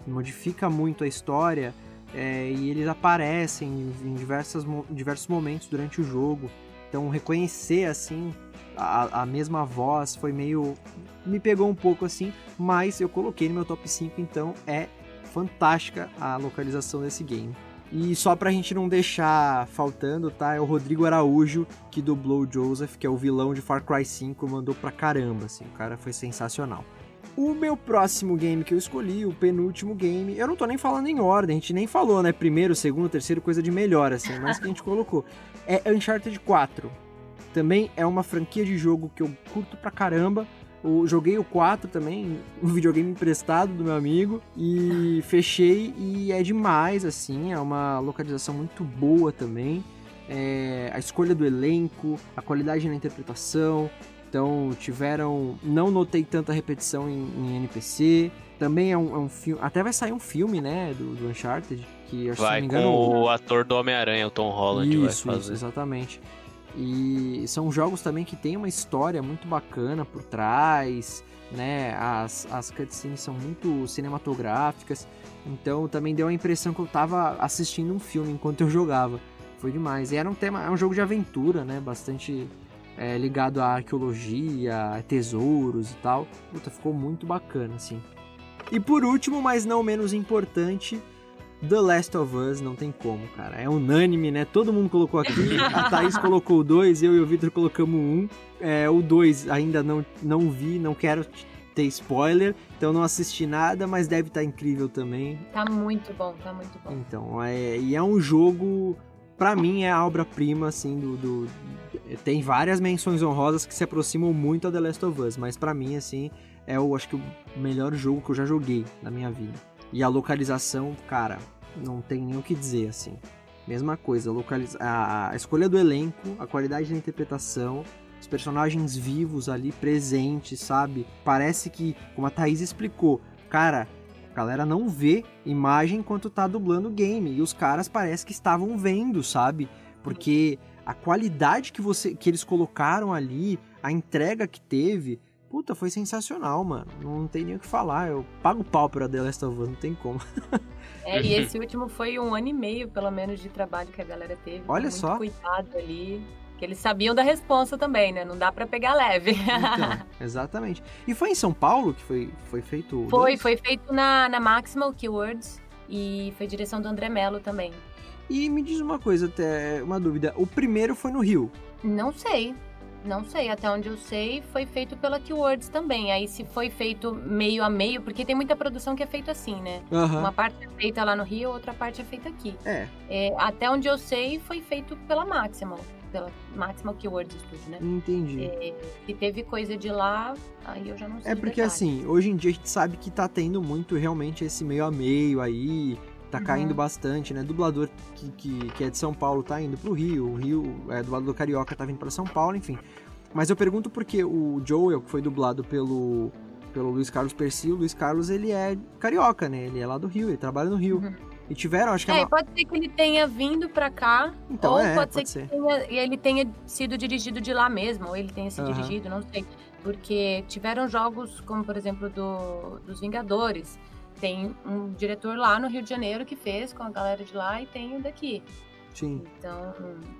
modifica muito a história. é, e eles aparecem em, diversas, diversos momentos durante o jogo. Então, reconhecer, assim, a, a mesma voz foi meio. Me pegou um pouco assim, mas eu coloquei no meu top 5, então é fantástica a localização desse game. E só pra gente não deixar faltando, tá? É o Rodrigo Araújo que dublou o Joseph, que é o vilão de Far Cry 5, mandou pra caramba, assim. O cara foi sensacional. O meu próximo game que eu escolhi, o penúltimo game, eu não tô nem falando em ordem, a gente nem falou, né? Primeiro, segundo, terceiro, coisa de melhor, assim, mas que a gente colocou. É Uncharted 4. Também é uma franquia de jogo que eu curto pra caramba. Eu joguei o 4 também, um videogame emprestado do meu amigo, e fechei e é demais, assim, é uma localização muito boa também. É, a escolha do elenco, a qualidade na interpretação, então tiveram. Não notei tanta repetição em, em NPC. Também é um, é um filme. Até vai sair um filme, né? Do, do Uncharted. Que acho, se Vai não me com engano. o ator do Homem-Aranha, o Tom Holland, vai Isso, fazer. isso, exatamente. E são jogos também que tem uma história muito bacana por trás, né? As, as cutscenes são muito cinematográficas. Então também deu a impressão que eu tava assistindo um filme enquanto eu jogava. Foi demais. E era um tema, é um jogo de aventura, né? Bastante é, ligado à arqueologia, tesouros e tal. Puta, ficou muito bacana, assim. E por último, mas não menos importante, The Last of Us, não tem como, cara. É unânime, né? Todo mundo colocou aqui. A Thaís colocou o 2, eu e o Victor colocamos o 1. Um. É, o 2 ainda não, não vi, não quero ter spoiler, então não assisti nada, mas deve estar incrível também. Tá muito bom, tá muito bom. Então, é, e é um jogo, pra mim, é a obra-prima, assim, do, do- Tem várias menções honrosas que se aproximam muito a The Last of Us, mas pra mim, assim, é o, acho que o melhor jogo que eu já joguei na minha vida. E a localização, cara, não tem nem o que dizer, assim. Mesma coisa, localiza a, escolha do elenco, a qualidade da interpretação, os personagens vivos ali, presentes, sabe? Parece que, como a Thaís explicou, cara, a galera não vê imagem enquanto tá dublando o game. E os caras parece que estavam vendo, sabe? Porque a qualidade que você que eles colocaram ali, a entrega que teve, puta, foi sensacional, mano. Não tem nem o que falar. Eu pago pau pra The Last of Us, não tem como. *laughs* É, e esse último foi um ano e meio, pelo menos, de trabalho que a galera teve. Olha muito só. cuidado ali. Que eles sabiam da responsa também, né? Não dá pra pegar leve. Então, *laughs* exatamente. E foi em São Paulo que foi, foi feito? o foi, dois? foi feito na, na Maximal Keywords e foi direção do André Mello também. E me diz uma coisa, até uma dúvida. O primeiro foi no Rio. Não sei. Não sei, até onde eu sei, foi feito pela Keywords também. Aí se foi feito meio a meio, porque tem muita produção que é feito assim, né? Aham. Uma parte é feita lá no Rio, outra parte é feita aqui. É, É, até onde eu sei, foi feito pela Maximal. Pela Maximal Keywords Studio, né? entendi. É, se teve coisa de lá, aí eu já não sei. É porque detalhe. assim, hoje em dia a gente sabe que tá tendo muito realmente esse meio a meio aí, tá Uhum. caindo bastante, né? Dublador que, que, que é de São Paulo tá indo pro Rio, o Rio, é, dublador carioca tá vindo pra São Paulo, enfim. Mas eu pergunto porque o Joel, que foi dublado pelo, pelo Luiz Carlos Percy, o Luiz Carlos ele é carioca, né? Ele é lá do Rio, ele trabalha no Rio. Uhum. E tiveram, acho que É, é uma... pode ser que ele tenha vindo pra cá, Então, ou é, pode, pode ser ser. que tenha- ele tenha sido dirigido de lá mesmo, ou ele tenha se Aham. dirigido, não sei. Porque tiveram jogos como, por exemplo, do, dos Vingadores. Tem um diretor lá no Rio de Janeiro que fez com a galera de lá e tem o daqui. Sim, Então,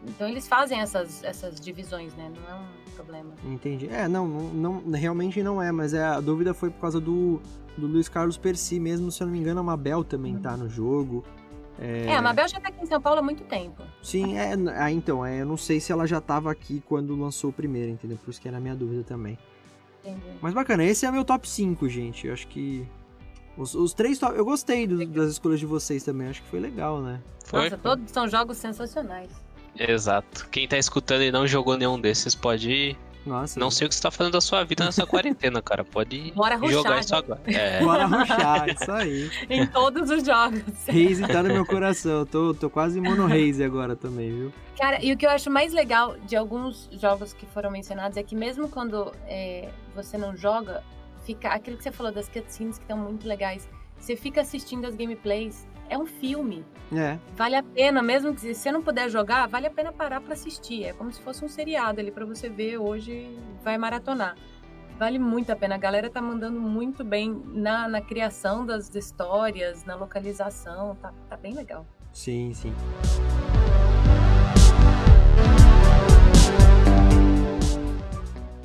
então eles fazem essas, essas divisões, né? Não é um problema. entendi. É, não, não, não- realmente não é, mas é, a dúvida foi por causa do, do Luiz Carlos Percy mesmo, se eu não me engano, a Mabel também tá no jogo. É, a Mabel já tá aqui em São Paulo há muito tempo. Sim, é, ah, então, é, eu não sei se ela já tava aqui quando lançou o primeiro, entendeu? Por isso que era a minha dúvida também. Entendi. Mas bacana, esse é meu top 5, gente. Eu acho que. Os, os três top. Eu gostei do- das escolhas de vocês também, acho que foi legal, né? Foi? Nossa, todos são jogos sensacionais. Exato. Quem tá escutando e não jogou nenhum desses pode ir. Nossa. Não sei o que você tá fazendo da sua vida nessa quarentena, cara. Pode *laughs* Bora rushar, jogar né? isso agora. É. Bora ruxar, isso aí. *laughs* em todos os jogos. Raze tá no meu coração. Eu tô, tô quase mono Raze agora também, viu? Cara, e o que eu acho mais legal de alguns jogos que foram mencionados é que mesmo quando é, você não joga, fica aquilo que você falou das cutscenes que estão muito legais. Você fica assistindo as gameplays, é um filme. É. Vale a pena, mesmo que se você não puder jogar, vale a pena parar pra assistir. É como se fosse um seriado ali pra você ver hoje, vai maratonar. Vale muito a pena. A galera tá mandando muito bem na, na criação das histórias, na localização. Tá, tá bem legal. Sim, sim.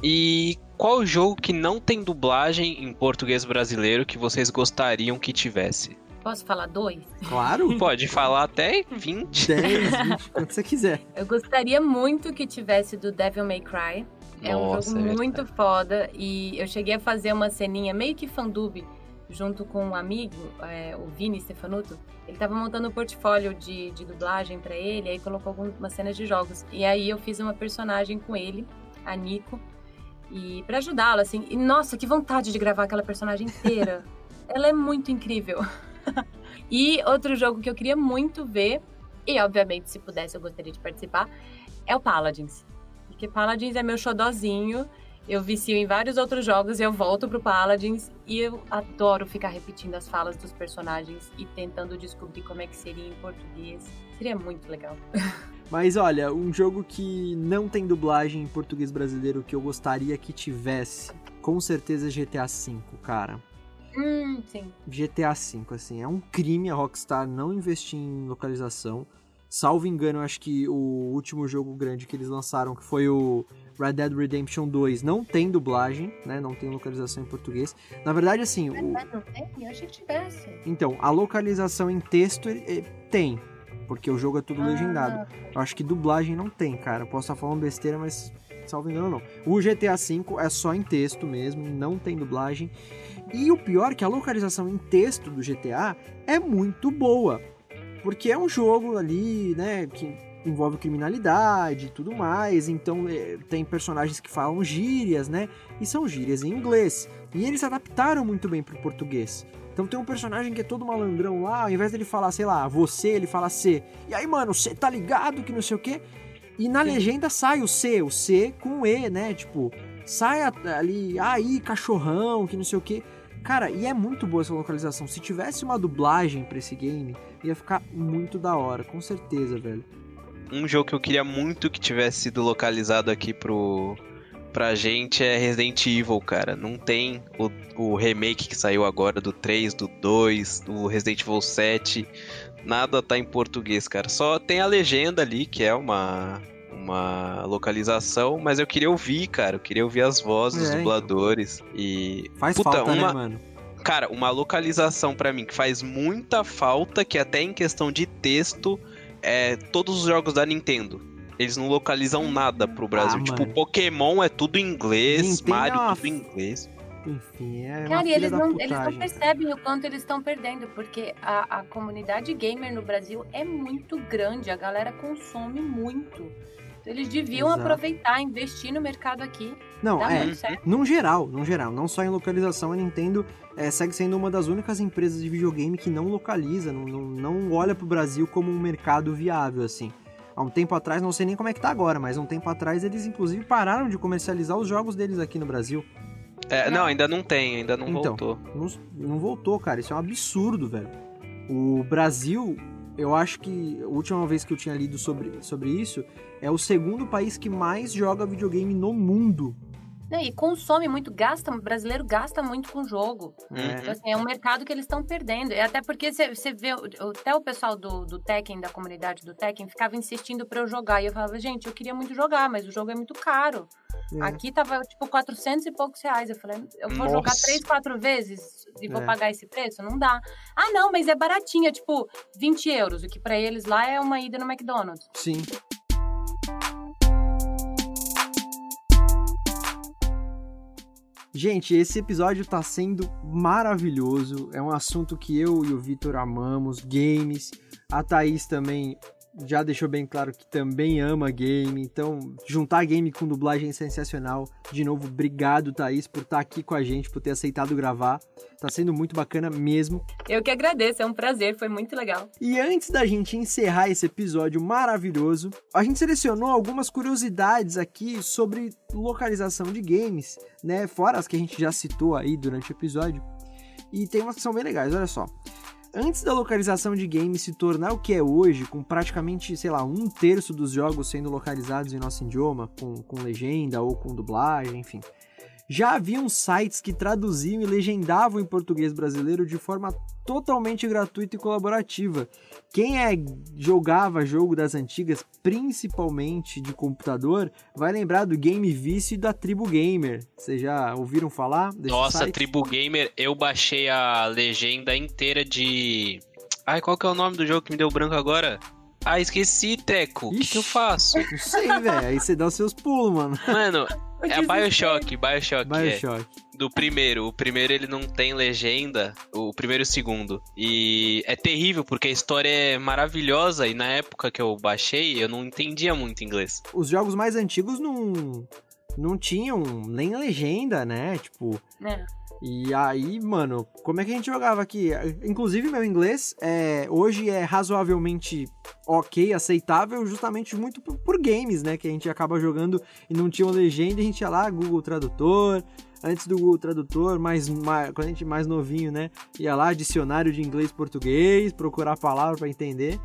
E qual jogo que não tem dublagem em português brasileiro que vocês gostariam que tivesse? Posso falar dois? Claro. *laughs* Pode falar até 20. 10, 20, quanto você quiser. Eu gostaria muito que tivesse do Devil May Cry. É um Nossa, jogo é muito foda e eu cheguei a fazer uma ceninha meio que fandub junto com um amigo, é, o Vini Stefanuto. Ele tava montando um portfólio de, de dublagem pra ele, aí colocou algumas cenas de jogos. E aí eu fiz uma personagem com ele, a Nico, e para ajudá-lo assim. E nossa, que vontade de gravar aquela personagem inteira. *laughs* Ela é muito incrível. *laughs* e outro jogo que eu queria muito ver, e obviamente se pudesse eu gostaria de participar, é o Paladins. Porque Paladins é meu xodozinho. Eu vicio em vários outros jogos e eu volto pro Paladins e eu adoro ficar repetindo as falas dos personagens e tentando descobrir como é que seria em português. Seria muito legal. *laughs* Mas olha, um jogo que não tem dublagem em português brasileiro que eu gostaria que tivesse, com certeza é GTA V, cara. Hum, sim. GTA V, assim, é um crime a Rockstar não investir em localização. Salvo engano, acho que o último jogo grande que eles lançaram, que foi o Red Dead Redemption 2, não tem dublagem, né? Não tem localização em português. Na verdade, assim, o, não tem? Eu achei que tivesse. então, a localização em texto ele tem, porque o jogo é tudo legendado. Ah, Eu acho que dublagem não tem, cara. Eu posso estar falando besteira, mas salvo engano não. O GTA V é só em texto mesmo, não tem dublagem. E o pior é que a localização em texto do GTA é muito boa. Porque é um jogo ali, né, que envolve criminalidade e tudo mais. Então é, tem personagens que falam gírias, né? E são gírias em inglês. E eles adaptaram muito bem pro português. Então tem um personagem que é todo malandrão lá, ao invés dele falar, sei lá, você, ele fala C. E aí, mano, você tá ligado que não sei o quê? E na legenda sai o C, o C com E, né? Tipo, sai ali, aí, cachorrão, que não sei o quê. Cara, e é muito boa essa localização. Se tivesse uma dublagem pra esse game, ia ficar muito da hora, com certeza, velho. um jogo que eu queria muito que tivesse sido localizado aqui pro, pra gente é Resident Evil, cara. Não tem o, o remake que saiu agora do 3, do 2, do Resident Evil 7. Nada tá em português, cara. Só tem a legenda ali, que é uma, uma localização, mas eu queria ouvir, cara. Eu queria ouvir as vozes dos É, dubladores. E. Faz Puta, falta, uma, né, mano? Cara, uma localização pra mim que faz muita falta, que até em questão de texto, é todos os jogos da Nintendo. Eles não localizam nada pro Brasil. Ah, tipo, mano. Pokémon é tudo em inglês, Nintendo é Mario uma tudo em inglês. Enfim, é uma Cara, e eles da não, eles não percebem o quanto eles estão perdendo, porque a, a comunidade gamer no Brasil é muito grande, a galera consome muito. Então, eles deviam Exato. aproveitar, investir no mercado aqui. Não, Dá é, muito certo. Num geral, num geral, não só em localização, a Nintendo é, segue sendo uma das únicas empresas de videogame que não localiza, não, não, não olha pro Brasil como um mercado viável, assim. Há um tempo atrás, não sei nem como é que tá agora, mas há um tempo atrás eles inclusive pararam de comercializar os jogos deles aqui no Brasil. É, não, Não. ainda não tem, ainda não Então. voltou. Não, não voltou, cara, isso é um absurdo, velho. O Brasil, eu acho que a última vez que eu tinha lido sobre, sobre isso, é o segundo país que mais joga videogame no mundo. Né? E consome muito, gasta, o brasileiro gasta muito com jogo. É. Então, assim, é um mercado que eles estão perdendo. E até porque você vê, até o pessoal do, do Tekken, da comunidade do Tekken, ficava insistindo pra eu jogar. E eu falava, gente, eu queria muito jogar, mas o jogo é muito caro. É. Aqui tava, tipo, 400 e poucos reais. Eu falei, eu vou jogar Nossa. três, quatro vezes e vou É. pagar esse preço? Não dá. Ah, não, mas é baratinho, é tipo 20 euros, o que pra eles lá é uma ida no McDonald's. Sim. Gente, esse episódio tá sendo maravilhoso. É um assunto que eu e o Vitor amamos, games. A Thaís também já deixou bem claro que também ama game. Então, juntar game com dublagem é sensacional. De novo, obrigado, Thaís, por estar aqui com a gente, por ter aceitado gravar. Tá sendo muito bacana mesmo. Eu que agradeço, é um prazer, foi muito legal. E antes da gente encerrar esse episódio maravilhoso, a gente selecionou algumas curiosidades aqui sobre localização de games, né? Fora as que a gente já citou aí durante o episódio. E tem umas que são bem legais, olha só. Antes da localização de games se tornar o que é hoje, com praticamente, sei lá, um terço dos jogos sendo localizados em nosso idioma, com, com legenda ou com dublagem, enfim. Já haviam sites que traduziam e legendavam em português brasileiro de forma totalmente gratuita e colaborativa. Quem é, jogava jogo das antigas, principalmente de computador, vai lembrar do Game Vice e da Tribo Gamer. Vocês já ouviram falar Nossa, site? Tribu Gamer, eu baixei a legenda inteira de. Ai, qual que é o nome do jogo que me deu branco agora? Ah, esqueci, Treco. O que, que eu faço? *laughs* Não sei, velho. Aí você dá os seus pulos, mano. Mano, é a desisti. Bioshock, Bioshock. é. Bioshock. do primeiro. O primeiro ele não tem legenda, o primeiro e o segundo. E é terrível porque a história é maravilhosa e na época que eu baixei eu não entendia muito inglês. Os jogos mais antigos não, não tinham nem legenda, né? Tipo, Né? E aí, mano, como é que a gente jogava aqui? Inclusive, meu inglês é, hoje é razoavelmente ok, aceitável, justamente muito por, por games, né? Que a gente acaba jogando e não tinha uma legenda, e a gente ia lá, Google Tradutor. Antes do Google Tradutor, mais, mais, quando a gente mais novinho, né? Ia lá, dicionário de inglês-português, procurar a palavra pra entender.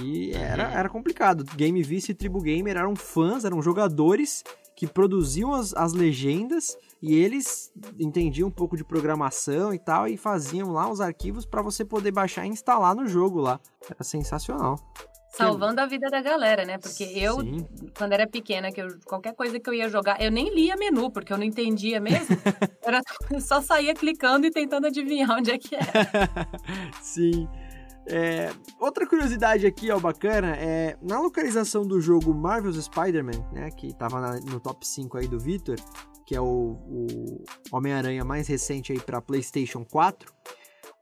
E era, Uhum. era complicado. Game Vice e Tribu Gamer eram fãs, eram jogadores que produziam as, as legendas e eles entendiam um pouco de programação e tal e faziam lá os arquivos para você poder baixar e instalar no jogo lá. Era sensacional. Salvando a vida da galera, né? Porque eu, Sim. quando era pequena, que eu, qualquer coisa que eu ia jogar, eu nem lia menu, porque eu não entendia mesmo. *laughs* Era, eu *laughs* só saía clicando e tentando adivinhar onde é que era. *laughs* Sim. É, outra curiosidade aqui, ó, bacana, é na localização do jogo Marvel's Spider-Man, né, que tava na- no top 5 aí do Victor, que é o, o Homem-Aranha mais recente aí para PlayStation 4,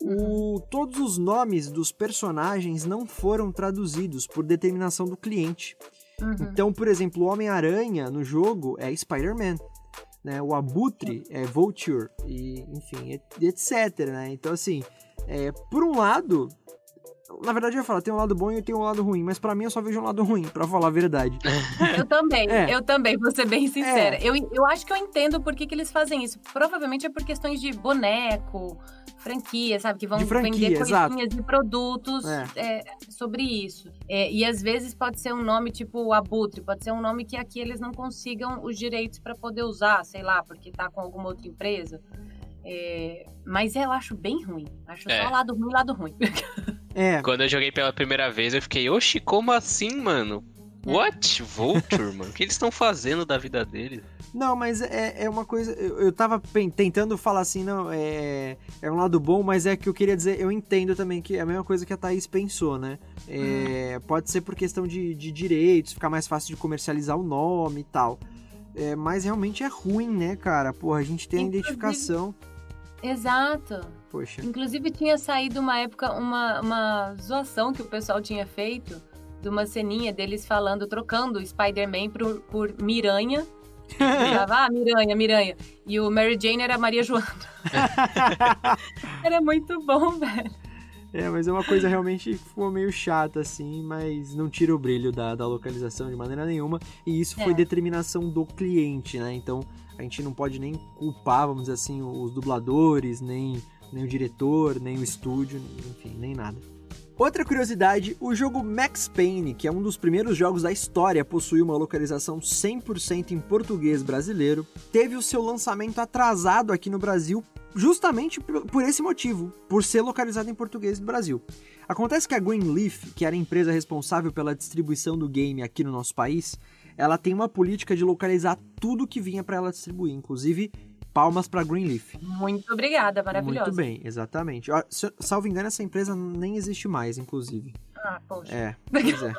o, todos os nomes dos personagens não foram traduzidos por determinação do cliente. Uhum. Então, por exemplo, o Homem-Aranha no jogo é Spider-Man. Né? O Abutre é Vulture, e, enfim, et- etc. Né? Então, assim, é, por um lado, na verdade eu ia falar, tem um lado bom e tem um lado ruim, mas pra mim eu só vejo um lado ruim, pra falar a verdade. *laughs* Eu também, É. eu também, vou ser bem sincera. Eu, eu acho que eu entendo por que, que eles fazem isso. Provavelmente é por questões de boneco, franquia, sabe? Que vão De franquia, vender exato. coisinhas e produtos É. é, sobre isso. É, e às vezes pode ser um nome tipo Abutre, pode ser um nome que aqui eles não consigam os direitos para poder usar, sei lá, porque tá com alguma outra empresa. É, mas eu acho bem ruim. Acho É. só lado ruim, lado ruim. *laughs* É, Quando eu joguei pela primeira vez, eu fiquei, oxi, como assim, mano? What? Vulture, mano? O que eles estão fazendo da vida deles? Não, mas é, é uma coisa. Eu, eu tava tentando falar assim, não, é, é um lado bom, mas é que eu queria dizer, eu entendo também que é a mesma coisa que a Thaís pensou, né? É, Pode ser por questão de, de direitos, ficar mais fácil de comercializar o nome e tal. É, mas realmente é ruim, né, cara? Porra, a gente tem a identificação. Exato. Poxa. Inclusive tinha saído uma época uma, uma zoação que o pessoal tinha feito de uma ceninha deles falando, trocando o Spider-Man por, por Miranha. *laughs* Falava, ah, Miranha, Miranha. E o Mary Jane era Maria Joana. *laughs* era muito bom, velho. É, mas é uma coisa realmente ficou meio chata, assim, mas não tira o brilho da, da localização de maneira nenhuma. E isso foi É. determinação do cliente, né? Então a gente não pode nem culpar, vamos dizer assim, os dubladores, nem, nem o diretor, nem o estúdio, enfim, nem nada. Outra curiosidade, o jogo Max Payne, que é um dos primeiros jogos da história a possuir uma localização 100% em português brasileiro, teve o seu lançamento atrasado aqui no Brasil justamente por esse motivo, por ser localizado em português do Brasil. Acontece que a Greenleaf, que era a empresa responsável pela distribuição do game aqui no nosso país, ela tem uma política de localizar tudo que vinha para ela distribuir, inclusive palmas para Greenleaf. Muito obrigada, maravilhosa. Muito bem, exatamente. Salvo engano, essa empresa nem existe mais, inclusive. Ah, poxa. É, *laughs* pois é.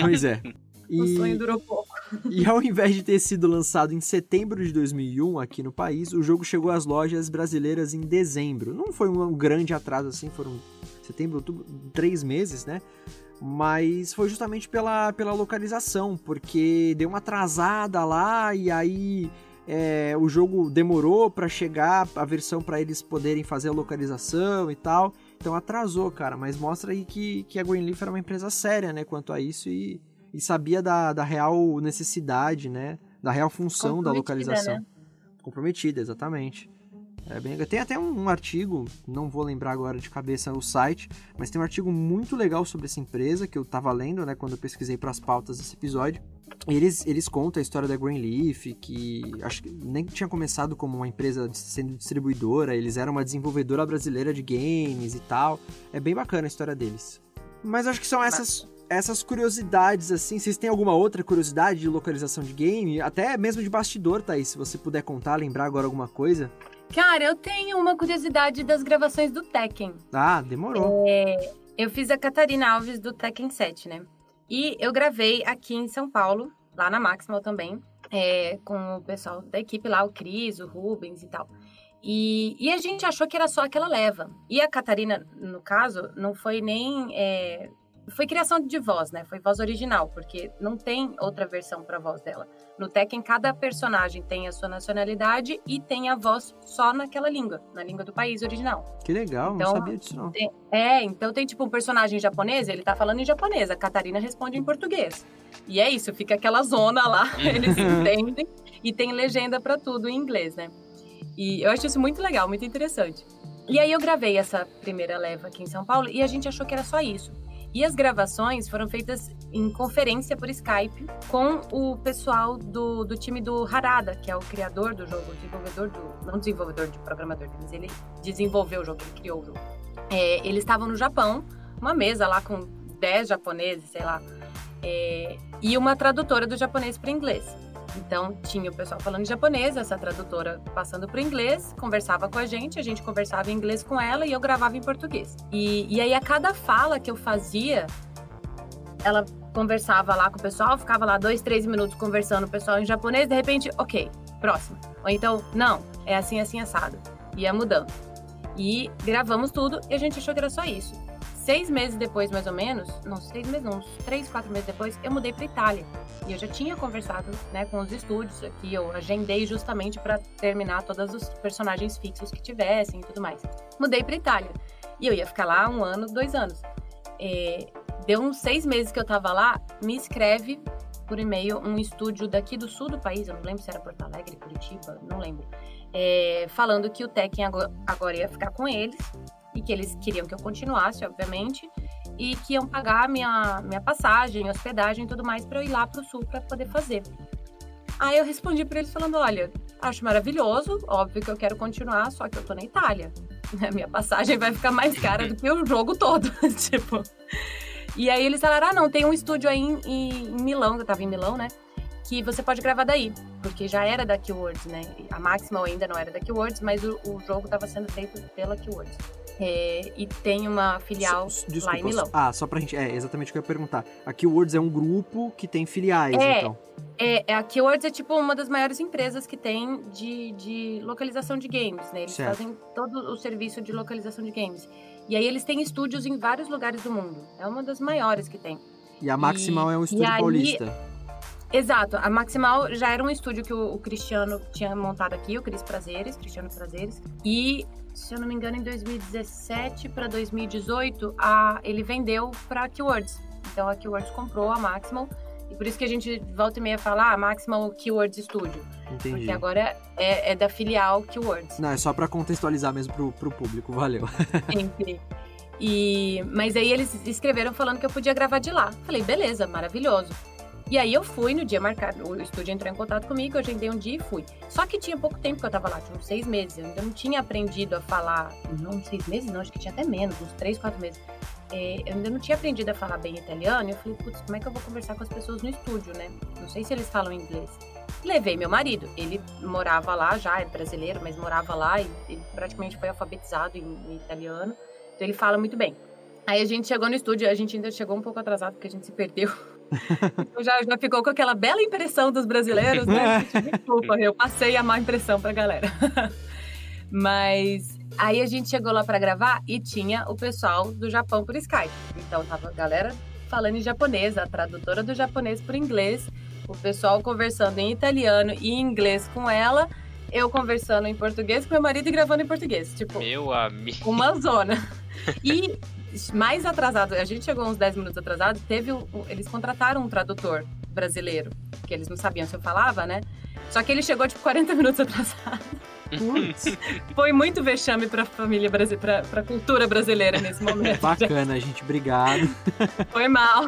pois é. O E, sonho durou pouco. e ao invés de ter sido lançado em setembro de 2001 aqui no país, o jogo chegou às lojas brasileiras em dezembro. Não foi um grande atraso assim, foram setembro, outubro, três meses, né? Mas foi justamente pela, pela localização, porque deu uma atrasada lá e aí é, o jogo demorou pra chegar a versão pra eles poderem fazer a localização e tal. Então atrasou, cara. Mas mostra aí que, que a Greenleaf era uma empresa séria, né, quanto a isso e, e sabia da, da real necessidade, né? Da real função da Comprometida, localização. né? Comprometida, exatamente. É bem, tem até um, artigo, não vou lembrar agora de cabeça o site, mas tem um artigo muito legal sobre essa empresa que eu tava lendo, né, quando eu pesquisei para as pautas desse episódio. Eles, eles contam a história da Greenleaf, que acho que nem tinha começado como uma empresa sendo distribuidora, eles eram uma desenvolvedora brasileira de games e tal. É bem bacana a história deles. Mas acho que são essas, essas curiosidades, assim. Vocês têm alguma outra curiosidade de localização de game? Até mesmo de bastidor, Thaís, se você puder contar, lembrar agora alguma coisa. Cara, eu tenho uma curiosidade das gravações do Tekken. Ah, demorou. Eu fiz a Catarina Alves do Tekken 7, né? E eu gravei aqui em São Paulo, lá na Maximal também, é, com o pessoal da equipe lá, o Cris, o Rubens e tal. E, e a gente achou que era só aquela leva. E a Catarina, no caso, não foi nem. é, foi criação de voz, né? Foi voz original, porque não tem outra versão pra voz dela. No Tekken, cada personagem tem a sua nacionalidade e tem a voz só naquela língua, na língua do país original. Que legal, não Então, sabia disso não. Tem- É, então tem tipo um personagem japonês, ele tá falando em japonês, a Catarina responde em português. E é isso, fica aquela zona lá, *laughs* eles entendem e tem legenda pra tudo em inglês, né? E eu acho isso muito legal, muito interessante. E aí eu gravei essa primeira leva aqui em São Paulo e a gente achou que era só isso. E as gravações foram feitas em conferência por Skype com o pessoal do, do time do Harada, que é o criador do jogo, desenvolvedor do. Não desenvolvedor de programador, mas ele desenvolveu o jogo, ele criou o jogo. É, eles estavam no Japão, uma mesa lá com 10 japoneses, sei lá, é, e uma tradutora do japonês para inglês. Então tinha o pessoal falando japonês, essa tradutora passando para inglês, conversava com a gente, a gente conversava em inglês com ela e eu gravava em português. E, e aí a cada fala que eu fazia, ela conversava lá com o pessoal, ficava lá dois, três minutos conversando o pessoal em japonês, de repente, ok, próximo. Ou então, não, é assim, assim, assado. Ia mudando. E gravamos tudo e a gente achou que era só isso. Seis meses depois, mais ou menos, não, seis meses uns três, quatro meses depois, eu mudei para Itália. E eu já tinha conversado né, com os estúdios aqui, eu agendei justamente para terminar todos os personagens fixos que tivessem e tudo mais. Mudei para Itália. E eu ia ficar lá um ano, dois anos. É, deu uns seis meses que eu tava lá, me escreve por e-mail um estúdio daqui do sul do país, eu não lembro se era Porto Alegre, Curitiba, não lembro. é, falando que o Tekken agora ia ficar com eles e que eles queriam que eu continuasse, obviamente, e que iam pagar minha, minha passagem, hospedagem e tudo mais para eu ir lá para o sul para poder fazer. Aí eu respondi para eles falando: olha, acho maravilhoso, óbvio que eu quero continuar, só que eu tô na Itália. A *laughs* minha passagem vai ficar mais cara do que o jogo todo. *laughs* tipo. E aí eles falaram: ah, não, tem um estúdio aí em, em Milão, eu tava em Milão, né? Que você pode gravar daí, porque já era da Keywords, né? A Maximal ainda não era da Keywords, mas o, o jogo estava sendo feito pela Keywords. É, e tem uma filial Desculpa, lá em Milão. Ah, só pra gente. É exatamente o que eu ia perguntar. A Keywords é um grupo que tem filiais, é, então. É, a Keywords é tipo uma das maiores empresas que tem de, de localização de games, né? Eles certo. fazem todo o serviço de localização de games. E aí eles têm estúdios em vários lugares do mundo. É uma das maiores que tem. E a Maximal e, é um estúdio aí, paulista. Exato, a Maximal já era um estúdio que o, o Cristiano tinha montado aqui, o Cris Prazeres, Cristiano Prazeres. E se eu não me engano, em 2017 para 2018, a, ele vendeu para a Keywords. Então a Keywords comprou a Maximal. E por isso que a gente volta e meia fala, ah, Maximal Keywords Studio. Entendi. Porque agora é, é da filial Keywords. Não, é só para contextualizar mesmo pro, pro público, valeu. *laughs* Sempre. E, mas aí eles escreveram falando que eu podia gravar de lá. Falei, beleza, maravilhoso. E aí eu fui no dia marcado, o estúdio entrou em contato comigo, eu agendei um dia e fui. Só que tinha pouco tempo que eu tava lá, tinha uns seis meses. Eu ainda não tinha aprendido a falar. Não, seis meses não, acho que tinha até menos, uns três, quatro meses. É, eu ainda não tinha aprendido a falar bem italiano. E eu falei, putz, como é que eu vou conversar com as pessoas no estúdio, né? Não sei se eles falam inglês. Levei meu marido, ele morava lá já, é brasileiro, mas morava lá e ele praticamente foi alfabetizado em, em italiano. Então ele fala muito bem. Aí a gente chegou no estúdio, a gente ainda chegou um pouco atrasado porque a gente se perdeu. *laughs* então já, já ficou com aquela bela impressão dos brasileiros, né? Desculpa, eu passei a má impressão pra galera. *laughs* Mas aí a gente chegou lá para gravar e tinha o pessoal do Japão por Skype. Então tava a galera falando em japonês, a tradutora do japonês por inglês, o pessoal conversando em italiano e em inglês com ela, eu conversando em português com meu marido e gravando em português. Tipo, meu amigo. Uma zona. *laughs* E mais atrasado, a gente chegou uns 10 minutos atrasado, teve o, eles contrataram um tradutor brasileiro, que eles não sabiam se eu falava, né? Só que ele chegou tipo 40 minutos *laughs* atrasado. Foi muito vexame pra família brasileira, pra, pra cultura brasileira nesse momento. Bacana, gente, obrigado. *laughs* Foi mal.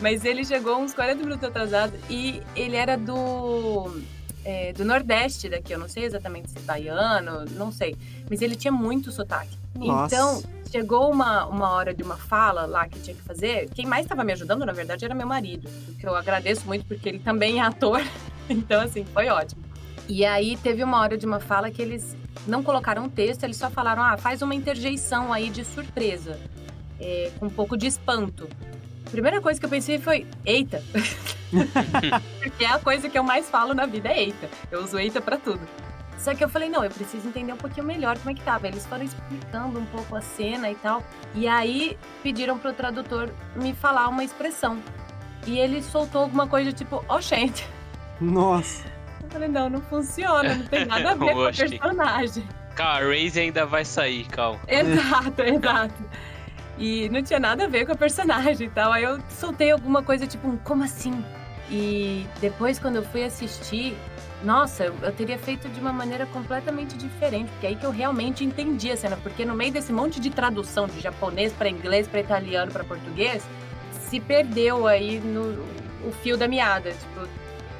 Mas ele chegou uns 40 minutos atrasado e ele era do é, do Nordeste daqui, eu não sei exatamente se é baiano, não sei. Mas ele tinha muito sotaque. Nossa. Então, chegou uma, uma hora de uma fala lá que tinha que fazer. Quem mais estava me ajudando, na verdade, era meu marido. Que eu agradeço muito porque ele também é ator. *laughs* Então, assim, foi ótimo. E aí teve uma hora de uma fala que eles não colocaram texto, eles só falaram: ah, faz uma interjeição aí de surpresa, é, com um pouco de espanto. A primeira coisa que eu pensei foi: eita! *laughs* Porque é a coisa que eu mais falo na vida é eita. Eu uso eita para tudo. Só que eu falei, não, eu preciso entender um pouquinho melhor como é que tava. Eles foram explicando um pouco a cena e tal. E aí pediram pro tradutor me falar uma expressão. E ele soltou alguma coisa tipo, oh, gente. Nossa. Eu falei, não, não funciona, não tem nada a ver com o personagem. Calma, a Raze ainda vai sair, calma. Exato, *laughs* exato. E não tinha nada a ver com a personagem e tal. Aí eu soltei alguma coisa tipo, como assim? E depois, quando eu fui assistir, nossa, eu, eu, teria feito de uma maneira completamente diferente, porque é aí que eu realmente entendi a cena, porque no meio desse monte de tradução de japonês para inglês, para italiano, para português, se perdeu aí no o fio da meada, tipo,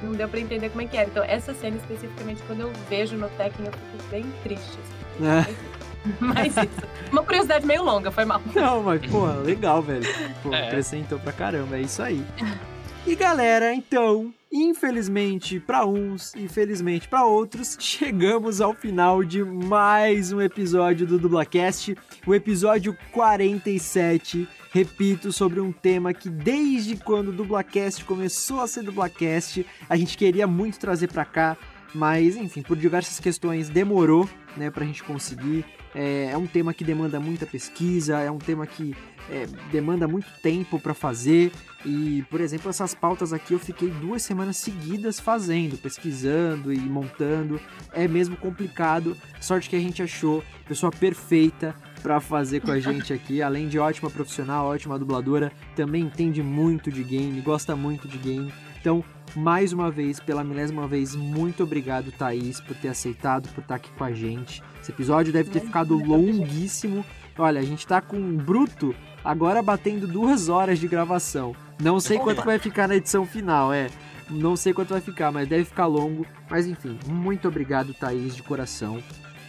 não deu para entender como é que era. Então, essa cena especificamente, quando eu vejo no Tekken, eu fico bem triste. Assim. É. Mas isso. Uma curiosidade meio longa, foi mal. Não, mas, pô, legal, velho. Pô, é. acrescentou pra caramba, é isso aí. *laughs* E galera, então, infelizmente para uns, infelizmente para outros, chegamos ao final de mais um episódio do Dublacast, o episódio 47. Repito, sobre um tema que desde quando o Dublacast começou a ser Dublacast, a gente queria muito trazer para cá, mas enfim, por diversas questões demorou, né, pra gente conseguir. É, é um tema que demanda muita pesquisa, é um tema que é, demanda muito tempo para fazer. E, por exemplo, essas pautas aqui eu fiquei duas semanas seguidas fazendo, pesquisando e montando. É mesmo complicado. Sorte que a gente achou pessoa perfeita para fazer com a *laughs* gente aqui. Além de ótima profissional, ótima dubladora, também entende muito de game, gosta muito de game. Então, mais uma vez, pela milésima vez, muito obrigado, Thaís, por ter aceitado, por estar aqui com a gente. Esse episódio deve ter ficado longuíssimo. Olha, a gente tá com um bruto agora batendo duas horas de gravação. Não sei quanto vai ficar na edição final, é. Não sei quanto vai ficar, mas deve ficar longo. Mas enfim, muito obrigado, Thaís, de coração.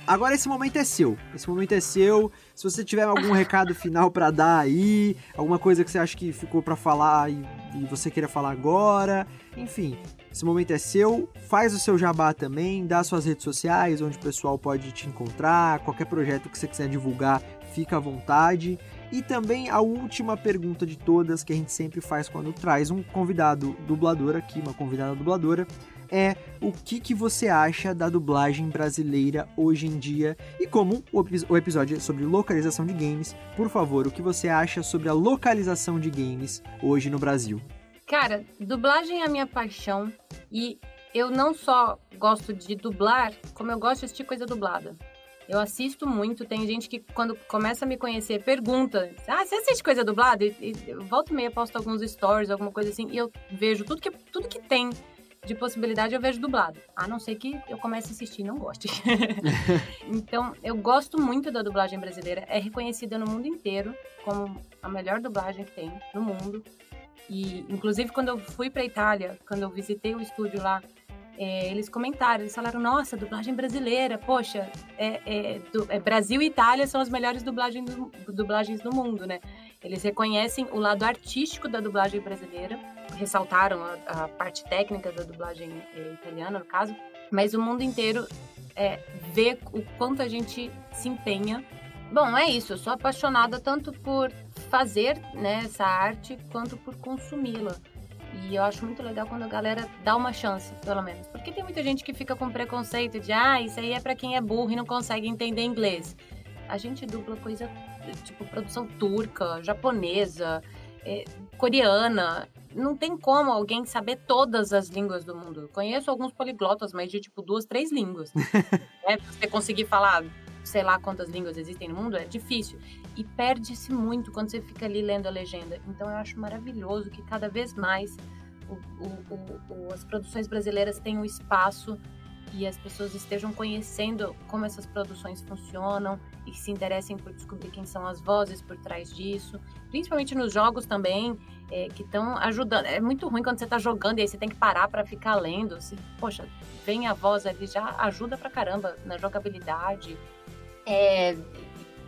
Agora esse momento é seu. Esse momento é seu. Se você tiver algum recado final para dar aí, alguma coisa que você acha que ficou para falar e, e, você queira falar agora, enfim, esse momento é seu. Faz o seu jabá também, dá suas redes sociais, onde o pessoal pode te encontrar, qualquer projeto que você quiser divulgar, fica à vontade. E também a última pergunta de todas que a gente sempre faz quando traz um convidado dublador aqui, uma convidada dubladora é o que, que você acha da dublagem brasileira hoje em dia. E como o, o episódio é sobre localização de games, por favor, o que você acha sobre a localização de games hoje no Brasil? Cara, dublagem é a minha paixão e eu não só gosto de dublar, como eu gosto de assistir coisa dublada. Eu assisto muito, tem gente que quando começa a me conhecer pergunta: Ah, você assiste coisa dublada? E, e volta e meia posto alguns stories, alguma coisa assim, e eu vejo tudo que, tudo que tem de possibilidade eu vejo dublado. A não ser que eu comece a assistir e não goste. *laughs* então, eu gosto muito da dublagem brasileira. É reconhecida no mundo inteiro como a melhor dublagem que tem no mundo. E, inclusive, quando eu fui para Itália, quando eu visitei o estúdio lá, é, eles comentaram, eles falaram, nossa, dublagem brasileira, poxa, é, é, do, é Brasil e Itália são as melhores dublagens do, dublagens do mundo, né? Eles reconhecem o lado artístico da dublagem brasileira, ressaltaram a, a parte técnica da dublagem é, italiana, no caso, mas o mundo inteiro é, vê o quanto a gente se empenha. Bom, é isso, eu sou apaixonada tanto por fazer né, essa arte quanto por consumi-la. E eu acho muito legal quando a galera dá uma chance, pelo menos. Porque tem muita gente que fica com preconceito de, ah, isso aí é para quem é burro e não consegue entender inglês. A gente dubla coisa tipo produção turca, japonesa, é, coreana. Não tem como alguém saber todas as línguas do mundo. Eu conheço alguns poliglotas, mas de tipo duas, três línguas. *laughs* é, você conseguir falar sei lá quantas línguas existem no mundo, é difícil. E perde-se muito quando você fica ali lendo a legenda. Então eu acho maravilhoso que cada vez mais o, o, o, as produções brasileiras tenham espaço e as pessoas estejam conhecendo como essas produções funcionam e se interessem por descobrir quem são as vozes por trás disso, principalmente nos jogos também, é, que estão ajudando. É muito ruim quando você está jogando e aí você tem que parar para ficar lendo. Se, poxa, vem a voz ali, já ajuda pra caramba na jogabilidade. É,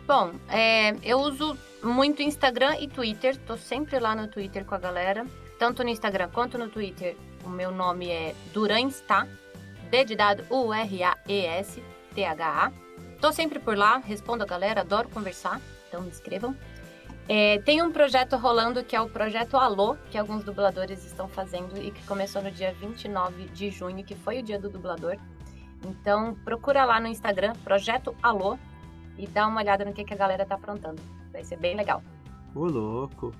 bom, é, eu uso muito Instagram e Twitter, tô sempre lá no Twitter com a galera, tanto no Instagram quanto no Twitter. O meu nome é Durães, tá? D de dado U-R-A-E-S-T-H-A. Tô sempre por lá, respondo a galera, adoro conversar, então me escrevam. É, tem um projeto rolando que é o Projeto Alô, que alguns dubladores estão fazendo e que começou no dia 29 de junho, que foi o dia do dublador. Então procura lá no Instagram, Projeto Alô, e dá uma olhada no que, que a galera tá aprontando. Vai ser bem legal. Ô, louco!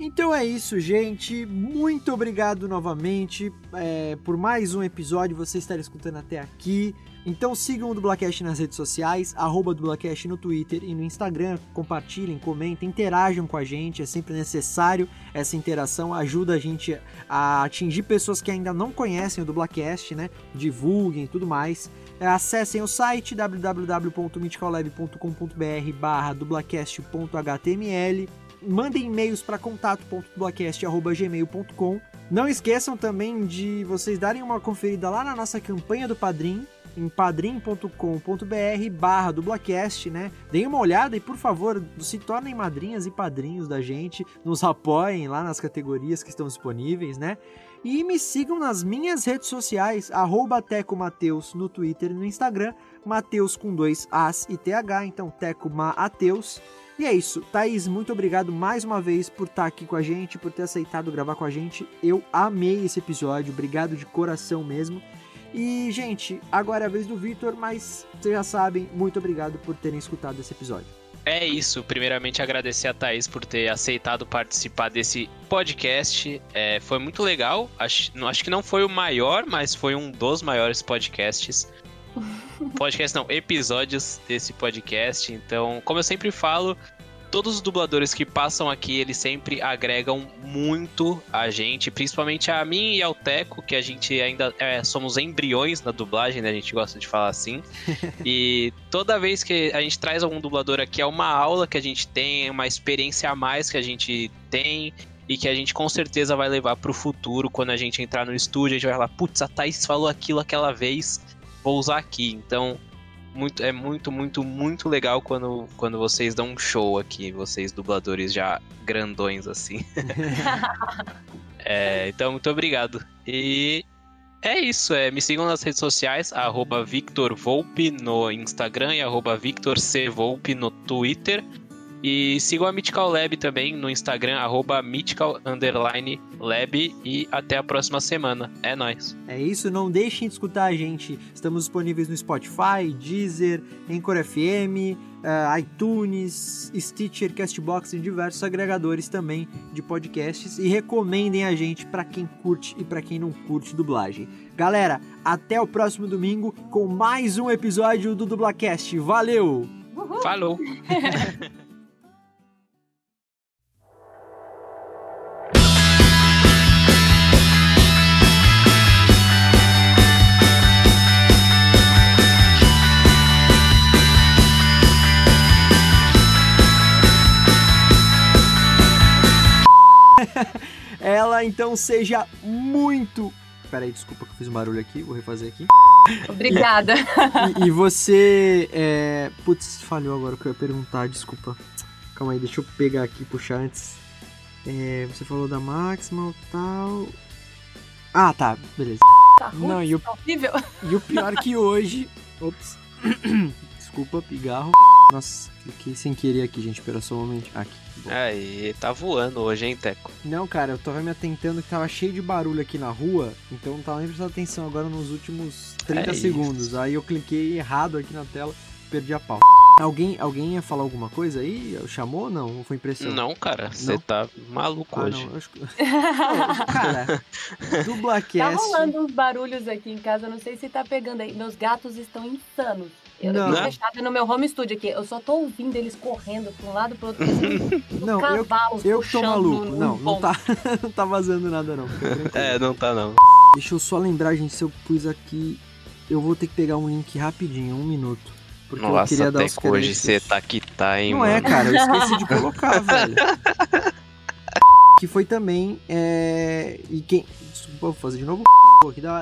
Então é isso, gente. Muito obrigado novamente é, por mais um episódio, você estar escutando até aqui. Então sigam o Dublacast nas redes sociais, arroba Dublacast no Twitter e no Instagram. Compartilhem, comentem, interajam com a gente. É sempre necessário essa interação, ajuda a gente a atingir pessoas que ainda não conhecem o Dublacast, né? Divulguem e tudo mais. É, acessem o site www.mythicallab.com.br barra dublacast.html mandem e-mails para contato.dublacast.gmail.com Não esqueçam também de vocês darem uma conferida lá na nossa campanha do Padrim, em padrim.com.br barra dublacast, né? Deem uma olhada e, por favor, se tornem madrinhas e padrinhos da gente, nos apoiem lá nas categorias que estão disponíveis, né? E me sigam nas minhas redes sociais, arroba Teco Mateus no Twitter e no Instagram, Mateus com dois As e TH, então Teco Mateus. E é isso, Thaís, muito obrigado mais uma vez por estar aqui com a gente, por ter aceitado gravar com a gente. Eu amei esse episódio, obrigado de coração mesmo. E, gente, agora é a vez do Vitor, mas vocês já sabem, muito obrigado por terem escutado esse episódio. É isso, primeiramente agradecer a Thaís por ter aceitado participar desse podcast. É, foi muito legal. Acho, acho que não foi o maior, mas foi um dos maiores podcasts. *laughs* podcast não, episódios desse podcast. Então, como eu sempre falo, todos os dubladores que passam aqui, eles sempre agregam muito a gente, principalmente a mim e ao Teco, que a gente ainda é, somos embriões na dublagem, né? A gente gosta de falar assim. *laughs* e toda vez que a gente traz algum dublador aqui, é uma aula que a gente tem, é uma experiência a mais que a gente tem e que a gente com certeza vai levar pro futuro quando a gente entrar no estúdio, a gente vai falar, putz, a Thaís falou aquilo aquela vez, vou usar aqui. Então, muito, é muito, muito, muito legal quando, quando vocês dão um show aqui, vocês dubladores já grandões assim. *laughs* é, então, muito obrigado. E é isso, é, me sigam nas redes sociais, arroba Victor Volpe no Instagram e arroba Victor C. Volpe no Twitter. E sigam a Mythical Lab também no Instagram, arroba Mythical Lab. E até a próxima semana. É nóis. É isso, não deixem de escutar a gente. Estamos disponíveis no Spotify, Deezer, Anchor FM, uh, eh, iTunes, Stitcher, Castbox e diversos agregadores também de podcasts. E recomendem a gente para quem curte e para quem não curte dublagem. Galera, até o próximo domingo com mais um episódio do Dublacast. Valeu! Uhul. Falou! *laughs* *laughs* ela então seja muito. Peraí, desculpa que eu fiz um barulho aqui, vou refazer aqui. Obrigada. E, e você. É... Putz, falhou agora o que eu ia perguntar, desculpa. Calma aí, deixa eu pegar aqui e puxar antes. É, você falou da Maximal e tal. Ah, tá, beleza. Tá ruim, Não, e o, tá horrível. E o pior que hoje. Ops. *clears throat* Desculpa, pigarro. Nossa, cliquei sem querer aqui, gente. Espera só um momento. Aqui. Aí, tá voando hoje, hein, Teco? Não, cara, eu tava me atentando que tava cheio de barulho aqui na rua, então não tava nem prestando atenção agora nos últimos 30 é segundos. Isso. Aí eu cliquei errado aqui na tela, perdi a pau. Alguém, alguém ia falar alguma coisa aí? Chamou ou não? Foi impressão? Não, cara, você tá maluco ah, hoje. Não, acho... não, *laughs* cara, dublacast... Tá rolando uns barulhos aqui em casa, não sei se tá pegando aí. Meus gatos estão insanos. Eu não. tô fechada no meu home studio aqui. Eu só tô ouvindo eles correndo pra um lado pro outro. *laughs* não, eu, eu tô maluco. No, não, não tá, *laughs* não tá vazando nada, não. É, não tá, não. Deixa eu só lembrar, gente, se eu pus aqui. Eu vou ter que pegar um link rapidinho, um minuto. Porque Nossa, eu queria dar os hoje você tá que tá, hein, Não mano. é, cara, eu esqueci de *laughs* colocar, velho. Que foi também. É... E quem. Desculpa, vou fazer de novo.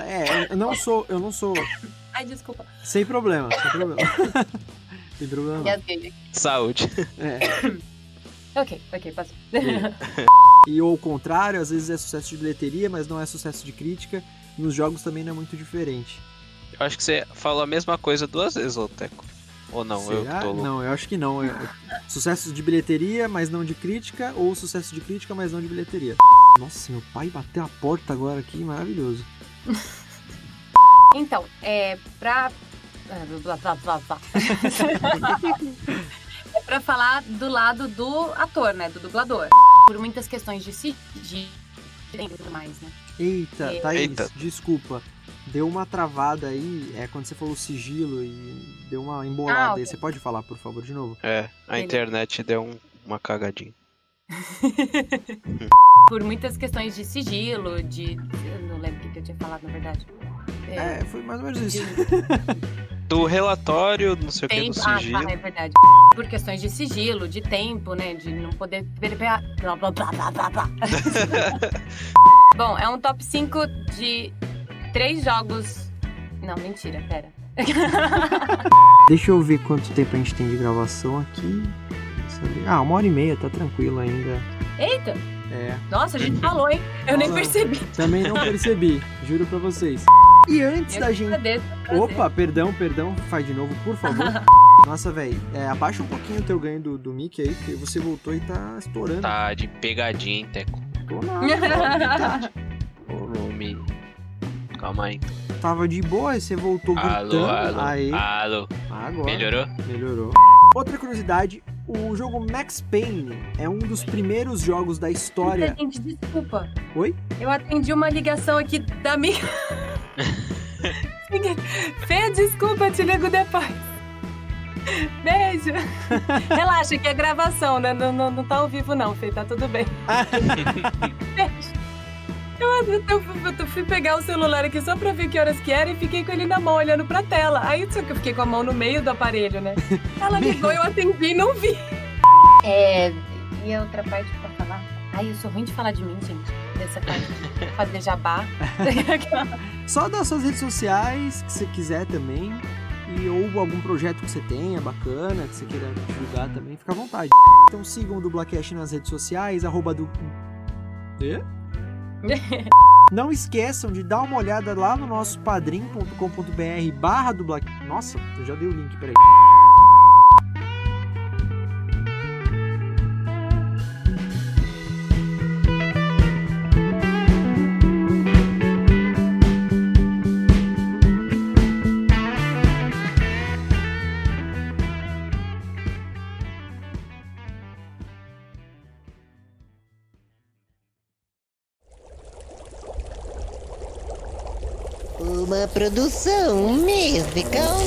É, eu não sou. Eu não sou Ai, desculpa. Sem problema, sem problema. *laughs* sem problema. Saúde. É. *coughs* ok, ok, passou. e *laughs* ou o contrário, às vezes é sucesso de bilheteria, mas não é sucesso de crítica. Nos jogos também não é muito diferente. Eu acho que você falou a mesma coisa duas vezes, Oteco. Ou não? Será? Eu tô louco. Não, eu acho que não. Eu... Sucesso de bilheteria, mas não de crítica, ou sucesso de crítica, mas não de bilheteria. Nossa, meu pai bateu a porta agora aqui, maravilhoso. *laughs* Então, é pra. Blá. *laughs* é pra falar do lado do ator, né? Do dublador. Por muitas questões de si, de tudo mais, né? Eita, e... Thaís, Eita. desculpa. Deu uma travada aí, é quando você falou sigilo e deu uma embolada ah, okay. aí. Você pode falar, por favor, de novo? É, a internet deu um, uma cagadinha. *laughs* Por muitas questões de sigilo, de. Eu não lembro o que eu tinha falado, na verdade. É, é, foi mais ou menos isso. *laughs* do relatório, não sei tempo. o que, do sigilo. Ah, tá, é verdade. Por questões de sigilo, de tempo, né? De não poder perpear. Blá, blá, blá, blá, blá, blá. *laughs* Bom, é um top 5 de três jogos. Não, mentira, pera. *laughs* Deixa eu ver quanto tempo a gente tem de gravação aqui. Ah, uma hora e meia, tá tranquilo ainda. Eita! É. Nossa, a gente falou, hein? Eu Fala. nem percebi. Também não percebi, juro pra vocês. E antes eu da gente. Prazer, prazer. Opa, perdão, perdão. Faz de novo, por favor. *laughs* Nossa, velho, é, abaixa um pouquinho o teu ganho do, do Mickey aí, porque você voltou e tá estourando. Tá de pegadinha, hein, Teco? Tô nada. *laughs* Ô, nome. Calma aí. Tava de boa, aí você voltou alô, gritando. Alô, aí. alô. Agora. Melhorou? Melhorou. Outra curiosidade, o jogo Max Payne é um dos primeiros jogos da história. Gente, desculpa. Oi? Eu atendi uma ligação aqui da minha. *laughs* *laughs* Fê, desculpa, te ligo depois. Beijo. *laughs* Relaxa, que é gravação, né? Não, não, não tá ao vivo, não, Fê. Tá tudo bem. *laughs* Beijo. Eu, eu, eu, eu, fui pegar o celular aqui só pra ver que horas que era e fiquei com ele na mão, olhando pra tela. Aí só que eu fiquei com a mão no meio do aparelho, né? Ela ligou, eu atendi e não vi. É. E a outra parte pra falar? Ai, eu sou ruim de falar de mim, gente. Dessa parte de fazer jabá. *laughs* Só das suas redes sociais, que você quiser também. E ou algum projeto que você tenha bacana, que você queira divulgar também, fica à vontade. Então sigam o Dublacast nas redes sociais, arroba do. E? *laughs* Não esqueçam de dar uma olhada lá no nosso padrim.com.br barra dublacast. Nossa, eu já dei o link, peraí. Uma produção musical.